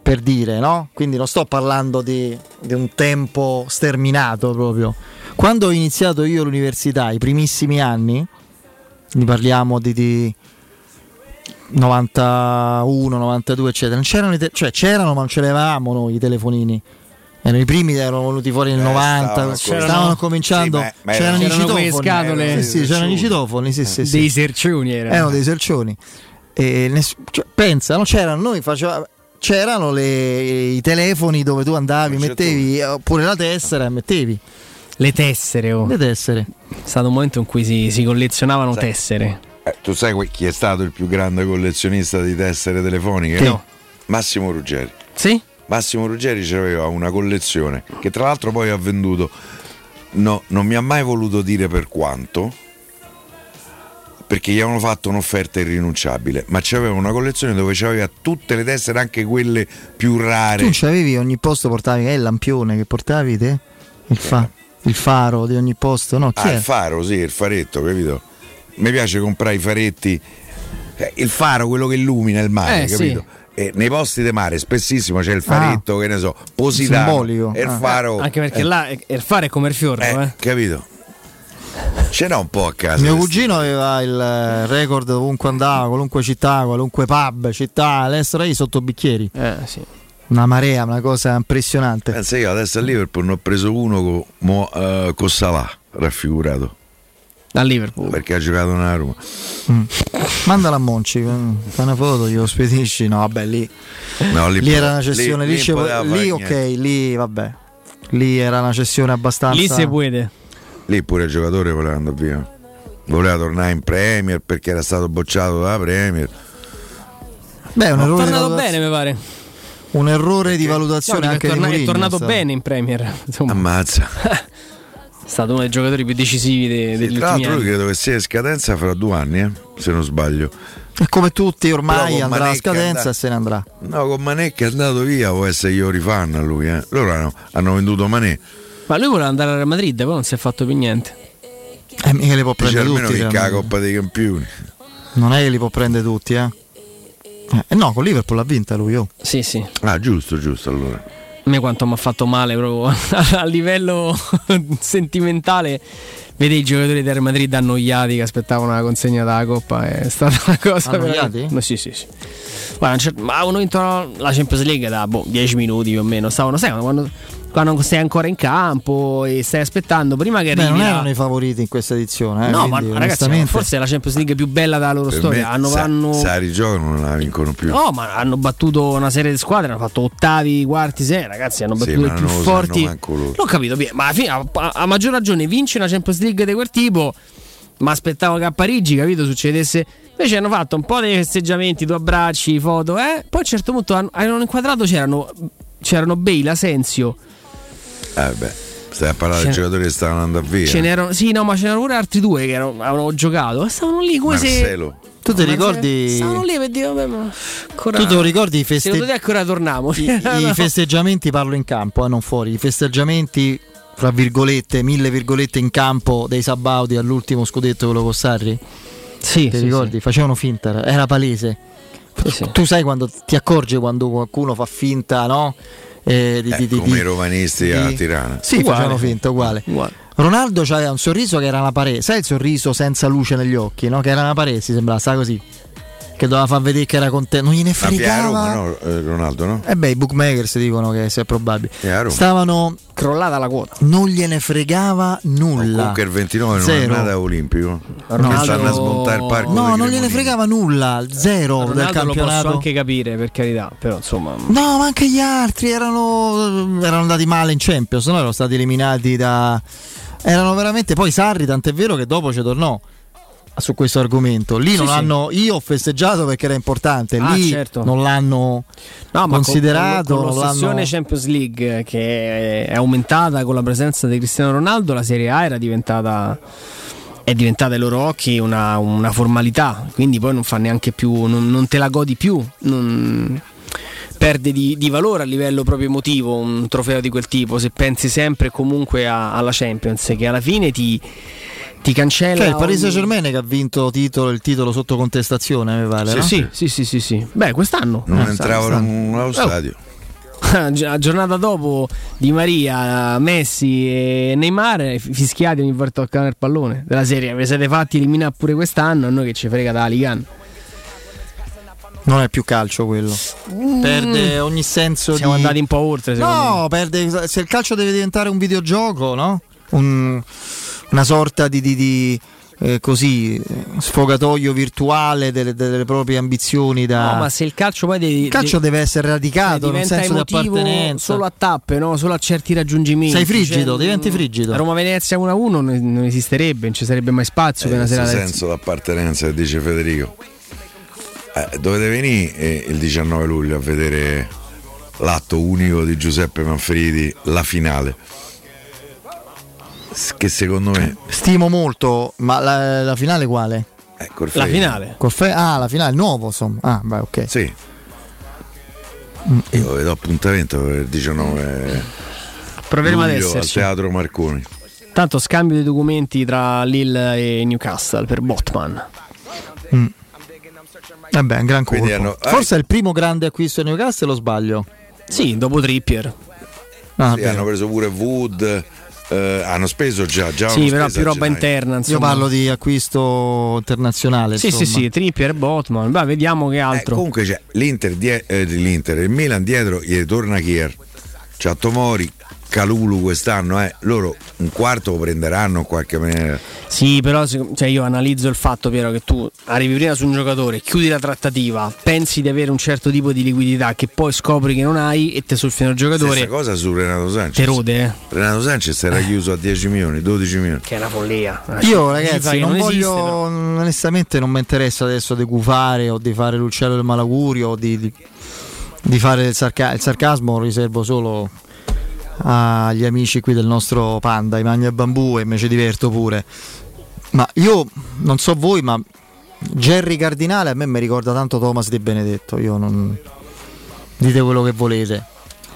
per dire no quindi non sto parlando di, di un tempo sterminato proprio quando ho iniziato io l'università i primissimi anni ne parliamo di, di 91, 92 eccetera non c'erano i te- cioè c'erano ma non ce l'avevamo noi i telefonini erano i primi che erano venuti fuori nel
Eh,
90
stavano
stavano,
cominciando. Sì, ma- ma
c'erano i
erano-
C'erano quelle
citofoni
scatole.
sì, sì, c'erano i citofoni sì, sì, sì.
Dei sercioni erano.
erano dei sercioni e ness- cioè, pensa no? c'erano noi faceva- c'erano le- i telefoni dove tu andavi mettevi oppure la tessera e mettevi
Le tessere, oh.
le tessere
È stato un momento in cui si, si collezionavano
Sai.
tessere.
Eh, tu sai chi è stato il più grande collezionista di tessere telefoniche?
No.
Massimo Ruggeri.
Sì?
Massimo Ruggeri aveva una collezione che tra l'altro poi ha venduto. No, non mi ha mai voluto dire per quanto. Perché gli avevano fatto un'offerta irrinunciabile, ma c'aveva una collezione dove c'aveva tutte le tessere, anche quelle più rare.
tu c'avevi ogni posto portavi è il lampione che portavi te il, fa- il faro di ogni posto no chi
Ah,
è?
il faro, sì, il faretto, capito? Mi piace comprare i faretti. eh, Il faro, quello che illumina il mare,
Eh, sì.
capito? E nei posti di mare spessissimo c'è il faretto, che ne so, positano
Simbolico.
e il
Ah.
faro.
Anche perché
eh,
là eh, il fare è come il fiordo,
eh,
eh.
capito? Ce n'ha un po' a casa.
mio cugino aveva il eh, record ovunque andava qualunque città qualunque pub città all'estero sotto bicchieri
Eh, sì.
Una marea una cosa impressionante
Pensa io adesso a Liverpool ne ho preso uno con Mo- eh, Salah, raffigurato.
A Liverpool.
Perché ha giocato nella Roma.
Mm. mandala a Monci eh, fai una foto glielo spedisci no vabbè lì
No,
lì,
lì,
era una cessione lì,
lì fare
lì ok
niente.
lì vabbè lì era una cessione abbastanza
Lì se puede.
Lì pure il giocatore voleva andare via. Voleva tornare in Premier perché era stato bocciato dalla Premier.
beh un
È
errore,
tornato
valutazio-
bene, mi pare.
Un errore di
No,
valutazione
è,
anche
torna-
di
è tornato bene in Premier. Insomma,
Ammazza.
è stato uno dei giocatori più decisivi de- degli
Tra
ultimi
l'altro lui
anni.
credo che sia in scadenza fra due anni, eh, se non sbaglio.
Come tutti ormai andrà a
Manecca
scadenza
andà-
e se ne andrà
No, con Manè che è andato via può essere io rifan a lui. Eh. Loro hanno, hanno venduto Manè.
Ma lui voleva andare al Real Madrid, poi non si è fatto più niente.
eh, mica li può
Dice
prendere
almeno
tutti
che la
realmente.
Coppa dei Campioni.
non è che li può prendere tutti eh Eh, no, con Liverpool l'ha vinta lui. Oh.
Sì, sì.
Ah, giusto, giusto allora.
A me quanto mi ha fatto male proprio a livello sentimentale. Vede i giocatori del Real Madrid annoiati che aspettavano la consegna della coppa. È stata una cosa.
Annoiati?
Ma sì, sì, sì. Guarda, un cer- ma avevano vinto la Champions League da boh, 10 minuti più o meno. Stavano, sai, quando, quando sei ancora in campo e stai aspettando prima che
Beh,
arrivi.
non
la-
erano i favoriti in questa edizione. Eh,
No, ma
quindi,
ragazzi,
onestamente-
forse è la Champions League più bella della loro
Per
storia.
me,
Hanno,
sa,
hanno-
sa rigiocano non la vincono più.
No, ma hanno battuto una serie di squadre, hanno fatto ottavi, quarti, sei, ragazzi, hanno
Sì,
battuto
ma
i più
non
forti.
loro.
L'ho capito, bene, ma alla fine, a, a- a maggior ragione vince una Champions League di quel tipo. Ma aspettavo che a Parigi, capito, succedesse. Invece hanno fatto un po' dei festeggiamenti, due abbracci, foto, eh. Poi a un certo punto hanno, hanno inquadrato, c'erano, c'erano Bale, Asensio.
Eh beh, stai a parlare
Ce-
dei giocatori che stavano andando via.
Ce n'erano, sì, no, ma c'erano pure altri due che erano- avevano giocato. E stavano lì come se.
Marcelo.
Tu ti ricordi?
Stavano lì per dire, vabbè, ma. Ancora...
Tu te lo ricordi i, feste-
Secondo te ancora torniamo?
i- i festeggiamenti, parlo in campo, eh, non fuori. I festeggiamenti, fra virgolette, mille virgolette in campo dei Sabauti all'ultimo scudetto quello con Sarri?
Sì,
Ti
sì,
ricordi? Facevano finta, era palese.
Sì, sì.
Tu sai quando ti accorgi quando qualcuno fa finta, no? Eh, di,
Eh,
di- di-
come
di-
i romanisti a Tirana.
Sì,
Uguale.
facevano finta, uguale.
Uguale.
Ronaldo aveva un sorriso che era una parete, sai il sorriso senza luce negli occhi, no? Che era una parete, si sembrava, sa così. Che doveva far vedere che era contento, non gliene
Ma via Roma,
fregava.
no, eh, Ronaldo, no?
E beh, i bookmakers dicono che sia probabile.
È.
Stavano
Crollata la quota.
non gliene fregava nulla.
Comunque il 29 non è nata olimpico.
Ronaldo-
Stanno a smontare il parco.
No, non gliene fregava nulla, zero del
Ronaldo lo posso
campionato.
anche capire, per carità, però insomma.
No, ma anche gli altri erano, erano andati male in Champions, no? erano stati eliminati da... Erano veramente... Poi Sarri, tant'è vero che dopo ci tornò su questo argomento. Lì
Sì,
non
sì.
hanno... Io ho festeggiato perché era importante,
Ah,
lì
certo.
non l'hanno
No,
considerato.
con, con, l'ossessione
l'hanno...
Champions League che è aumentata con la presenza di Cristiano Ronaldo, la Serie A era diventata è diventata ai loro occhi una, una formalità, quindi poi non fa neanche più, non, non te la godi più. Non, perde di, di valore a livello proprio emotivo un trofeo di quel tipo se pensi sempre e comunque a- alla Champions che alla fine ti, ti cancella
Cioè, il Paris
ogni-
Saint Germain che ha vinto titolo- il titolo sotto contestazione, mi pare.
Sì,
no?
sì, sì, sì, sì, sì. Beh, quest'anno.
Non
Eh,
entravano in un nuovo
Oh.
stadio.
La giornata dopo Di Maria, Messi e Neymar fischiati ogni volta toccano il pallone della serie. Vi siete fatti eliminare pure quest'anno, a noi che ci frega da Ligan.
Non è più calcio quello. Perde ogni senso
Siamo
di...
andati un po' oltre, secondo me.
No, perde... se il calcio deve diventare un videogioco, no? Un- una sorta di, di- di, eh, così eh, sfogatoio virtuale delle, delle proprie ambizioni da...
No, ma se il calcio poi devi,
il calcio deve essere radicato, nel
diventa
senso di appartenenza.
solo a tappe, no? solo a certi raggiungimenti.
Sei frigido,
Cioè,
diventi frigido.
Roma Venezia 1-1 non, non esisterebbe, non ci sarebbe mai spazio
Eh,
per una serata del-
senso d'appartenenza che dice Federico. Eh, dovete venire eh, il 19 luglio a vedere l'atto unico di Giuseppe Manfredi, la finale. Che secondo me
Stimo molto, ma la, la finale quale?
è Corfei.
Corfe- ah, la finale, nuovo, insomma. Ah, beh, ok.
Sì. Io vedo appuntamento per il 19
Proveremo ad
luglio al
esserci.
Teatro Marconi.
Tanto scambio di documenti tra Lille e Newcastle per Botman.
Mm. Vabbè, un gran colpo.
Hanno-
Forse è il primo grande acquisto di Newcastle o sbaglio?
Sì, dopo Trippier.
Ah,
Sì, hanno preso pure Wood, eh, hanno speso già, già
Sì, però più roba interna.
Io
Insomma.
parlo di acquisto internazionale.
Sì, sì,
insomma.
sì, Trippier e Botman. Beh, vediamo che
Eh,
altro.
comunque c'è l'Inter, die- eh, l'Inter, il Milan dietro gli torna Kier, c'ha Tomori, Calulu quest'anno, eh, loro un quarto lo prenderanno in qualche maniera.
Sì, però cioè io analizzo il fatto, Piero, che tu arrivi prima su un giocatore, chiudi la trattativa, pensi di avere un certo tipo di liquidità che poi scopri che non hai e te soffiano il giocatore.
Stessa cosa su Renato Sanchez.
Te rode, eh.
Renato Sanchez era chiuso a 10 milioni, 12 milioni.
Che è una follia.
Io ragazzi non,
esiste,
voglio,
però.
onestamente non mi interessa adesso di gufare o di fare l'uccello del malaugurio o di, di- di fare il, sarca- il sarcasmo, riservo solo agli amici qui del nostro Panda, i Magna Bambù e me ci diverto pure. Ma io non so voi, ma Jerry Cardinale a me mi ricorda tanto Thomas Di Benedetto, io non... Dite quello che volete.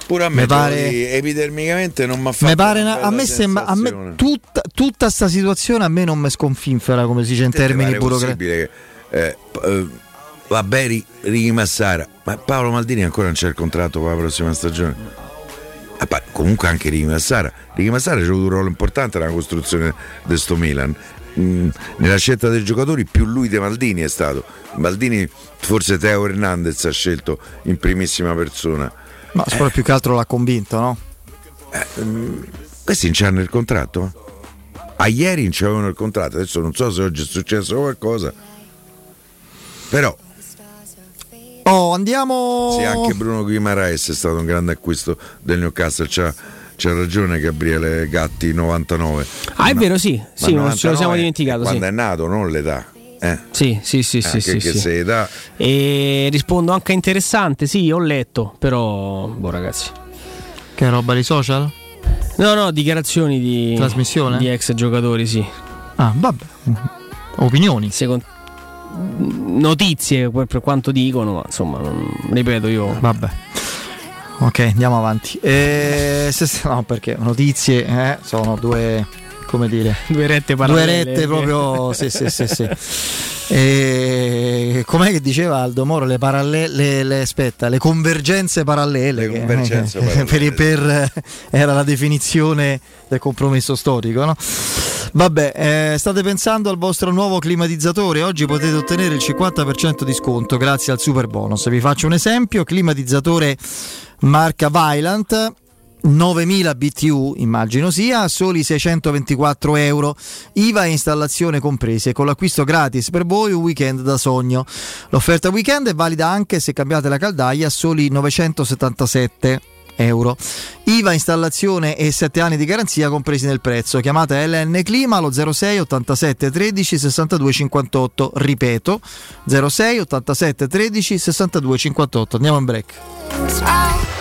Pure a me
Mi pare-
epidermicamente non mi ha fatto
pare
una
a me sembra a me tutta, tutta sta situazione a me non mi sconfinfera come si dice in
Te te
termini burocratici.
eh, eh, vabbè Ri- Righi Massara. Ma Paolo Maldini ancora non c'è il contratto per la prossima stagione. Ah, pa- comunque anche Righi Massara. Righi Massara ha avuto un ruolo importante nella costruzione di sto Milan. Mm, nella scelta dei giocatori più lui di Maldini è stato. Maldini forse Teo Hernandez ha scelto in primissima persona.
Ma spero più che altro l'ha convinto, no?
questi non c'hanno il contratto? A ieri non c'avevano il contratto adesso non so se oggi è successo qualcosa. Però
Oh, andiamo.
Sì, anche Bruno Guimaraes è stato un grande acquisto del Newcastle. C'ha, c'ha ragione Gabriele Gatti 99.
Ah, è vero, sì, sì, non ce lo
99
siamo
è
dimenticato.
Quando
Sì.
è nato, non l'età. Eh.
Sì, sì, sì, sì,
Anche
sì,
che
sì.
se età.
E rispondo anche interessante, sì, ho letto, però, boh ragazzi.
Che roba di social?
No, no, dichiarazioni di
Trasmissione?
di ex giocatori, sì.
Ah, vabbè. Opinioni.
Secondo notizie per, quanto dicono, ma insomma, non- ripeto io.
Vabbè. Ok, andiamo avanti. Se- se- no, perché notizie eh, sono due, come dire,
Due rette
due
parallele.
rette proprio. Sì, sì, sì, sì. E, com'è che diceva Aldo Moro? Le parallele, le, aspetta, le convergenze parallele.
Le
che-
convergenze
che-
parallele.
per- per- era la definizione del compromesso storico, no? Vabbè, eh, state pensando al vostro nuovo climatizzatore? Oggi potete ottenere il 50% di sconto grazie al super bonus. Vi faccio un esempio: climatizzatore marca Vylant. 9000 BTU, immagino sia, a soli 624 euro, IVA e installazione comprese, con l'acquisto gratis per voi un weekend da sogno. L'offerta weekend è valida anche se cambiate la caldaia a soli 977 euro. IVA, installazione e 7 anni di garanzia compresi nel prezzo. Chiamate LN Clima allo 06 87 13 62 58. Ripeto 06 87 13 62 58. Andiamo in break.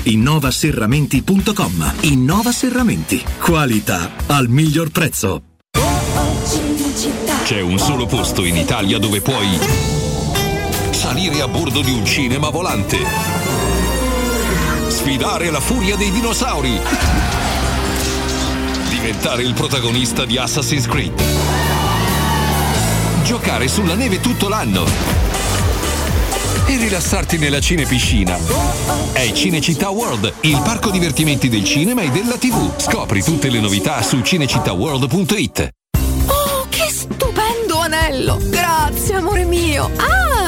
innovaserramenti.com. Innova Serramenti. Qualità al miglior prezzo.
C'è un solo posto in Italia dove puoi salire a bordo di un cinema volante, sfidare la furia dei dinosauri, diventare il protagonista di Assassin's Creed, giocare sulla neve tutto l'anno e rilassarti nella cinepiscina. È Cinecittà World, il parco divertimenti del cinema e della TV. Scopri tutte le novità su cinecittàworld.it.
Oh, che stupendo anello! Grazie, amore mio! Ah,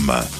www.radioplay.com.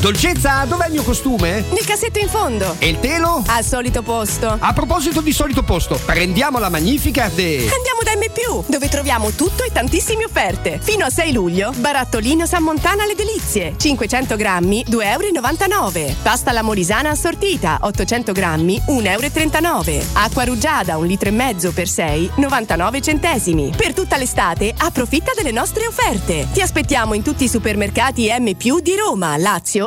Dolcezza, dov'è il mio costume?
Nel cassetto in fondo.
E il telo?
Al solito posto.
A proposito di solito posto, prendiamo la Magnificat e...
Andiamo da M, dove troviamo tutto e tantissime offerte. Fino a 6 luglio, barattolino San Montana alle delizie. 500 grammi, 2,99 euro. Pasta alla molisana assortita, 800 grammi, 1,39 euro. Acqua rugiada, un litro e mezzo per 6, 99 centesimi. Per tutta l'estate, approfitta delle nostre offerte. Ti aspettiamo in tutti i supermercati M di Roma, Lazio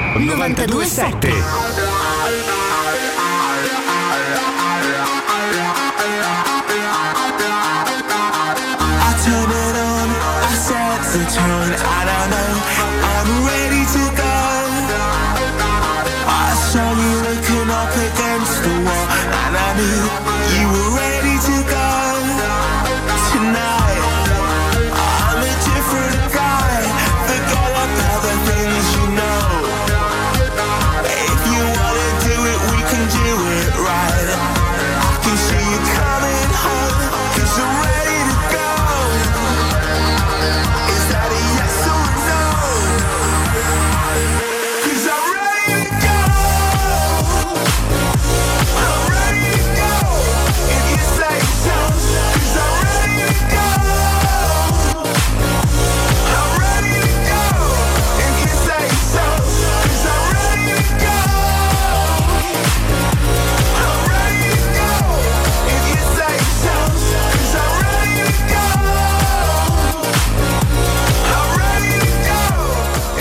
927
I turn it on, I set the tone. I don't know,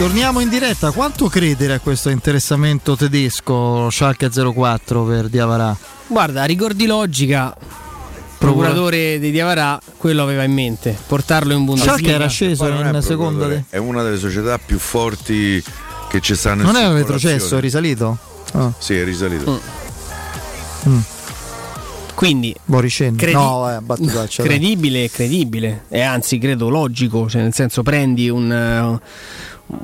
Torniamo in diretta. Quanto credere a questo interessamento tedesco Schalke 04 per Diavarà?
Guarda, a rigor di logica, procuratore di Diavarà, quello aveva in mente, portarlo in Bundesliga.
Schalke era sceso
non
in seconda.
procuratore, È una delle società più forti che ci stanno in
Non è un retrocesso, è risalito? Ah.
Sì, è risalito.
Mm.
Quindi
Boricen.
credi-
no, eh, dai.
credibile, credibile, e anzi credo logico, cioè nel senso prendi un, eh,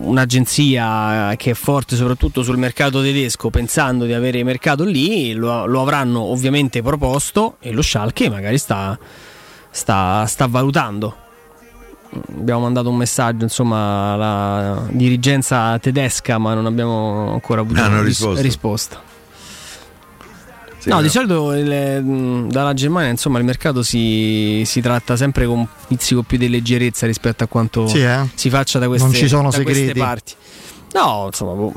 un'agenzia che è forte soprattutto sul mercato tedesco pensando di avere mercato lì, lo, lo avranno ovviamente proposto e lo Schalke magari sta, sta, sta valutando. Abbiamo mandato un messaggio insomma alla dirigenza tedesca ma non abbiamo ancora avuto ris-
risposto.
risposta. No,
no.
di solito il- mh, dalla Germania insomma il mercato si, si tratta sempre con un pizzico più di leggerezza rispetto a quanto
Sì, eh?
si faccia da queste,
Non ci sono segreti.
parti. No, insomma, boh,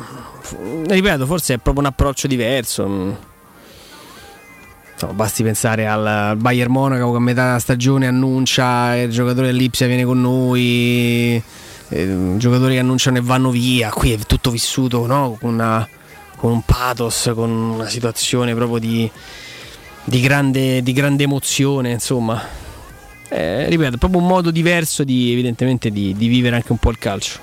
ripeto, forse è proprio un approccio diverso. mm. Insomma, basti pensare al, al Bayern Monaco che a metà stagione annuncia il giocatore dell'Ipsia viene con noi, eh, giocatori che annunciano e vanno via. Qui è tutto vissuto no? con, una- con un pathos, con una situazione proprio di, di grande, di grande emozione. Insomma, Eh, ripeto, proprio un modo diverso di, evidentemente di, di vivere anche un po' il calcio.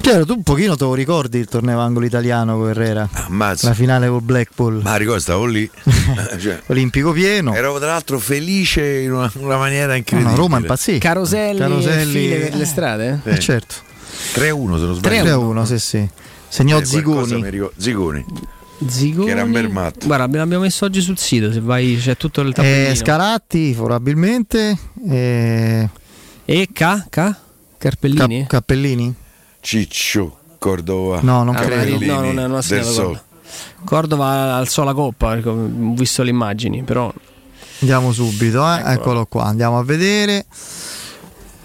Chiaro, tu un pochino te lo ricordi il torneo angolo italiano con Herrera?
Ammazza.
La finale col Blackpool.
Ma ricordo, stavo lì. Eh, cioè,
Olimpico pieno.
ero tra l'altro felice in una, una maniera
No,
incredibile.
no, Roma impazzì.
Caroselli,
Caroselli,
file per le
eh,
strade?
Sì.
Eh, certo.
3-1 se non sbaglio.
3-1, sì, sì. Segnò
Eh,
Zigoni.
Zigoni.
Zigoni.
Che era un bel matto.
Guarda, l'abbiamo messo oggi sul sito, se vai c'è tutto il tappellino.
Eh, Scaratti, probabilmente. Eh,
e K? K? Carpellini?
Cap- Cappellini?
Ciccio Cordova.
No, non
Ah,
credo.
no, non, segnato
Sol.
gol. Cordova alzò la coppa, perché ho visto le immagini, però
Andiamo subito, eh.
Eccolo.
eccolo qua. Andiamo a vedere.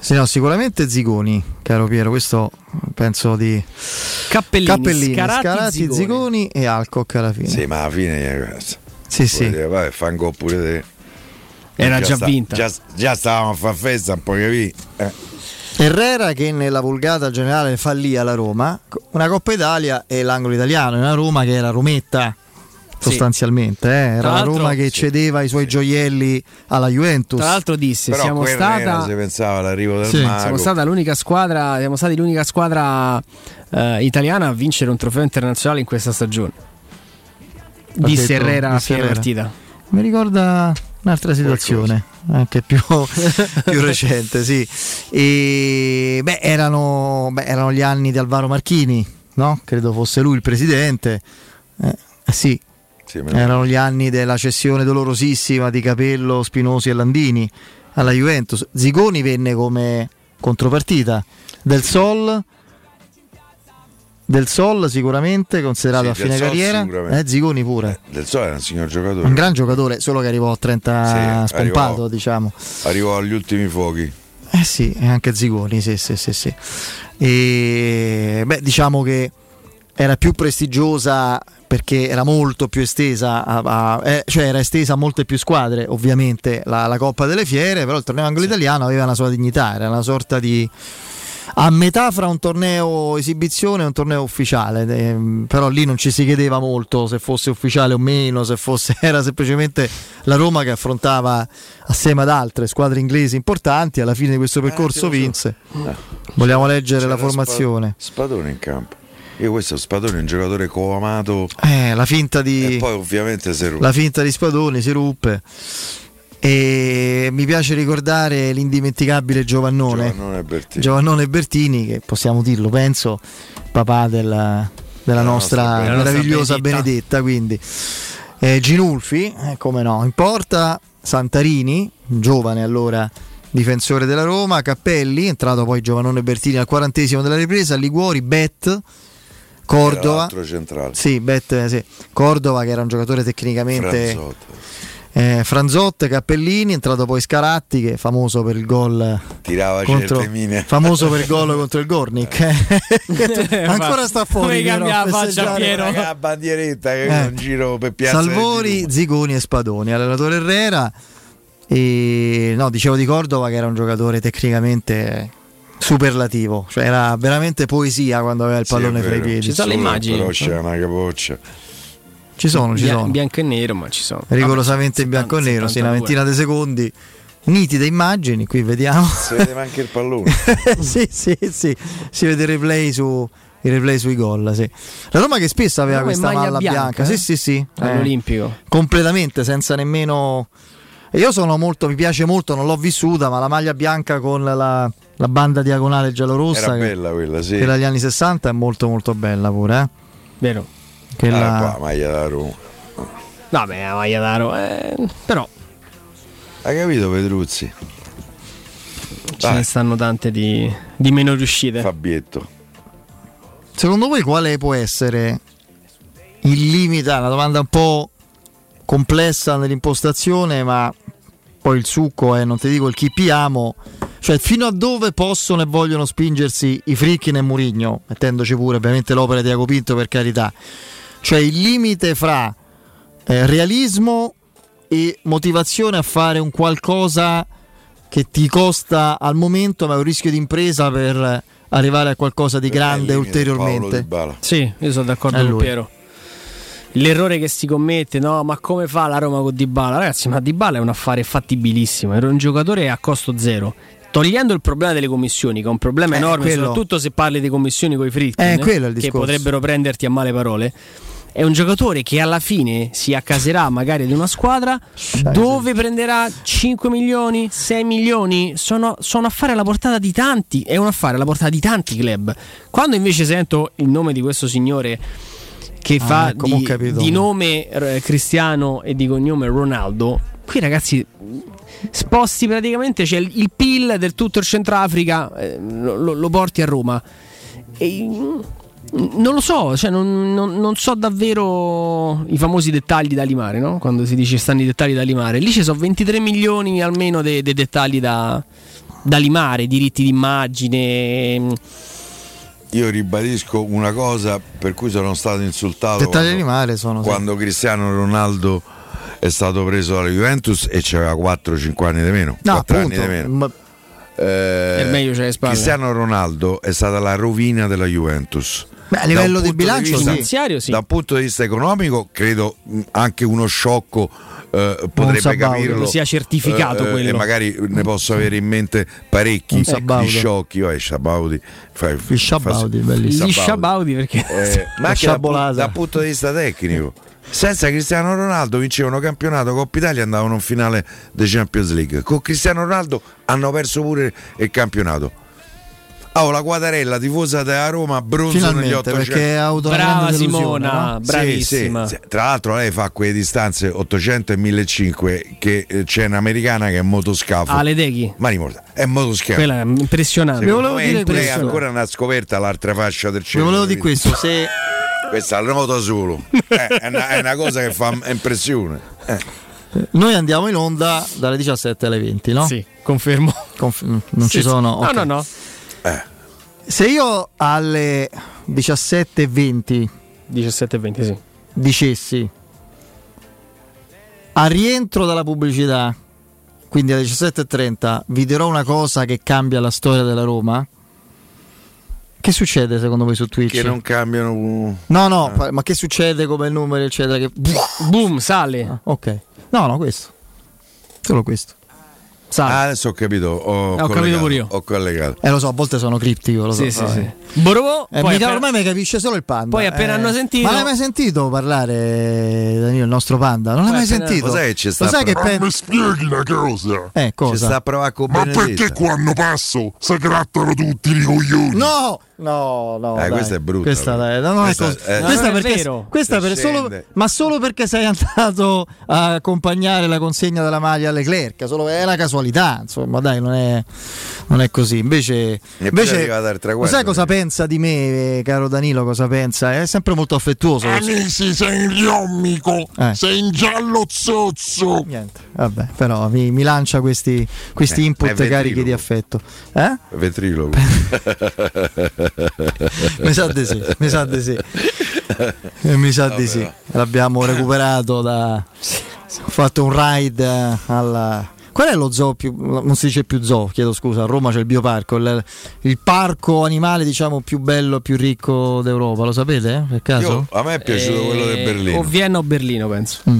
Sì, no, sicuramente Zigoni, caro Piero. Questo penso di
Cappellini,
Cappellini,
Scaratti,
Scaratti,
Zigoni.
Zigoni. e Alcock alla fine.
Sì, ma alla fine.
Sì, sì.
dire, vabbè, fango pure te.
Era già vinta.
Già, già stavamo a far festa, un po' capì. Eh.
Herrera che nella vulgata generale fallì alla Roma, una Coppa Italia e l'angolo italiano, una Roma che era Rometta sostanzialmente, eh. era la Roma che cedeva i suoi gioielli alla Juventus.
Tra l'altro disse,
Però
siamo stata...
se pensava all'arrivo del
Sì.
mago.
Siamo stata l'unica squadra, siamo stati l'unica squadra eh, italiana a vincere un trofeo internazionale in questa stagione.
Ha
Disse
detto-
Herrera a fine partita.
Mi ricorda un'altra situazione, anche più, più recente, sì. E, beh, erano, beh, erano gli anni di Alvaro Marchini, no? Credo fosse lui il presidente. Eh sì,
Sì,
erano gli anni della cessione dolorosissima di Capello, Spinosi e Landini alla Juventus. Zigoni venne come contropartita del Sol. Del Sol sicuramente considerato
Sì,
a fine
Sol
carriera, eh, Zigoni pure.
Del Sole era un signor giocatore.
Un gran giocatore, solo che arrivò a 30
Sì,
spompato,
arrivò-
diciamo.
Arrivò agli ultimi fuochi.
Eh sì, anche Zigoni, sì, sì, sì, sì. E beh, diciamo che era più prestigiosa perché era molto più estesa, a- a- eh, cioè era estesa a molte più squadre, ovviamente la, la Coppa delle Fiere, però il torneo anglo italiano aveva una sua dignità, era una sorta di a metà fra un torneo esibizione e un torneo ufficiale, ehm, però lì non ci si chiedeva molto se fosse ufficiale o meno, se fosse era semplicemente la Roma che affrontava assieme ad altre squadre inglesi importanti, alla fine di questo percorso vinse. Vogliamo leggere la formazione?
Spa- Spadone in campo. Io questo Spadone è un giocatore coamato.
Eh, la finta di
E poi ovviamente si ruppe.
la finta di Spadoni si ruppe. E mi piace ricordare l'indimenticabile Giovannone.
Giovannone Bertini.
Giovannone Bertini, che possiamo dirlo, penso, papà della, della nostra,
nostra
meravigliosa
Benedetta.
Benedetta. quindi. Eh, Ginulfi, eh, come no, in porta Santarini, giovane allora difensore della Roma, Cappelli, entrato poi Giovannone Bertini al quarantesimo della ripresa, Liguori, Bet, Cordova. Sì, Bet, eh, sì. Cordova che era un giocatore tecnicamente
Franzotti.
eh, Franzotte, Cappellini, è entrato poi Scaratti che è famoso per il gol
Tirava
contro,
certe mine.
famoso per il gol contro il Gornik. Ancora sta fuori.
Come cambia la faccia. Piero?
La bandieretta che
Eh.
un giro per piazza
Salvori, Zigoni e Spadoni, allenatore Herrera. E no, dicevo di Cordova che era un giocatore tecnicamente superlativo, cioè era veramente poesia quando aveva il
Sì,
pallone
è
fra i piedi.
Ci sono le immagini.
Però c'è una capoccia.
Ci sono, ci
Bia-
sono.
bianco e nero, ma ci sono.
rigorosamente in bianco e nero, sì, una ventina di secondi. Nitide immagini, qui vediamo.
Si vede anche il pallone.
sì, sì, sì, si vede il replay, su, il replay sui gol. Sì. La Roma che spesso aveva
Roma
questa
maglia
malla bianca,
bianca,
sì,
eh?
sì, sì, eh,
All'Olimpico.
completamente senza nemmeno. Io sono molto, mi piace molto, non l'ho vissuta, ma la maglia bianca con la, la banda diagonale giallorossa,
Era
che,
bella quella, sì.
quella degli anni 60, è molto, molto bella pure. Eh?
Vero.
Quella-
Ah, qua, maglia da Roma.
Vabbè, la maglia d'aro. Eh, però
Hai capito Pedruzzi?
ce ne stanno tante di, di meno riuscite.
Fabietto.
Secondo voi quale può essere il limite? È Una domanda un po' complessa nell'impostazione, ma poi il succo è, non ti dico il chi piamo, cioè fino a dove possono e vogliono spingersi i Frickin e Murigno, mettendoci pure ovviamente l'opera di Iaco Pinto per carità, cioè il limite fra eh, realismo e motivazione a fare un qualcosa che ti costa al momento, ma è un rischio di impresa per arrivare a qualcosa di grande ulteriormente.
Sì, io sono d'accordo
È
con
lui.
Piero. L'errore che si commette, no? Ma come fa la Roma con Dybala? Ragazzi, ma Dybala è un affare fattibilissimo. Era un giocatore a costo zero. Togliendo il problema delle commissioni, che è un problema
Eh,
enorme,
quello-
soprattutto se parli di commissioni con i fritti,
Eh,
che potrebbero prenderti a male parole. È un giocatore che alla fine si accaserà magari di una squadra dove prenderà 5 milioni, 6 milioni. Sono, sono affari alla portata di tanti. È un affare alla portata di tanti club. Quando invece sento il nome di questo signore che
Ah,
fa
ecco,
di, di nome eh, Cristiano e di cognome Ronaldo, qui ragazzi sposti praticamente c'è il, il PIL del tutto il Centrafrica, eh, lo, lo- porti a Roma. E, mm, non lo so, cioè non, non- non so davvero i famosi dettagli da limare, no? Quando si dice stanno i dettagli da limare. Lì ci sono 23 milioni almeno dei dei dettagli da, da limare, diritti d'immagine.
Io ribadisco una cosa per cui sono stato insultato
Dettagli
quando,
di mare sono sì.
quando Cristiano Ronaldo è stato preso dalla Juventus e c'aveva 4-5 anni di meno.
No,
4 anni
appunto,
di meno. Eh. Cristiano Ronaldo è stata la rovina della Juventus.
Beh, a livello di bilancio,
vista-
sì.
Finanziario, sì.
Da un punto di vista economico, credo mh, anche uno sciocco eh, potrebbe
Sabaudo.
capirlo.
Sia certificato
Eh, eh,
quello.
E magari ne posso avere in mente parecchi di sciocchi. Vabbè, Sciabaudi. fa-
Il Sciabaudi,
fa-
bellissimo.
Gli
Sciabaudi.
sciabaudi perché
Eh, ma anche dal, dal punto di vista tecnico. Senza Cristiano Ronaldo vincevano campionato Coppa Italia e andavano in finale di Champions League. Con Cristiano Ronaldo hanno perso pure il campionato. Oh, la Quadarella, tifosa della Roma, bronzo negli
Finalmente,
800.
perché avuto una
Brava Simona,
no?
Bravissima.
sì, sì. Tra l'altro lei fa quelle distanze 800 e 1500 che eh, c'è un'americana che è motoscafo.
Ale Deghi.
Ma rimorta, è motoscafo.
Quella è impressionante.
Secondo
volevo
me
dire
lei
questo.
ancora non ha scoperta l'altra fascia del cielo.
volevo dire questo, se
Questa è la nota solo. Eh, è, una, è una cosa che fa impressione. Eh.
noi andiamo in onda dalle 17 alle 20, no?
Sì, confermo.
Conf- non
Sì,
ci
sì.
sono.
No,
ok.
no, no.
Se io alle 17.20
17 e 20, sì.
dicessi a rientro dalla pubblicità, quindi alle 17.30, vi dirò una cosa che cambia la storia della Roma. Che succede secondo voi su Twitch?
Che non cambiano.
No, no, pa- ma che succede come il numero, eccetera? Che...
Boom, sale.
Ah, ok. No, no, questo. Solo questo.
Sale.
Ah, adesso ho capito. Ho,
Eh, ho capito
collegato,
pure io.
Ho collegato.
Eh, lo so, a volte sono criptico, lo so.
Sì, sì, sì. Borobò,
Eh,
appena-
ormai mi capisce solo il panda.
Poi appena
Eh,
hanno sentito-
Ma l'hai mai sentito parlare, Danilo, il nostro panda? Non l'hai mai
appena-
sentito?
Cos'è che ci sta
Lo sai che pen-
Mi spieghi una cosa?
Eh,
Ci
cosa?
sta a provare con
Ma
Benedetta.
perché quando passo si grattano tutti i coglioni?
No, no, no.
Eh,
dai.
questa è brutta,
Questa, dai, no, è
Questa-
cos-
eh,
questa
non è
perché,
vero.
questa per solo, ma solo perché sei andato a accompagnare la consegna della maglia alle Leclerc. Solo, è una casualità, insomma, dai, non è, non è così. Invece, invece
traguardo,
sai cosa
eh.
pensa di me, caro Danilo? Cosa pensa? È sempre molto affettuoso.
Anisi, sei in riommico,
Eh.
sei in giallo zozzo.
Niente, vabbè, però mi, mi lancia questi, questi
Eh,
input
ventriloquo.
carichi di affetto. Eh?
Vetriloco.
Mi sa di sì, mi sa di sì. Eh, mi sa di sì. L'abbiamo recuperato da. Ho fatto un ride eh, alla. Qual è lo zoo più. non si dice più zoo, chiedo scusa, a Roma c'è il bioparco, il, il parco animale diciamo più bello, più ricco d'Europa, lo sapete? eh, Per caso?
Io- a me è piaciuto
Eh,
quello di Berlino.
O Vienna o Berlino, penso.
Mm.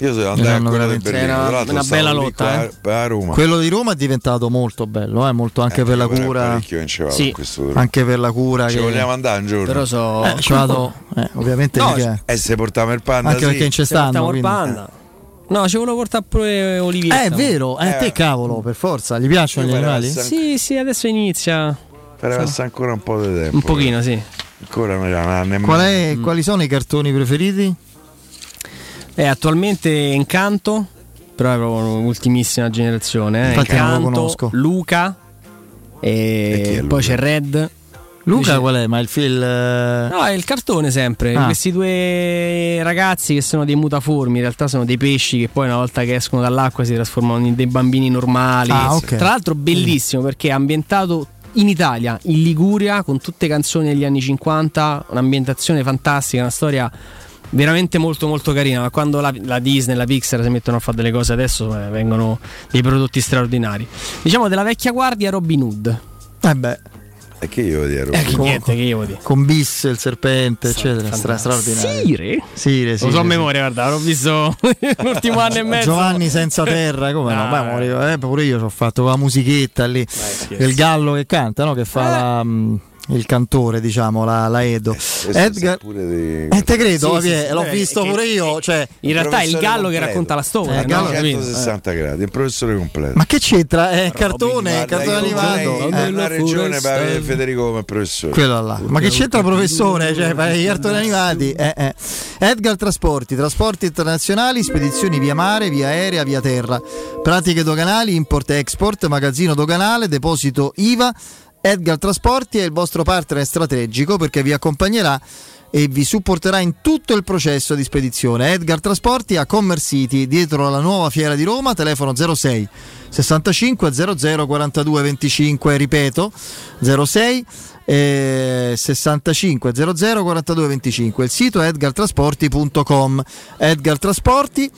Io sono andato a quello di Berlino.
Era una bella lotta, eh.
a- a Roma.
Quello di Roma è diventato molto bello, eh, molto anche
Eh,
per la cura.
Sì.
Anche per la cura.
Ci
che-
vogliamo andare un giorno?
Però so.
Eh, ci vado, eh, ovviamente
No,
E se portiamo il panda
anche
sì.
perché in c'è
Se portiamo
stanno.
il panda. No, ci volevo portare pure Olivier.
Eh, è vero, eh,
Eh.
te cavolo, per forza, gli piacciono gli animali?
farei
Sì, sì, adesso inizia.
Per passare ancora un po' di tempo.
Un pochino, sì.
Ancora non era nemmeno.
Qual è- Quali sono i cartoni preferiti?
È attualmente Incanto, però è proprio un'ultimissima generazione. Eh.
Infatti non lo
Incanto,
conosco.
Luca,
E
e
Luca?
poi c'è Red.
Luca qual è? Ma il film...
No, è il cartone sempre.
Ah.
Questi due ragazzi che sono dei mutaformi, in realtà sono dei pesci che poi una volta che escono dall'acqua si trasformano in dei bambini normali.
Ah, ok.
Tra l'altro bellissimo perché è ambientato in Italia, in Liguria, con tutte canzoni degli anni 50, un'ambientazione fantastica, una storia veramente molto molto carina. Ma quando la, la Disney, la Pixar si mettono a fare delle cose adesso eh, vengono dei prodotti straordinari. Diciamo della vecchia guardia Robin Hood.
Eh beh,
E che io ero?
Eh, che niente, che io dire.
con Bis, il serpente, eccetera, stra- straordinario.
Sire?
Sire,
Lo
Sire,
so a
sì.
memoria, guarda, l'ho visto l'ultimo anno e mezzo.
Giovanni senza terra, come no? Beh, morivo- eh, pure io ci ho fatto la musichetta lì, il gallo che canta, no? che fa
Eh.
la, mm, il cantore, diciamo, la, la Edo.
Questo
Edgar,
di-
eh, te credo,
Sì, sì, sì,
l'ho
beh,
visto
che-
pure io. Cioè,
In realtà è il gallo che
completo.
racconta la storia.
Eh, gallo-
Capito?
160 gradi, il professore completo.
ma che c'entra? È cartone,
Guarda,
cartone animato. Eh,
una regione per avere. Federico come professore.
Quello là. Ma che c'entra professore? Cioè, i cartoni animati? Eh, eh. Edgar Trasporti, trasporti internazionali, spedizioni via mare, via aerea, via terra. Pratiche doganali, import export, magazzino doganale, deposito IVA. Edgar Trasporti è il vostro partner strategico perché vi accompagnerà e vi supporterà in tutto il processo di spedizione. Edgar Trasporti a Commerce City, dietro alla nuova fiera di Roma, telefono 06 65 00 42 25, ripeto 06 eh, 65 00 42 25. Il sito è edgartrasporti.com. Edgar Trasporti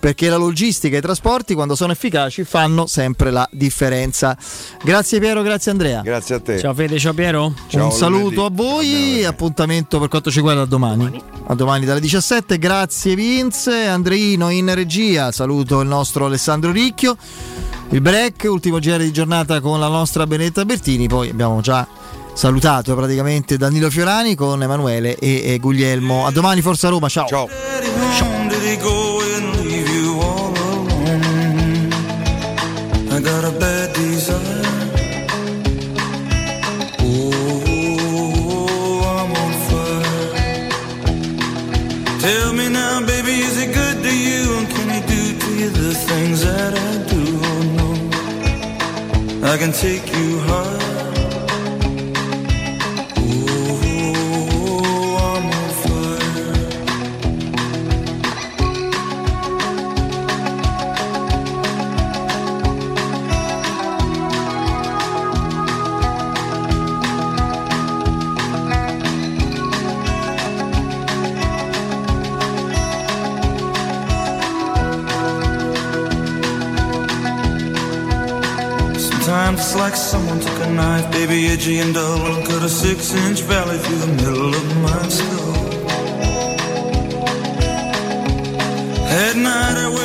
perché la logistica e i trasporti quando sono efficaci fanno sempre la differenza. Grazie Piero, grazie Andrea.
Grazie a te.
Ciao Fede, ciao Piero.
Ciao,
Un saluto
lunedì.
a voi, appuntamento per quanto ci riguarda a domani. A domani dalle 17, grazie Vince, Andreino in regia, saluto il nostro Alessandro Ricchio. Il break, ultimo giro di giornata con la nostra Benetta Bertini, poi abbiamo già salutato praticamente Danilo Fiorani con Emanuele e, e Guglielmo. A domani Forza Roma, ciao.
Ciao.
Did I can take you like someone took a knife, baby, edgy and dull, and cut a six inch valley through the middle of my skull. At night I wake